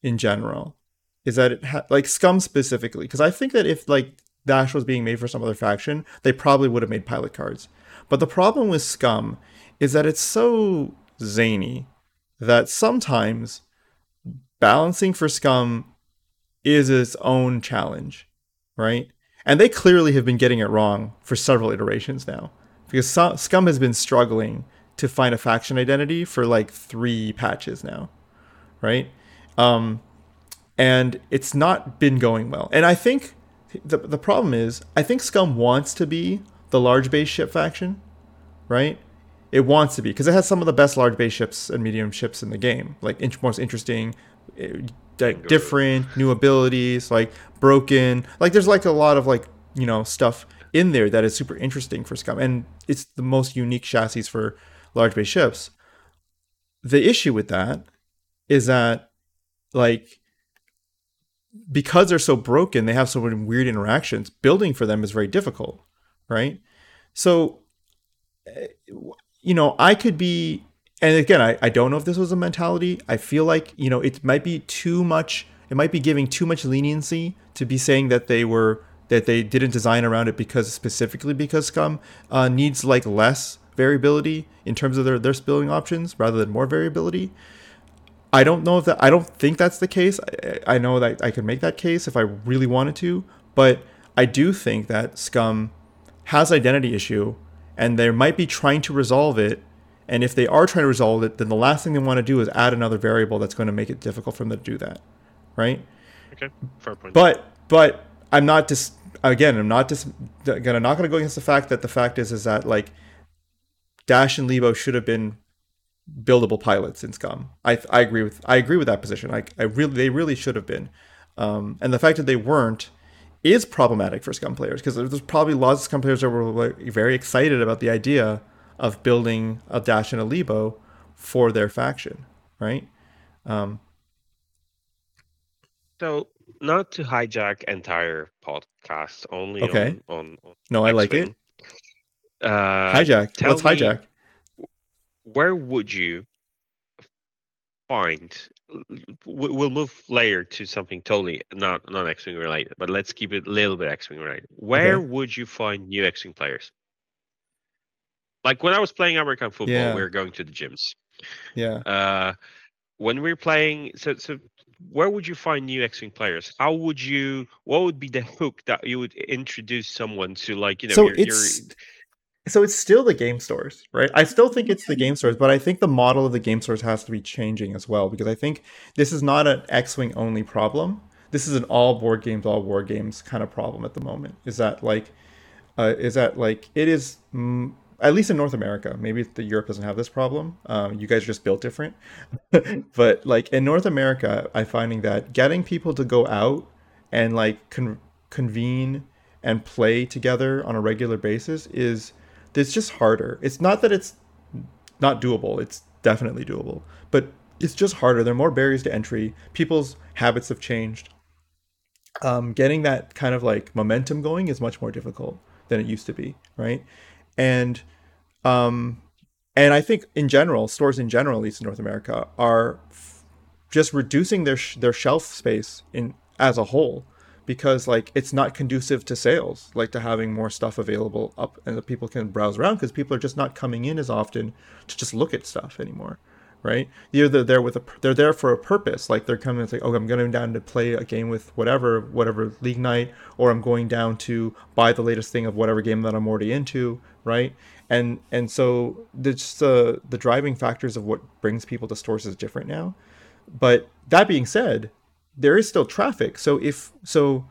in general is that it ha- like scum specifically because i think that if like dash was being made for some other faction they probably would have made pilot cards. But the problem with scum is that it's so zany that sometimes balancing for scum is its own challenge right? And they clearly have been getting it wrong for several iterations now because scum has been struggling to find a faction identity for like three patches now right? Um, and it's not been going well. And I think the the problem is I think Scum wants to be the large base ship faction, right? It wants to be because it has some of the best large base ships and medium ships in the game, like most interesting, eh, like different new abilities, like broken. Like there's like a lot of like you know stuff in there that is super interesting for Scum, and it's the most unique chassis for large base ships. The issue with that is that, like, because they're so broken, they have so many weird interactions. Building for them is very difficult, right? So, eh, you know, I could be, and again, I, I don't know if this was a mentality. I feel like, you know, it might be too much, it might be giving too much leniency to be saying that they were, that they didn't design around it because specifically because Scum uh, needs like less variability in terms of their, their building options rather than more variability. I don't know if that I don't think that's the case. I, I, know that I could make that case if I really wanted to, but I do think that Scum has identity issue and they might be trying to resolve it. And if they are trying to resolve it, then the last thing they want to do is add another variable that's going to make it difficult for them to do that. Right? Okay. Fair point. But but I'm not just again, I'm not just gonna not gonna go against the fact that the fact is is that like Dash and Leebo should have been buildable pilots in Scum. I I agree with I agree with that position. Like I really they really should have been, um, and the fact that they weren't is problematic for Scum players because there's probably lots of Scum players that were like, very excited about the idea of building a Dash and a Leebo for their faction, right? Um, so not to hijack entire podcast, only okay. on, on, on no, I like it. Uh, hijack. Let's hijack where would you find we'll move layer to something totally not not X-wing related, but let's keep it a little bit X-wing related. Where okay. would you find new X-wing players? Like when I was playing American football, yeah. we were going to the gyms. Yeah. Uh, when we are playing, so so where would you find new X-wing players? How would you? What would be the hook that you would introduce someone to? Like you know, so it's so it's still the game stores, right? I still think it's the game stores, but I think the model of the game stores has to be changing as well because I think this is not an X-wing only problem. This is an all board games, all war games kind of problem at the moment. Is that like, uh, is that like it is mm, at least in North America. Maybe the Europe doesn't have this problem. Um, you guys are just built different, *laughs* but like in North America, I'm finding that getting people to go out and like con- convene and play together on a regular basis is it's just harder. It's not that it's not doable. It's definitely doable, but it's just harder. There are more barriers to entry. People's habits have changed. Um, getting that kind of like momentum going is much more difficult than it used to be, right? And um, and I think in general, stores in general, at least in North America, are f- just reducing their sh- their shelf space in as a whole because like it's not conducive to sales like to having more stuff available up and that people can browse around because people are just not coming in as often to just look at stuff anymore right? They're there with a they're there for a purpose like they're coming it's like oh i'm going down to play a game with whatever whatever league night or i'm going down to buy the latest thing of whatever game that i'm already into right? And and so just the the driving factors of what brings people to stores is different now. But that being said there is still traffic. So if so,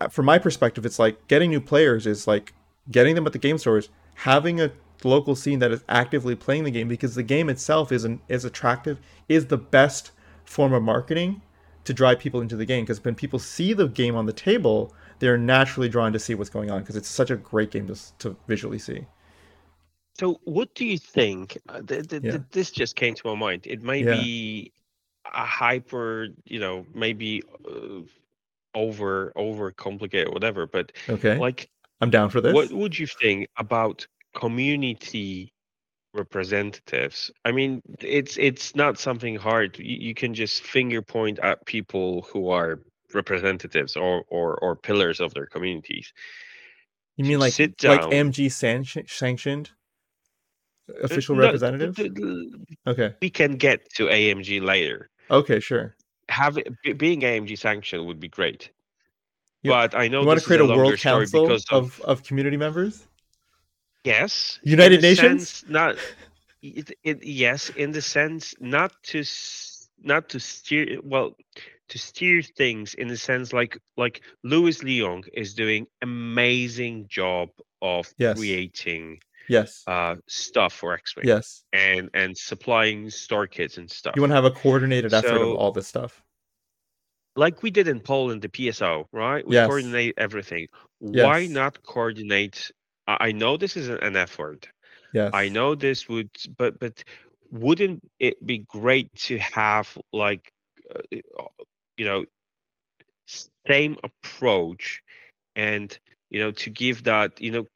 uh, from my perspective, it's like getting new players is like getting them at the game stores, having a local scene that is actively playing the game because the game itself is an, is attractive, is the best form of marketing to drive people into the game. Because when people see the game on the table, they're naturally drawn to see what's going on because it's such a great game to, to visually see. So, what do you think? Uh, th- th- yeah. th- this just came to my mind. It may yeah. be a hyper, you know, maybe uh, over over complicated, whatever. But okay, like I'm down for this. What would you think about community representatives? I mean, it's it's not something hard. You, you can just finger point at people who are representatives or or or pillars of their communities. You mean like Sit down. like AMG sanctioned official no, representatives? okay. We can get to AMG later. Okay, sure. Have it, being AMG sanctioned would be great. But I know you want to create a, a world council of, of, of community members. Yes, United Nations. Sense, not it, it, yes, in the sense not to not to steer well to steer things in the sense like like Louis Leong is doing amazing job of yes. creating yes uh stuff for x-wing yes and and supplying store kits and stuff you want to have a coordinated effort so, of all this stuff like we did in Poland, the PSO, right? We Yes. coordinate everything. Why not coordinate? I know this is an effort. Yes. I know this would, but but wouldn't it be great to have like, uh, you know, same approach, and you know, to give that, you know,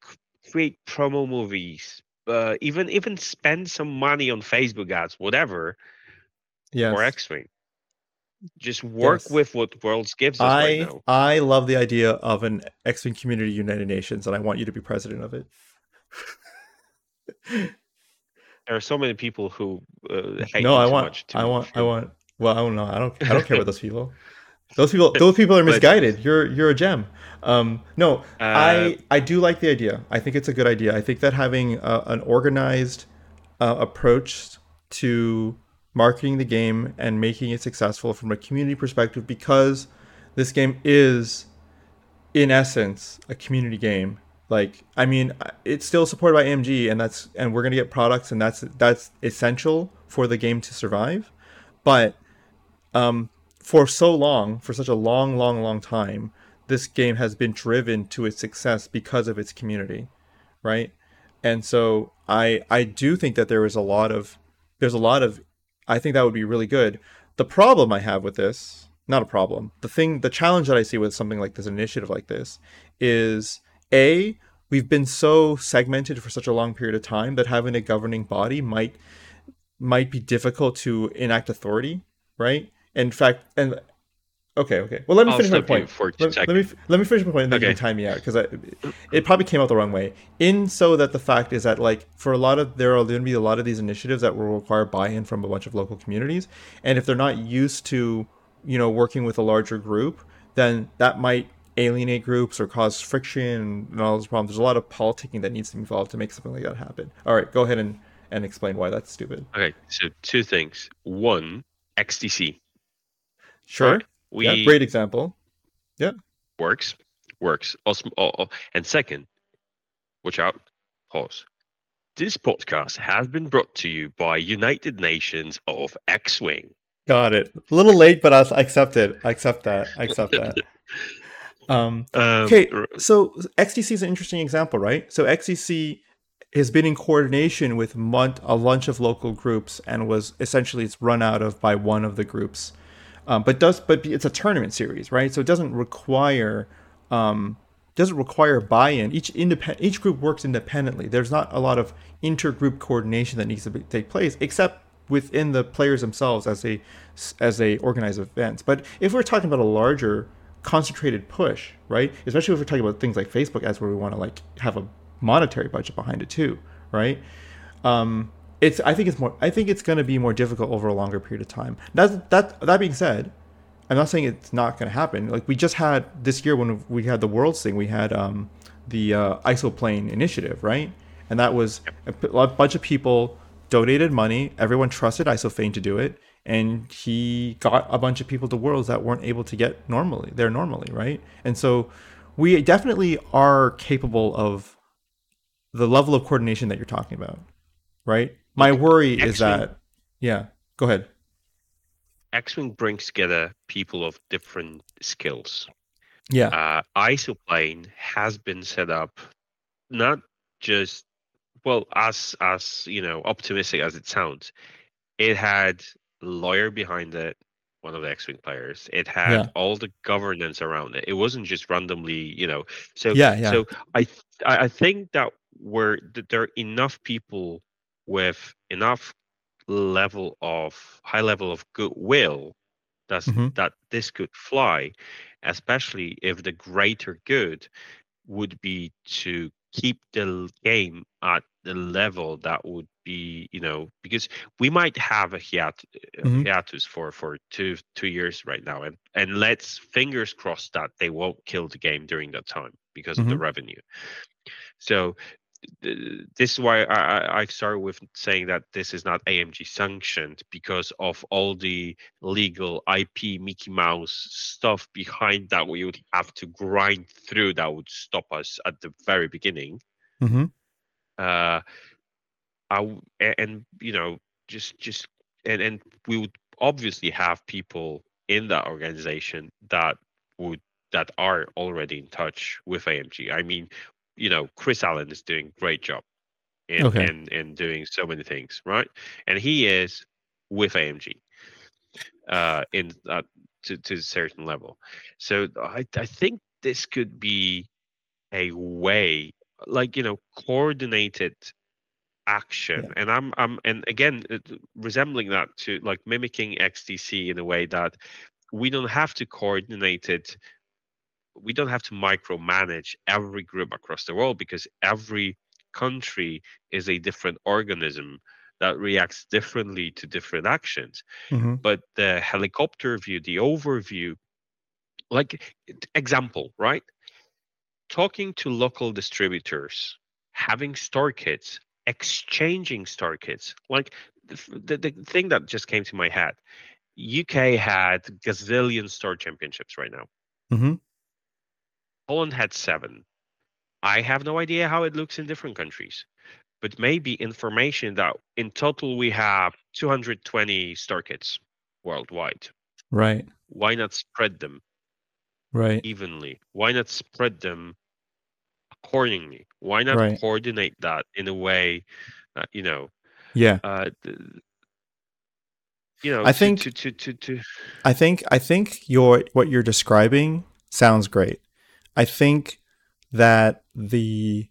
create promo movies, uh, even even spend some money on Facebook ads, whatever, Yes. for X-wing. Just work Yes. with what Worlds gives us right I now. I love the idea of an X-wing community United Nations, and I want you to be president of it. *laughs* There are so many people who uh, hate no, I want, I want, I want. Well, I don't know. I don't. I don't care about those people. *laughs* Those people. Those people are misguided. You're you're a gem. Um, no, Uh, I I do like the idea. I think it's a good idea. I think that having uh, an organized uh, approach to marketing the game and making it successful from a community perspective, because this game is in essence a community game like i mean it's still supported by amg and that's and we're going to get products and that's that's essential for the game to survive but um for so long for such a long long long time this game has been driven to its success because of its community right? And so i i do think that there is a lot of there's a lot of i think that would be really good. The problem i have with this not a problem the thing the challenge that i see with something like this initiative like this is a we've been so segmented for such a long period of time that having a governing body might might be difficult to enact authority right in fact and okay okay. Well let me I'll finish my point. let, let me let me finish my point and then you can time me out because it probably came out the wrong way. In so that the fact is that like for a lot of there are going to be a lot of these initiatives that will require buy-in from a bunch of local communities and if they're not used to you know working with a larger group then that might alienate groups or cause friction and all those problems. There's a lot of politicking that needs to be involved to make something like that happen. All right go ahead and and explain why that's stupid. Okay, so two things. One, XTC. Sure right? We yeah great example Yeah. works, works. Awesome. Oh, oh. And second, watch out. Pause. This podcast has been brought to you by United Nations of X-Wing. got it a little late but i accept it i accept that i accept that *laughs* um Um, Okay, so XTC is an interesting example, right? So XTC has been in coordination with a bunch of local groups and was essentially it's run out of by one of the groups, um, but does but it's a tournament series, right? So it doesn't require um, doesn't require buy-in. Each independent each group works independently. There's not a lot of intergroup coordination that needs to be, take place, except within the players themselves as they as they organize events. But if we're talking about a larger concentrated push, right? Especially if we're talking about things like Facebook ads where we want to like have a monetary budget behind it too, right? Um, it's I think it's more I think it's going to be more difficult over a longer period of time. That that that being said, I'm not saying it's not going to happen. Like we just had this year when we had the Worlds thing, we had um, the uh, isoplane initiative, right? And that was a bunch of people donated money. Everyone trusted Isophane to do it, and he got a bunch of people to Worlds that weren't able to get normally there normally, right? And so we definitely are capable of the level of coordination that you're talking about, right? My worry is X-Wing- that, yeah. Go ahead. X-Wing brings together people of different skills. Yeah. Uh, Isoplane has been set up not just well as as you know optimistic as it sounds. It had lawyer behind it, one of the X-Wing players. It had Yeah. all the governance around it. It wasn't just randomly, you know. So Yeah, yeah. so I I think that we're that there are enough people with enough level of high level of goodwill that's Mhm. that this could fly, especially if the greater good would be to keep the game at the level that would be, you know, because we might have a hiat- a Mhm. hiatus for for two two years right now, and and let's fingers crossed that they won't kill the game during that time because of the revenue. So this is why I, I- with saying that this is not AMG sanctioned because of all the legal IP Mickey Mouse stuff behind that we would have to grind through that would stop us at the very beginning. Mm-hmm. Uh, I and you know just just and and we would obviously have people in that organization that would that are already in touch with AMG. I mean, you know, Chris Allen is doing great job in Okay. in, in doing so many things, right? And he is with AMG uh, in uh, to to a certain level. So I I think this could be a way, like you know, coordinated action Yeah. and i'm i'm and again resembling that to like mimicking XTC in a way that we don't have to coordinate it we don't have to micromanage every group across the world because every country is a different organism that reacts differently to different actions. Hmm but the helicopter view the overview like example right? Talking to local distributors having store kits exchanging store kits like the, the, the thing that just came to my head. Uk had gazillion store championships right now. Hmm poland had seven i have no idea how it looks in different countries but maybe information that in total we have 220 star kits worldwide Right. why not spread them Right. evenly? Why not spread them accordingly? Why not Right. coordinate that in a way, uh, you know, Yeah. uh, you know, I to, think- to, to, to, to I think I think your what you're describing sounds great. I think that the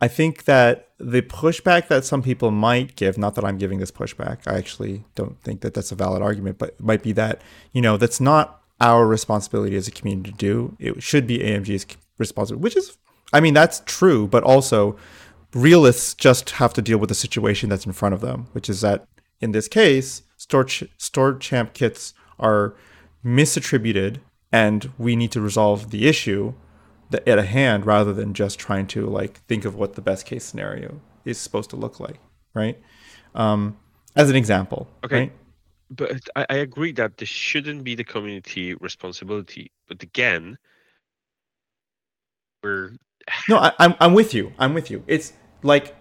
I think that the pushback that some people might give, not that I'm giving this pushback, I actually don't think that that's a valid argument, but it might be that, you know, that's not our responsibility as a community to do. It should be AMG's responsibility, which is, I mean, that's true, but also realists just have to deal with the situation that's in front of them, which is that in this case, store, ch- store champ kits are misattributed and we need to resolve the issue at a hand rather than just trying to like think of what the best case scenario is supposed to look like, right? Um, as an example, Okay. right? but I, I agree that this shouldn't be the community responsibility. But again, we're *laughs* No, I, I'm I'm with you. I'm with you. It's like,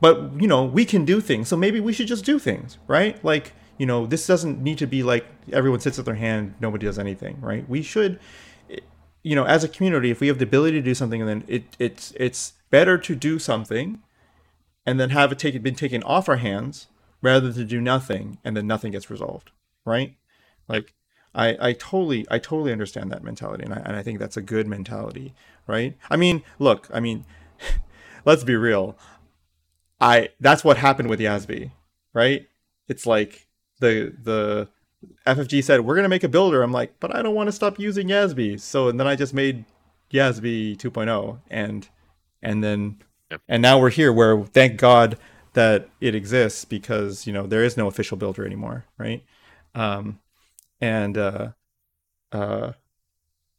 but you know, we can do things, so maybe we should just do things, right? Like, you know, this doesn't need to be like everyone sits with their hand, nobody does anything, right? We should, you know, as a community, if we have the ability to do something, and then it it's it's better to do something, and then have it taken been taken off our hands rather than to do nothing and then nothing gets resolved, right? Like, I I totally I totally understand that mentality, and I and I think that's a good mentality, right? I mean, look, I mean, *laughs* let's be real. I that's what happened with Yasby, right? It's like the the FFG said we're gonna make a builder. I'm like, but I don't want to stop using Yasby. So and then I just made Yasby 2.0, and and then Yep. and now we're here where thank God that it exists because you know there is no official builder anymore, right? Um, and uh, uh,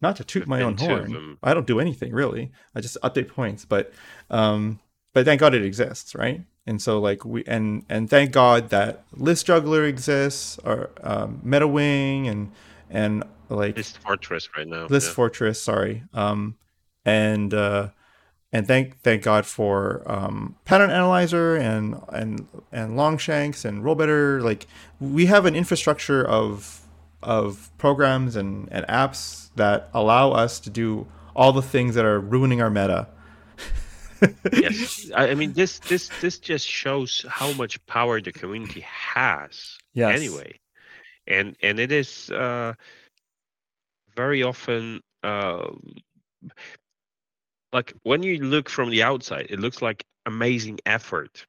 not to toot my own been two of horn. I don't do anything really. I just update points, but um, but thank God it exists, right? And so like we and and thank God that List Juggler exists, or um, MetaWing, and and like this fortress right now. List yeah. Fortress, sorry, um, and uh, and thank thank God for um, Pattern Analyzer and and and Longshanks and Rollbetter. Like we have an infrastructure of of programs and, and apps that allow us to do all the things that are ruining our meta. Yes, *laughs* I, I mean this this this just shows how much power the community has. Yes. Anyway, and and it is uh, very often uh, like when you look from the outside, it looks like amazing effort.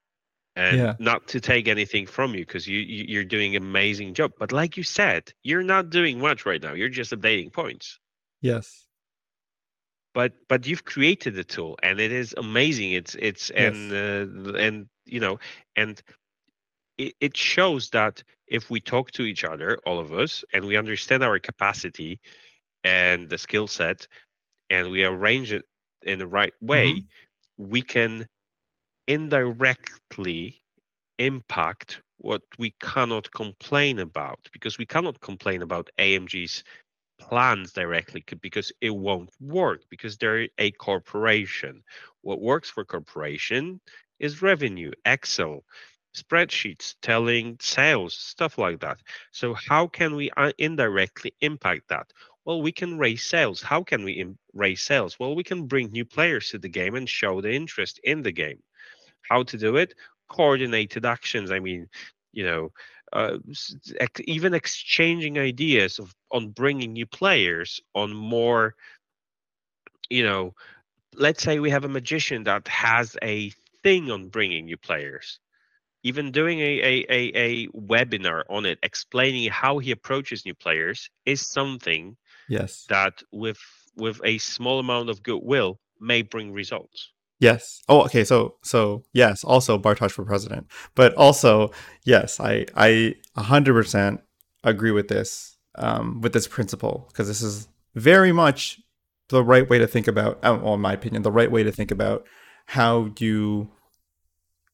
And Yeah. not to take anything from you because you, you you're doing amazing job. But like you said, you're not doing much right now. You're just updating points. Yes. But but you've created the tool and it is amazing it's it's Yes. and uh, and you know and it, it shows that if we talk to each other all of us and we understand our capacity and the skill set and we arrange it in the right way we can indirectly impact what we cannot complain about because we cannot complain about AMG's plans directly because it won't work because they're a corporation. What works for corporation is revenue, Excel. spreadsheets telling sales, stuff like that. So, how can we uh, indirectly impact that? Well, we can raise sales. How can we raise sales? Well, we can bring new players to the game and show the interest in the game. How to do it? Coordinated actions. I mean, you know, uh, ex- even exchanging ideas of on bringing new players on more you know let's say we have a magician that has a thing on bringing new players. Even doing a, a, a, a webinar on it explaining how he approaches new players is something yes. that with with a small amount of goodwill may bring results Yes. Oh, okay. So, so yes. Also, Bartosz for president, but also yes, I I hundred percent agree with this um, with this principle because this is very much the right way to think about, uh, well, in my opinion, the right way to think about how you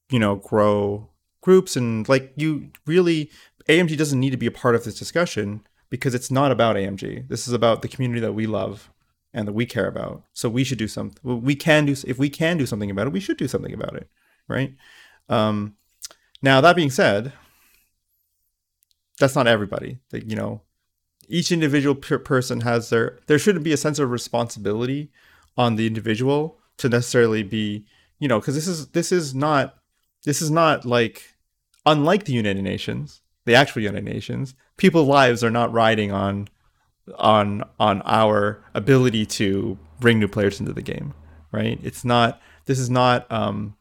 you know grow groups and like you really AMG doesn't need to be a part of this discussion because it's not about AMG. This is about the community that we love and that we care about. So we should do something. We can do if we can do something about it. We should do something about it, right? Um, now that being said, that's not everybody. That you know, each individual per- person has their. There shouldn't be a sense of responsibility on the individual to necessarily be, you know, because this is this is not this is not like unlike the United Nations, the actual United Nations. People's lives are not riding on on on our ability to bring new players into the game, right? It's not. This is not. Um,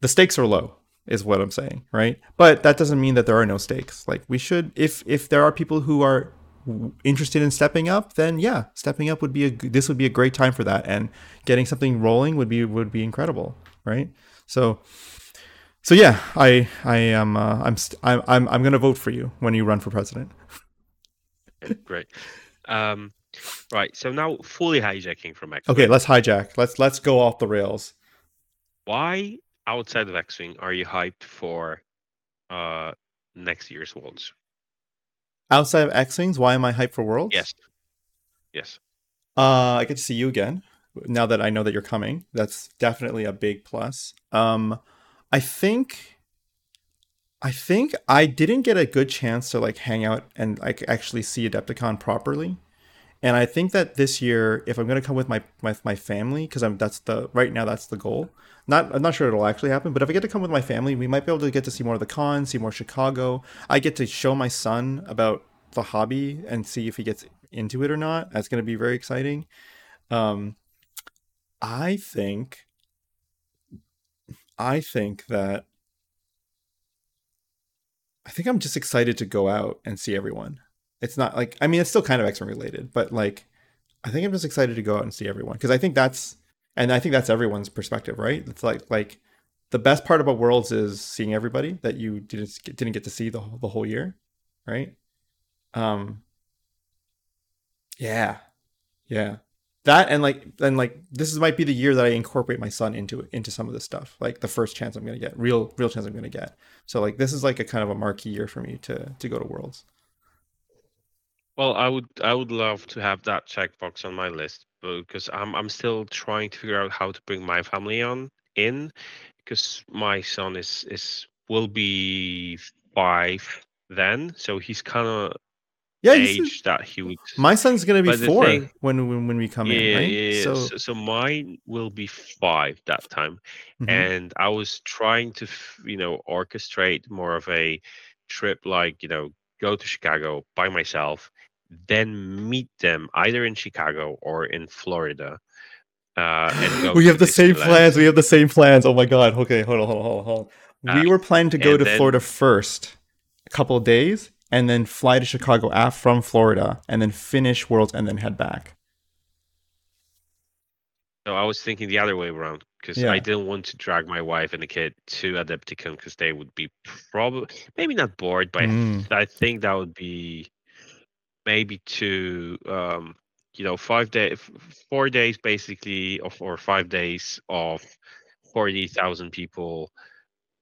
the stakes are low, is what I'm saying, right? But that doesn't mean that there are no stakes. Like we should, if if there are people who are interested in stepping up, then yeah, stepping up would be a this would be a great time for that, and getting something rolling would be would be incredible, right? So. So yeah, I I am uh, I'm st- I'm I'm I'm gonna vote for you when you run for president. *laughs* Great. Um, right. So now fully hijacking from X. Okay, let's hijack. Let's let's go off the rails. Why outside of X Wing are you hyped for uh next year's Worlds? Outside of X Wings, why am I hyped for Worlds? Yes. Yes. Uh, I get to see you again now that I know that you're coming. That's definitely a big plus. Um, I think I think I didn't get a good chance to like hang out and like actually see Adepticon properly. And I think that this year, if I'm gonna come with my with my family, because I'm that's the right now that's the goal. Not I'm not sure it'll actually happen, but if I get to come with my family, we might be able to get to see more of the con, see more Chicago. I get to show my son about the hobby and see if he gets into it or not. That's gonna be very exciting. Um, I think I think that I think I'm just excited to go out and see everyone. It's not like I mean it's still kind of X-Wing related, but like I think I'm just excited to go out and see everyone because I think that's and I think that's everyone's perspective, right? It's like like the best part about Worlds is seeing everybody that you didn't didn't get to see the the whole year, right? Um yeah. Yeah that and like and like this is might be the year that I incorporate my son into into some of this stuff. Like the first chance I'm gonna get, real real chance I'm gonna get. So like this is like a kind of a marquee year for me to to go to Worlds. Well, I would I would love to have that checkbox on my list because I'm I'm still trying to figure out how to bring my family on in because my son is is will be five then, so he's kind of yeah, age that he would. My son's gonna be four thing, when, when when we come yeah, in, right? Yeah, so, so, so mine will be five that time, mm-hmm. and I was trying to you know orchestrate more of a trip, like you know go to Chicago by myself, then meet them either in Chicago or in Florida. Uh, *gasps* we have the same plans. We have the same plans. Oh my god. Okay, hold on, hold on, hold on. Hold on. We uh, were planning to go to then, Florida first, a couple of days, and then fly to Chicago af- from Florida and then finish Worlds and then head back. No, I was thinking the other way around because yeah. I didn't want to drag my wife and the kid to Adepticon because they would be probably maybe not bored, but mm. I think that would be maybe two, um, you know, five days, four days basically, of or five days of forty thousand people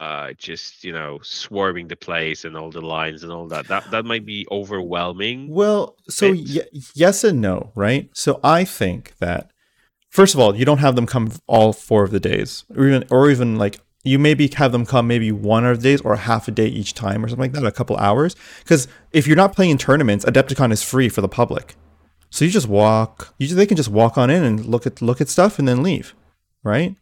uh, just you know swarming the place and all the lines and all that. That that might be overwhelming. Well, so y- yes and no, right? So I think that first of all, you don't have them come all four of the days, or even or even like you maybe have them come maybe one of the days or half a day each time or something like that, a couple hours. Because if you're not playing in tournaments, Adepticon is free for the public, so you just walk. You they can just walk on in and look at look at stuff and then leave, right?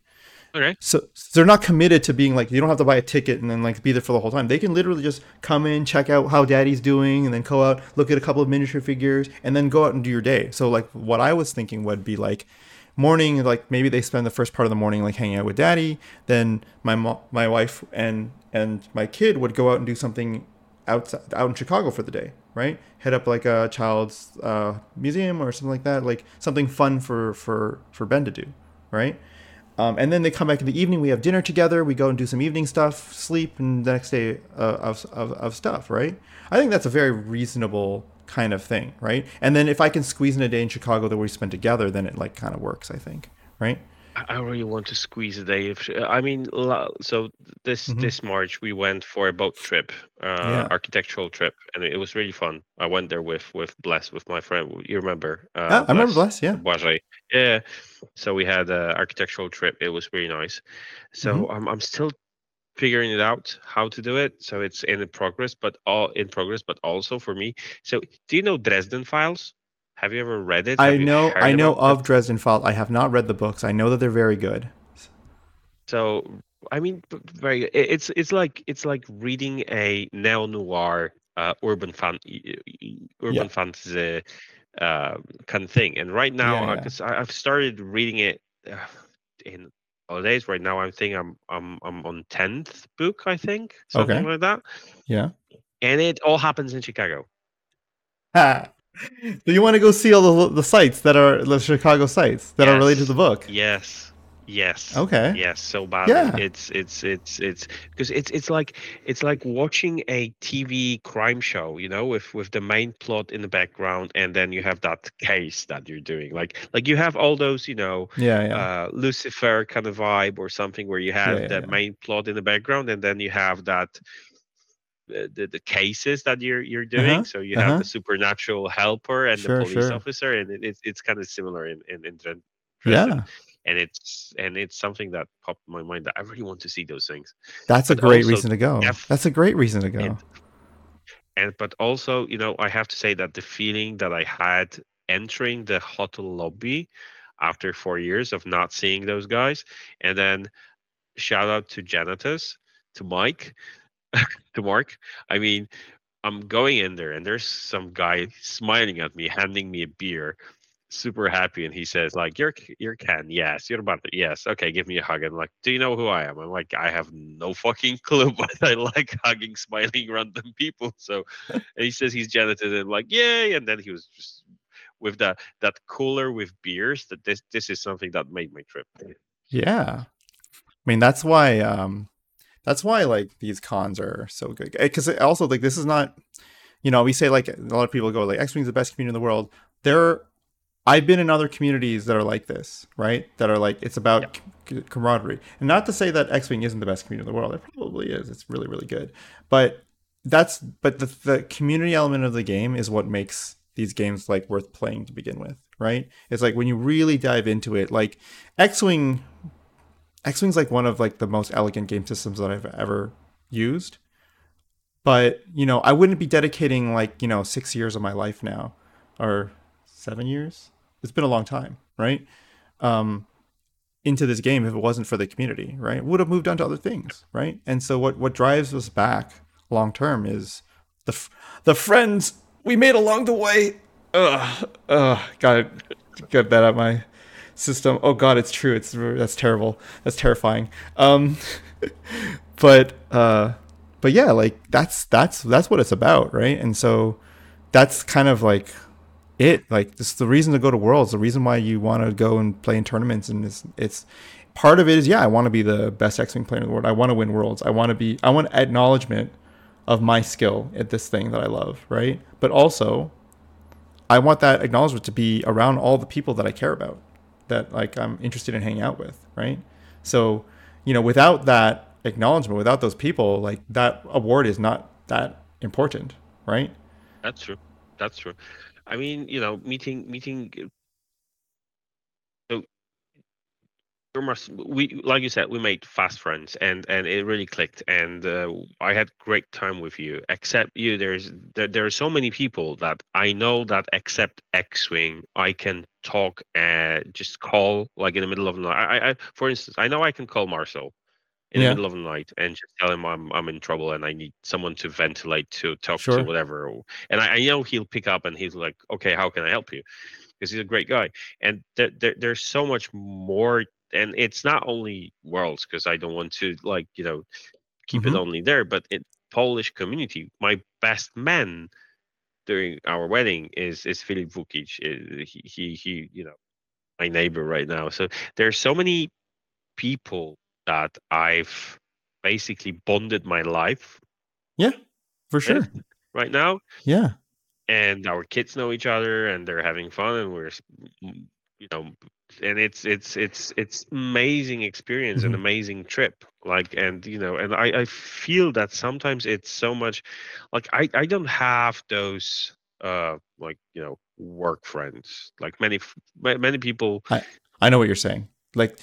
Okay. So, so they're not committed to being like you don't have to buy a ticket and then like be there for the whole time. They can literally just come in, check out how daddy's doing, and then go out, look at a couple of miniature figures, and then go out and do your day. So like what I was thinking would be like morning, like maybe they spend the first part of the morning like hanging out with daddy. Then my mo- my wife and and my kid would go out and do something outside out in Chicago for the day, right? Head up like a child's uh, museum or something like that, like something fun for for for Ben to do, right? Um, and then they come back in the evening. We have dinner together. We go and do some evening stuff, sleep, and the next day uh, of, of, of stuff, right? I think that's a very reasonable kind of thing, right? And then if I can squeeze in a day in Chicago that we spend together, then it like kind of works, I think, right? I really want to squeeze a day. If I mean, so this mm-hmm. this March we went for a boat trip, uh, yeah. architectural trip, and it was really fun. I went there with with Bless, with my friend. You remember? Uh, yeah, I remember Bless. Yeah, Boise. Yeah. So we had an architectural trip. It was really nice. So mm-hmm. I'm I'm still figuring it out how to do it. So it's in progress, but all in progress, but also for me. So do you know Dresden Files? Have you ever read it? Have I know I know of Dresden Files. I have not read the books. I know that they're very good. So I mean, very. It's it's like it's like reading a neo noir uh, urban fan urban yeah. fantasy uh, kind of thing. And right now, because yeah, yeah. I've started reading it *sighs* in holidays. Right now, I think I'm I'm I'm on tenth book. I think something okay. like that. Yeah. And it all happens in Chicago. *laughs* Do you want to go see all the, the sites that are the Chicago sites that yes. are related to the book? Yes. Yes. Okay. Yes, so bad. Yeah. It's it's it's it's because it's it's like it's like watching a TV crime show, you know, with with the main plot in the background, and then you have that case that you're doing. Like like you have all those, you know, yeah, yeah. Uh, Lucifer kind of vibe or something where you have yeah, the main plot in the background, and then you have that the, the cases that you're you're doing. Uh-huh. So you uh-huh. have the supernatural helper and sure, the police sure. officer, and it, it's it's kind of similar in in, in Dresden. Yeah. And it's and it's something that popped my mind that I really want to see those things. That's but a great reason to go. That's a great reason to go. And, and but also, you know, I have to say that the feeling that I had entering the hotel lobby after four years of not seeing those guys, and then shout out to Janitus, to Mike, *laughs* to Mark. I mean, I'm going in there and there's some guy smiling at me, handing me a beer, super happy, and he says, like, you're you're Ken, yes, you're about to, yes, okay, give me a hug. And like, do you know who I am? I'm like, I have no fucking *laughs* clue, but I like hugging, smiling *laughs* random people. So and he says he's janitor, and like, yay, and then he was just with that that cooler with beers that this this is something that made my trip. Yeah. I mean that's why um that's why like these cons are so good. Eh, because also like this is not you know we say like a lot of people go like x-wing is the best community in the world. There i've been in other communities that are like this right? That are like it's about c- camaraderie. And not to say that x-wing isn't the best community in the world. It probably is. It's really really good. But that's but the, the community element of the game is what makes these games like worth playing to begin with right? It's like when you really dive into it like x-wing X Wing's like one of like the most elegant game systems that I've ever used. But, you know, I wouldn't be dedicating like, you know, six years of my life now or seven years. It's been a long time, right? Um, into this game if it wasn't for the community, right? Would have moved on to other things, right? And so what what drives us back long term is the the friends we made along the way. Ugh, ugh, gotta get that out my system. Oh God, it's true. It's that's terrible. That's terrifying. Um, *laughs* but uh, but yeah, like that's that's that's what it's about, right? And so that's kind of like it. Like this, the reason to go to Worlds, the reason why you want to go and play in tournaments, and it's it's part of it is yeah, I want to be the best X Wing player in the world. I want to win Worlds. I want to be. I want acknowledgement of my skill at this thing that I love, right? But also, I want that acknowledgement to be around all the people that I care about that like I'm interested in hanging out with, right? So, you know, without that acknowledgement, without those people, like that award is not that important, right? That's true. That's true. I mean, you know, meeting meeting so we like you said we made fast friends and and it really clicked and uh, i had great time with you except you there's there, there are so many people that i know that except x-wing i can talk and just call like in the middle of the night i, I for instance i know i can call marcel in yeah. the middle of the night and just tell him I'm I'm in trouble and I need someone to ventilate to talk sure. to whatever. And I, I, know he'll pick up and he's like, okay, how can I help you? Because he's a great guy. And there, there, there's so much more and it's not only worlds because I don't want to like you know keep mm-hmm. it only there, but it Polish community. My best man during our wedding is is Filip Vukic. Eh, he, he he you know my neighbor right now. So there's so many people that I've basically bonded my life. Yeah, for sure. Right now. Yeah. And our kids know each other and they're having fun and we're you know and it's it's it's it's amazing experience mm-hmm. an amazing trip like and you know and I, I feel that sometimes it's so much like i i don't have those uh like you know work friends like many many people i i know what you're saying like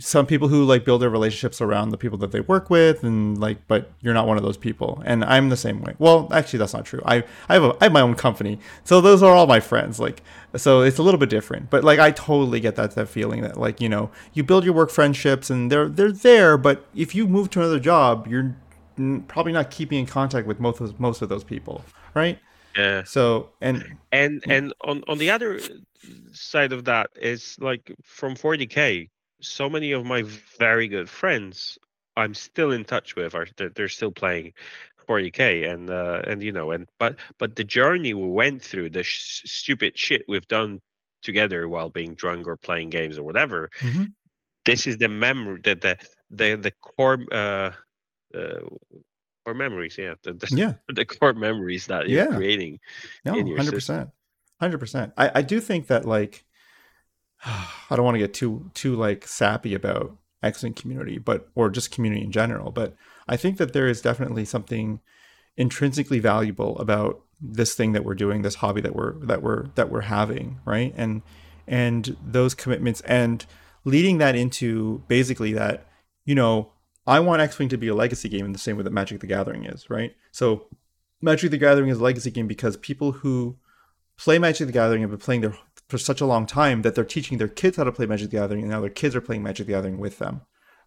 some people who like build their relationships around the people that they work with and like but you're not one of those people. And i'm the same way. Well actually that's not true. I i have a, I have my own company. So those are all my friends like so it's a little bit different. But like i totally get that that feeling that like you know you build your work friendships and they're they're there but if you move to another job you're probably not keeping in contact with most of most of those people right? Yeah. So and and and on on the other side of that is like from 40k so many of my very good friends I'm still in touch with are they're, they're still playing 40k and uh, and you know and but but the journey we went through the sh- stupid shit we've done together while being drunk or playing games or whatever mm-hmm. this is the memory that the the the core uh, uh core memories yeah the, the, yeah *laughs* the core memories that you're yeah. creating no 100% 100% I, I do think that like I don't want to get too too like sappy about X-Wing community, but or just community in general. But I think that there is definitely something intrinsically valuable about this thing that we're doing, this hobby that we're that we're that we're having, right? And and those commitments and leading that into basically that, you know, I want X-Wing to be a legacy game in the same way that Magic the Gathering is, right? So Magic the Gathering is a legacy game because people who play Magic the Gathering have been playing their for such a long time that they're teaching their kids how to play Magic the Gathering, and now their kids are playing Magic the Gathering with them,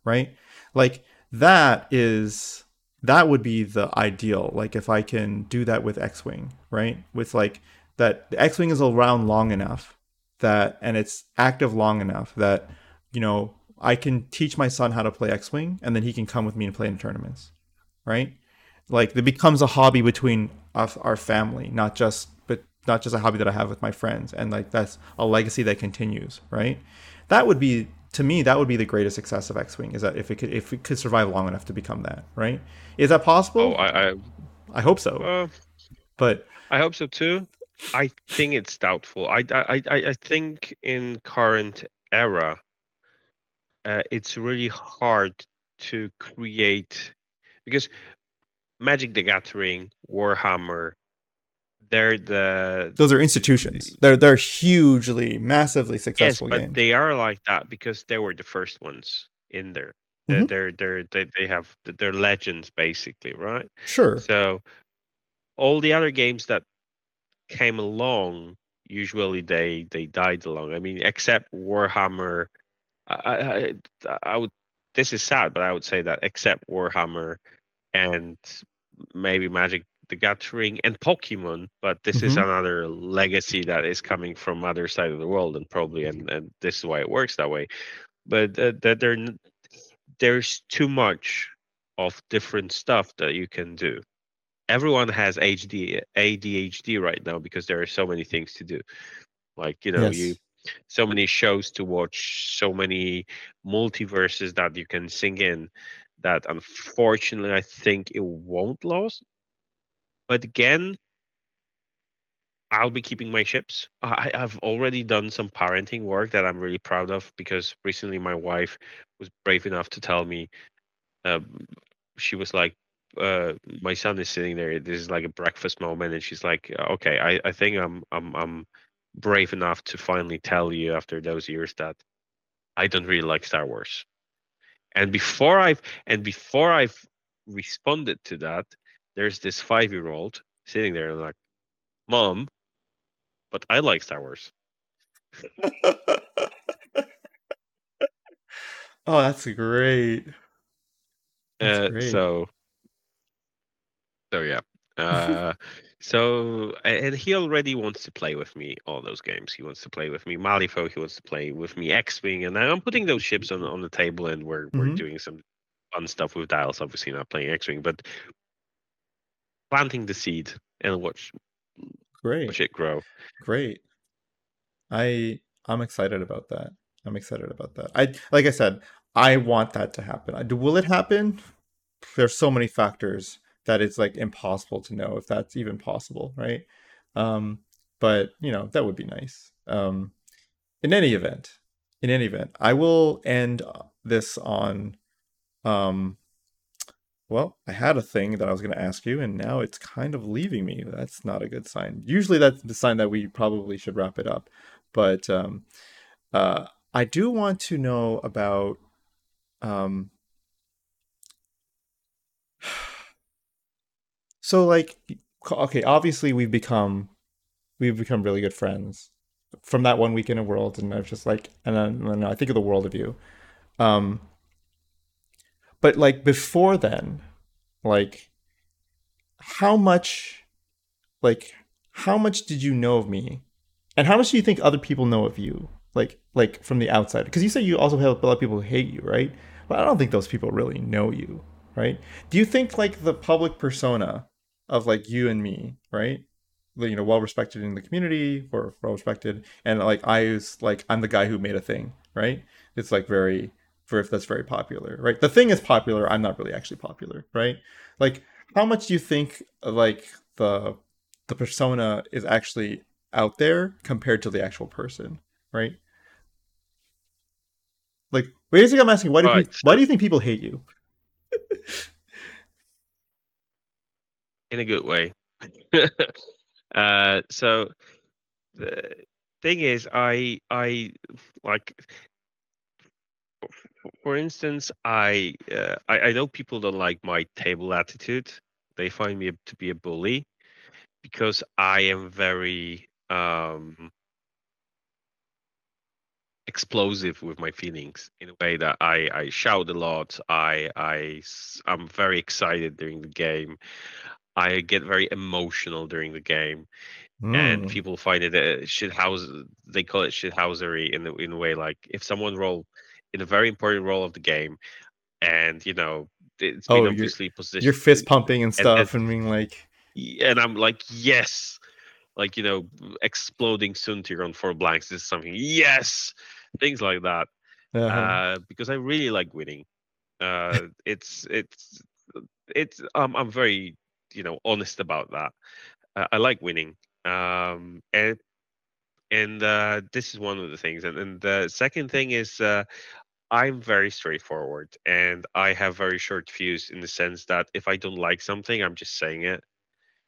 right? Like that is that would be the ideal. Like if I can do that with X-wing, right? With like that the X-wing is around long enough that and it's active long enough that you know I can teach my son how to play X-wing, and then he can come with me and play in tournaments, right? Like it becomes a hobby between us, our family, not just not just a hobby that I have with my friends, and like that's a legacy that continues, right? That would be to me that would be the greatest success of X-wing is that if it could if it could survive long enough to become that, right? Is that possible? Oh, I I, I hope so. Uh, but I hope so too. I think it's doubtful. I I I, I think in current era, uh, it's really hard to create because Magic the Gathering, Warhammer, they're the those are institutions. They're they're hugely, massively successful yes, but games. they are like that because they were the first ones in there. Mm-hmm. They're, they're they they have they're legends basically, right? Sure. So all the other games that came along, usually they they died along. I mean, except Warhammer. I, I, I would. This is sad, but I would say that except Warhammer and maybe Magic the Gathering, and Pokemon. But this mm-hmm. is another legacy that is coming from other side of the world, and probably, and, and this is why it works that way. But uh, that there, there's too much of different stuff that you can do. Everyone has HD, ADHD right now because there are so many things to do. Like you know, yes. you so many shows to watch, so many multiverses that you can sing in that unfortunately I think it won't last but again, I'll be keeping my ships. I, have already done some parenting work that I'm really proud of because recently my wife was brave enough to tell me, uh, she was like, uh, my son is sitting there. This is like a breakfast moment, and she's like, "Okay, I, I think I'm I'm I'm brave enough to finally tell you after those years that I don't really like Star Wars. And before I've and before I've responded to that, there's this five year old sitting there and like, Mom, but I like Star Wars. *laughs* oh, that's great. That's uh, great. So, so yeah. Uh, *laughs* so and he already wants to play with me all those games. He wants to play with me Malifaux. He wants to play with me X Wing, and I'm putting those ships on on the table, and we're mm-hmm. we're doing some fun stuff with dials. Obviously, not playing X Wing, but planting the seed and watch great watch it grow. Great. I I'm excited about that. I'm excited about that. I like I said, I want that to happen. I, will it happen? There's so many factors that it's like impossible to know if that's even possible, right? Um, but you know that would be nice. Um, in any event, in any event, I will end this on. Um, well, I had a thing that I was going to ask you, and now it's kind of leaving me. That's not a good sign. Usually, that's the sign that we probably should wrap it up. But um, uh, I do want to know about. Um, *sighs* so, like, okay, obviously we've become we've become really good friends from that one week in a world, and I was just like, and then, and I think of the world of you. Um, but like before then, like, how much, like, how much did you know of me and how much do you think other people know of you, like like from the outside? Because you say you also have a lot of people who hate you, right? But I don't think those people really know you, right? Do you think like the public persona of like you and me, right? You know, well respected in the community or well respected, and like I is like I'm the guy who made a thing, right? It's like very for if that's very popular, right? The thing is popular. I'm not really actually popular, right? Like, how much do you think like the the persona is actually out there compared to the actual person, right? Like, basically, I'm asking, why do right. why do you think people hate you? In a good way. *laughs* uh, so the thing is, I I like. For instance, I, uh, I I know people don't like my table attitude. They find me to be a bully because I am very um, explosive with my feelings in a way that I, I shout a lot. I, I, I'm very excited during the game. I get very emotional during the game. Mm. And people find it a shit house. They call it shithousery in the, in a way like if someone roll in a very important role of the game, and you know it's been oh, obviously you're, positioned. You're fist pumping and stuff, and, and, and being like, and I'm like, yes, like you know exploding Soontir on four blanks this is something yes things like that. Uh-huh. uh, because I really like winning. Uh, *laughs* it's it's it's um, I'm very you know honest about that. Uh, I like winning. Um, and and uh, this is one of the things. And, and the second thing is uh, I'm very straightforward and I have very short fuse in the sense that if I don't like something, I'm just saying it.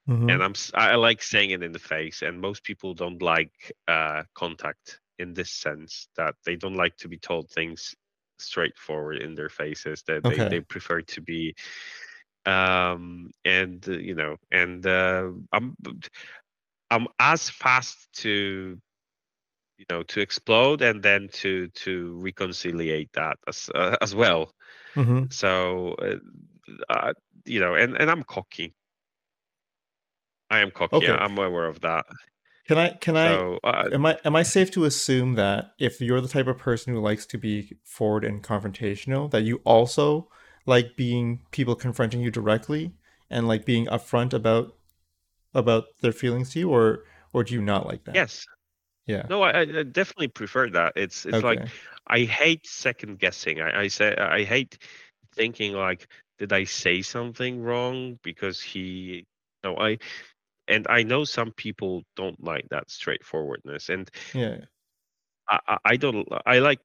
Mm-hmm. And I'm I like saying it in the face, and most people don't like uh, contact in this sense that they don't like to be told things straightforward in their faces. That okay. they, they prefer to be, um, and uh, you know, and uh, I'm I'm as fast to you know to explode and then to to reconciliate that as *laughs* uh, as well. Mm-hmm. So. Uh, uh, you know, and, and I'm cocky I am cocky. Okay. I'm aware of that. Can I? Can so, I? Uh, am I? Am I safe to assume that if you're the type of person who likes to be forward and confrontational, that you also like being people confronting you directly and like being upfront about about their feelings to you, or or do you not like that? Yes. Yeah. No, I, I definitely prefer that. It's it's okay. like I hate second guessing. I, I say I hate thinking like, did I say something wrong because he? No, I and I know some people don't like that straightforwardness, and yeah, I, I don't. I like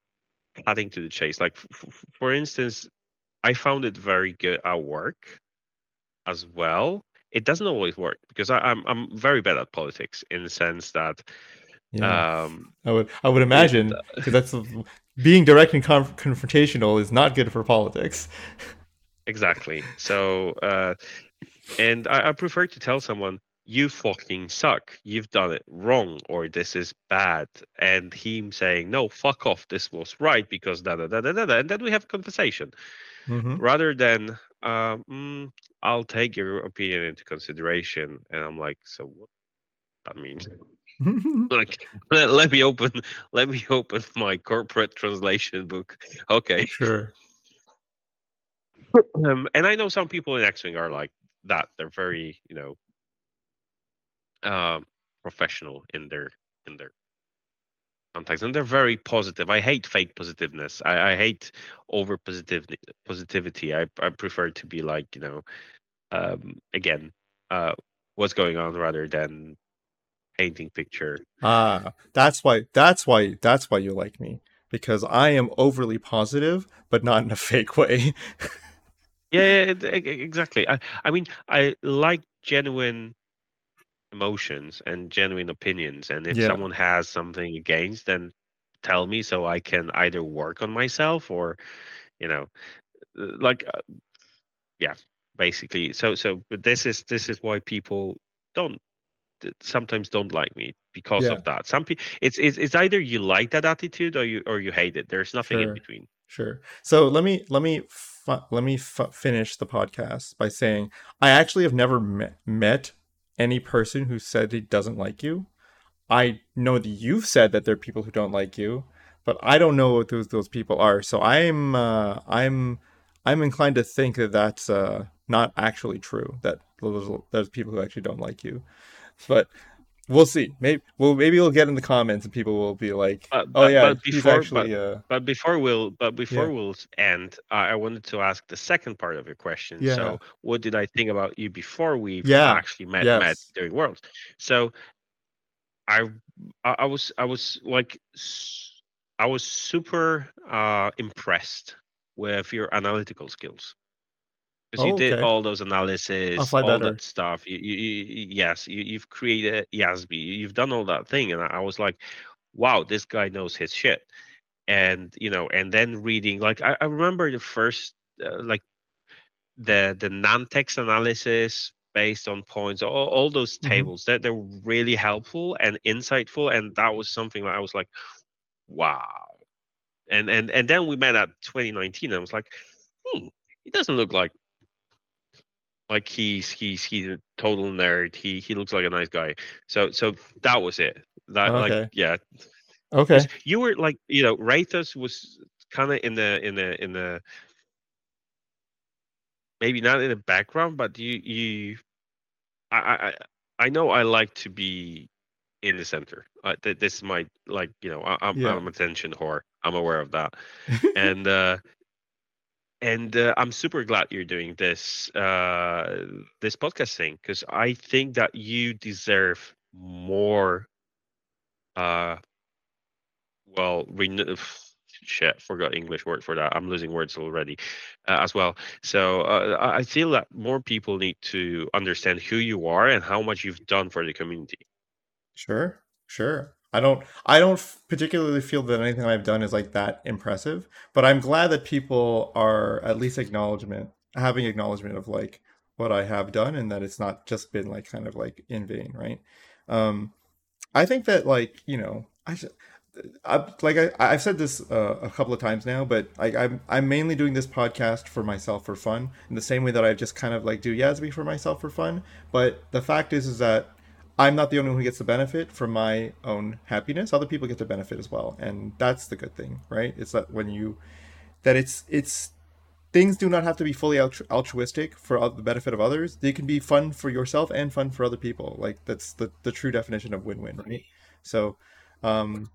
cutting to the chase. Like f- for instance, I found it very good at work as well. It doesn't always work because I, am I'm, I'm very bad at politics in the sense that yeah. Um, I would I would imagine because *laughs* that's being direct and conf- confrontational is not good for politics. Exactly. So, uh, and I, I prefer to tell someone, you fucking suck. You've done it wrong, or this is bad. And him saying, no, fuck off. This was right because da da da da da. da. And then we have a conversation hmm rather than, um, mm, I'll take your opinion into consideration. And I'm like, so what that means? Like, let, let me open, let me open my corporate translation book. Okay. sure. Um, and I know some people in X-wing are like that. They're very, you know, um, professional in their in their contacts, and they're very positive. I hate fake positiveness. I, I hate over positivity. Positivity. I I prefer to be like, you know, um, again, uh, what's going on rather than painting picture. Ah, that's why. That's why. That's why you like me because I am overly positive, but not in a *laughs* fake way. Yeah, exactly. I I mean, I like genuine emotions and genuine opinions, and if Yeah. someone has something against, then tell me so I can either work on myself or, you know, uh, like, uh, yeah, basically. So so, but this is this is why people don't sometimes don't like me because Yeah. of that. Some people, it's, it's it's either you like that attitude or you or you hate it. There's nothing in between. Sure. So let me let me fu- let me fu- finish the podcast by saying I actually have never met, met any person who said he doesn't like you. I know that you've said that there are people who don't like you, but I don't know what those those people are. So I'm uh, I'm I'm inclined to think that that's uh, not actually true. That there's, there's people who actually don't like you, but we'll see. Maybe well maybe we'll get in the comments and people will be like, But- oh but- yeah, but before- actually uh, But before we'll but before Yeah. we'll end, I I wanted to ask the second part of your question. Yeah. So, what did I think about you before we Yeah, actually met met during Worlds? So, I I I was I was like I was super uh, impressed with your analytical skills. Because Oh, you did okay. all those analysis, all better. that stuff. You, you, you, yes, you, you've created Yasby. You've done all that thing, and I, was like, "Wow, this guy knows his shit." and you know and then reading like i, I remember the first uh, like the the Nantex analysis based on points all, all those Mhm. tables that they're really helpful and insightful and that was something that i was like wow and and and then we met at 2019 and i was like hmm he doesn't look like like he's he's he's a total nerd. He he looks like a nice guy. So so that was it. That Okay. like yeah. Okay. you were like you know Rathos was kind of in the in the in the maybe not in the background but you you I I I- know I like to be in the center. Uh, th- this is my like you know I, I'm Yeah. I'm attention whore. I'm aware of that. *laughs* And uh and uh, I'm super glad you're doing this uh this podcast thing because I think that you deserve more uh well renew- shit forgot english word for that i'm losing words already uh, as well so uh, I feel that more people need to understand who you are and how much you've done for the community Sure, sure. I don't I don't particularly feel that anything I've done is like that impressive, but I'm glad that people are at least acknowledgement having acknowledgement of like what I have done and that it's not just been like kind of like in vain, right? Um I think that like, you know, I should, I, like I, I've said this uh, a couple of times now, but like I'm I'm mainly doing this podcast for myself for fun, in the same way that I just kind of like do Yasby for myself for fun. But the fact is, is that I'm not the only one who gets the benefit from my own happiness. Other people get the benefit as well, and that's the good thing, right? It's that when you that it's it's things do not have to be fully altru- altruistic for the benefit of others. They can be fun for yourself and fun for other people. Like that's the the true definition of win-win, right? So, um,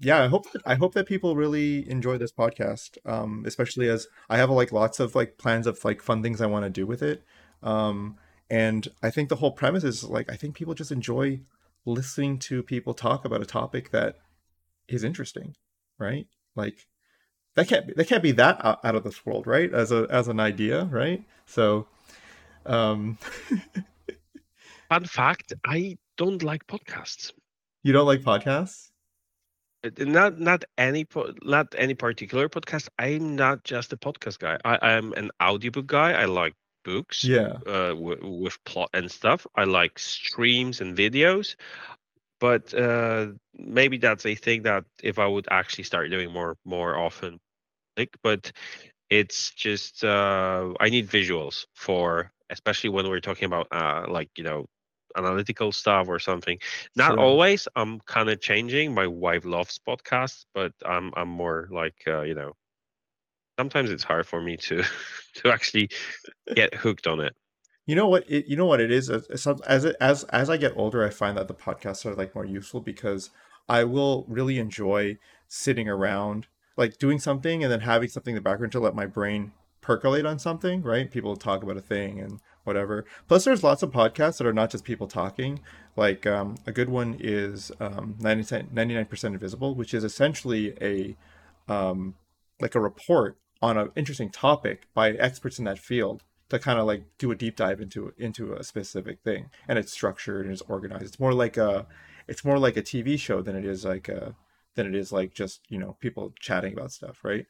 yeah, I hope that, I hope that people really enjoy this podcast, um, especially as I have like lots of like plans of like fun things I want to do with it. Um, and I think the whole premise is like I think people just enjoy listening to people talk about a topic that is interesting, right? Like that can't be, that can't be that out out of this world, right? As a as an idea, right? So, um, *laughs* fun fact i don't like podcasts you don't like podcasts? Uh, Not not any not any particular podcast. I'm not just a podcast guy. I am an audiobook guy. I like books Yeah. uh, w- with plot and stuff. I like streams and videos. But uh, maybe that's a thing that if I would actually start doing more more often, like. But it's just uh, I need visuals for, especially when we're talking about uh, like you know analytical stuff or something. Not Sure. always. I'm kind of changing. My wife loves podcasts, but I'm I'm more like uh, you know. Sometimes it's hard for me to *laughs* to actually get hooked on it. You know what? It, you know what it is. As as as as I get older, I find that the podcasts are like more useful because I will really enjoy sitting around, like doing something, and then having something in the background to let my brain percolate on something. Right? People talk about a thing and whatever. Plus, there's lots of podcasts that are not just people talking. Like um, a good one is um, 99 percent Invisible, which is essentially a um, like a report on an interesting topic by experts in that field to kind of like do a deep dive into into a specific thing. And it's structured and it's organized. It's more like a it's more like a tv show than it is like a than it is like just you know people chatting about stuff right?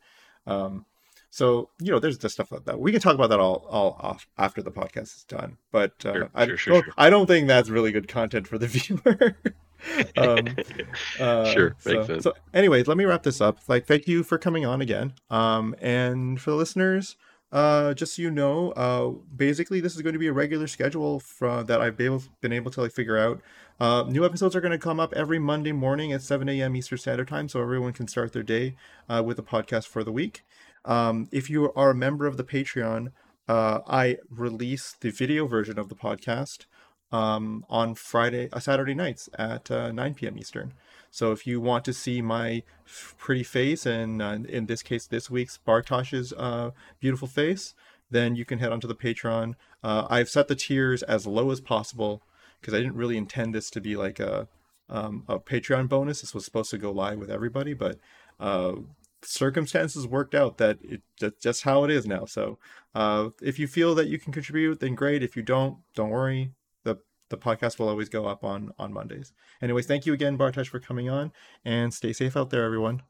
Um so you know there's the stuff like that. We can talk about that all all off after the podcast is done. But uh, Sure, I, sure, sure, don't. I don't think that's really good content for the *laughs* viewer *laughs* um uh, Sure, so, makes sense. so anyways let me wrap this up. Like thank you for coming on again. Um and for the listeners uh just so you know uh basically this is going to be a regular schedule from that i've been able, been able to like figure out. Uh new episodes are going to come up every monday morning at 7 a.m eastern standard time so everyone can start their day uh, with a podcast for the week. Um if you are a member of the patreon uh i release the video version of the podcast um, on Friday, uh, Saturday nights at uh, 9 p.m. Eastern. So if you want to see my pretty face and uh, in this case this week's Bartosz's uh, beautiful face, then you can head onto the Patreon. Uh, I've set the tiers as low as possible because I didn't really intend this to be like a um, a Patreon bonus. This was supposed to go live with everybody, but uh, circumstances worked out that it that's just how it is now. So uh, if you feel that you can contribute, then great. If you don't, don't worry. The podcast will always go up on on Mondays. Anyways, thank you again, Bartosz, for coming on, and stay safe out there, everyone.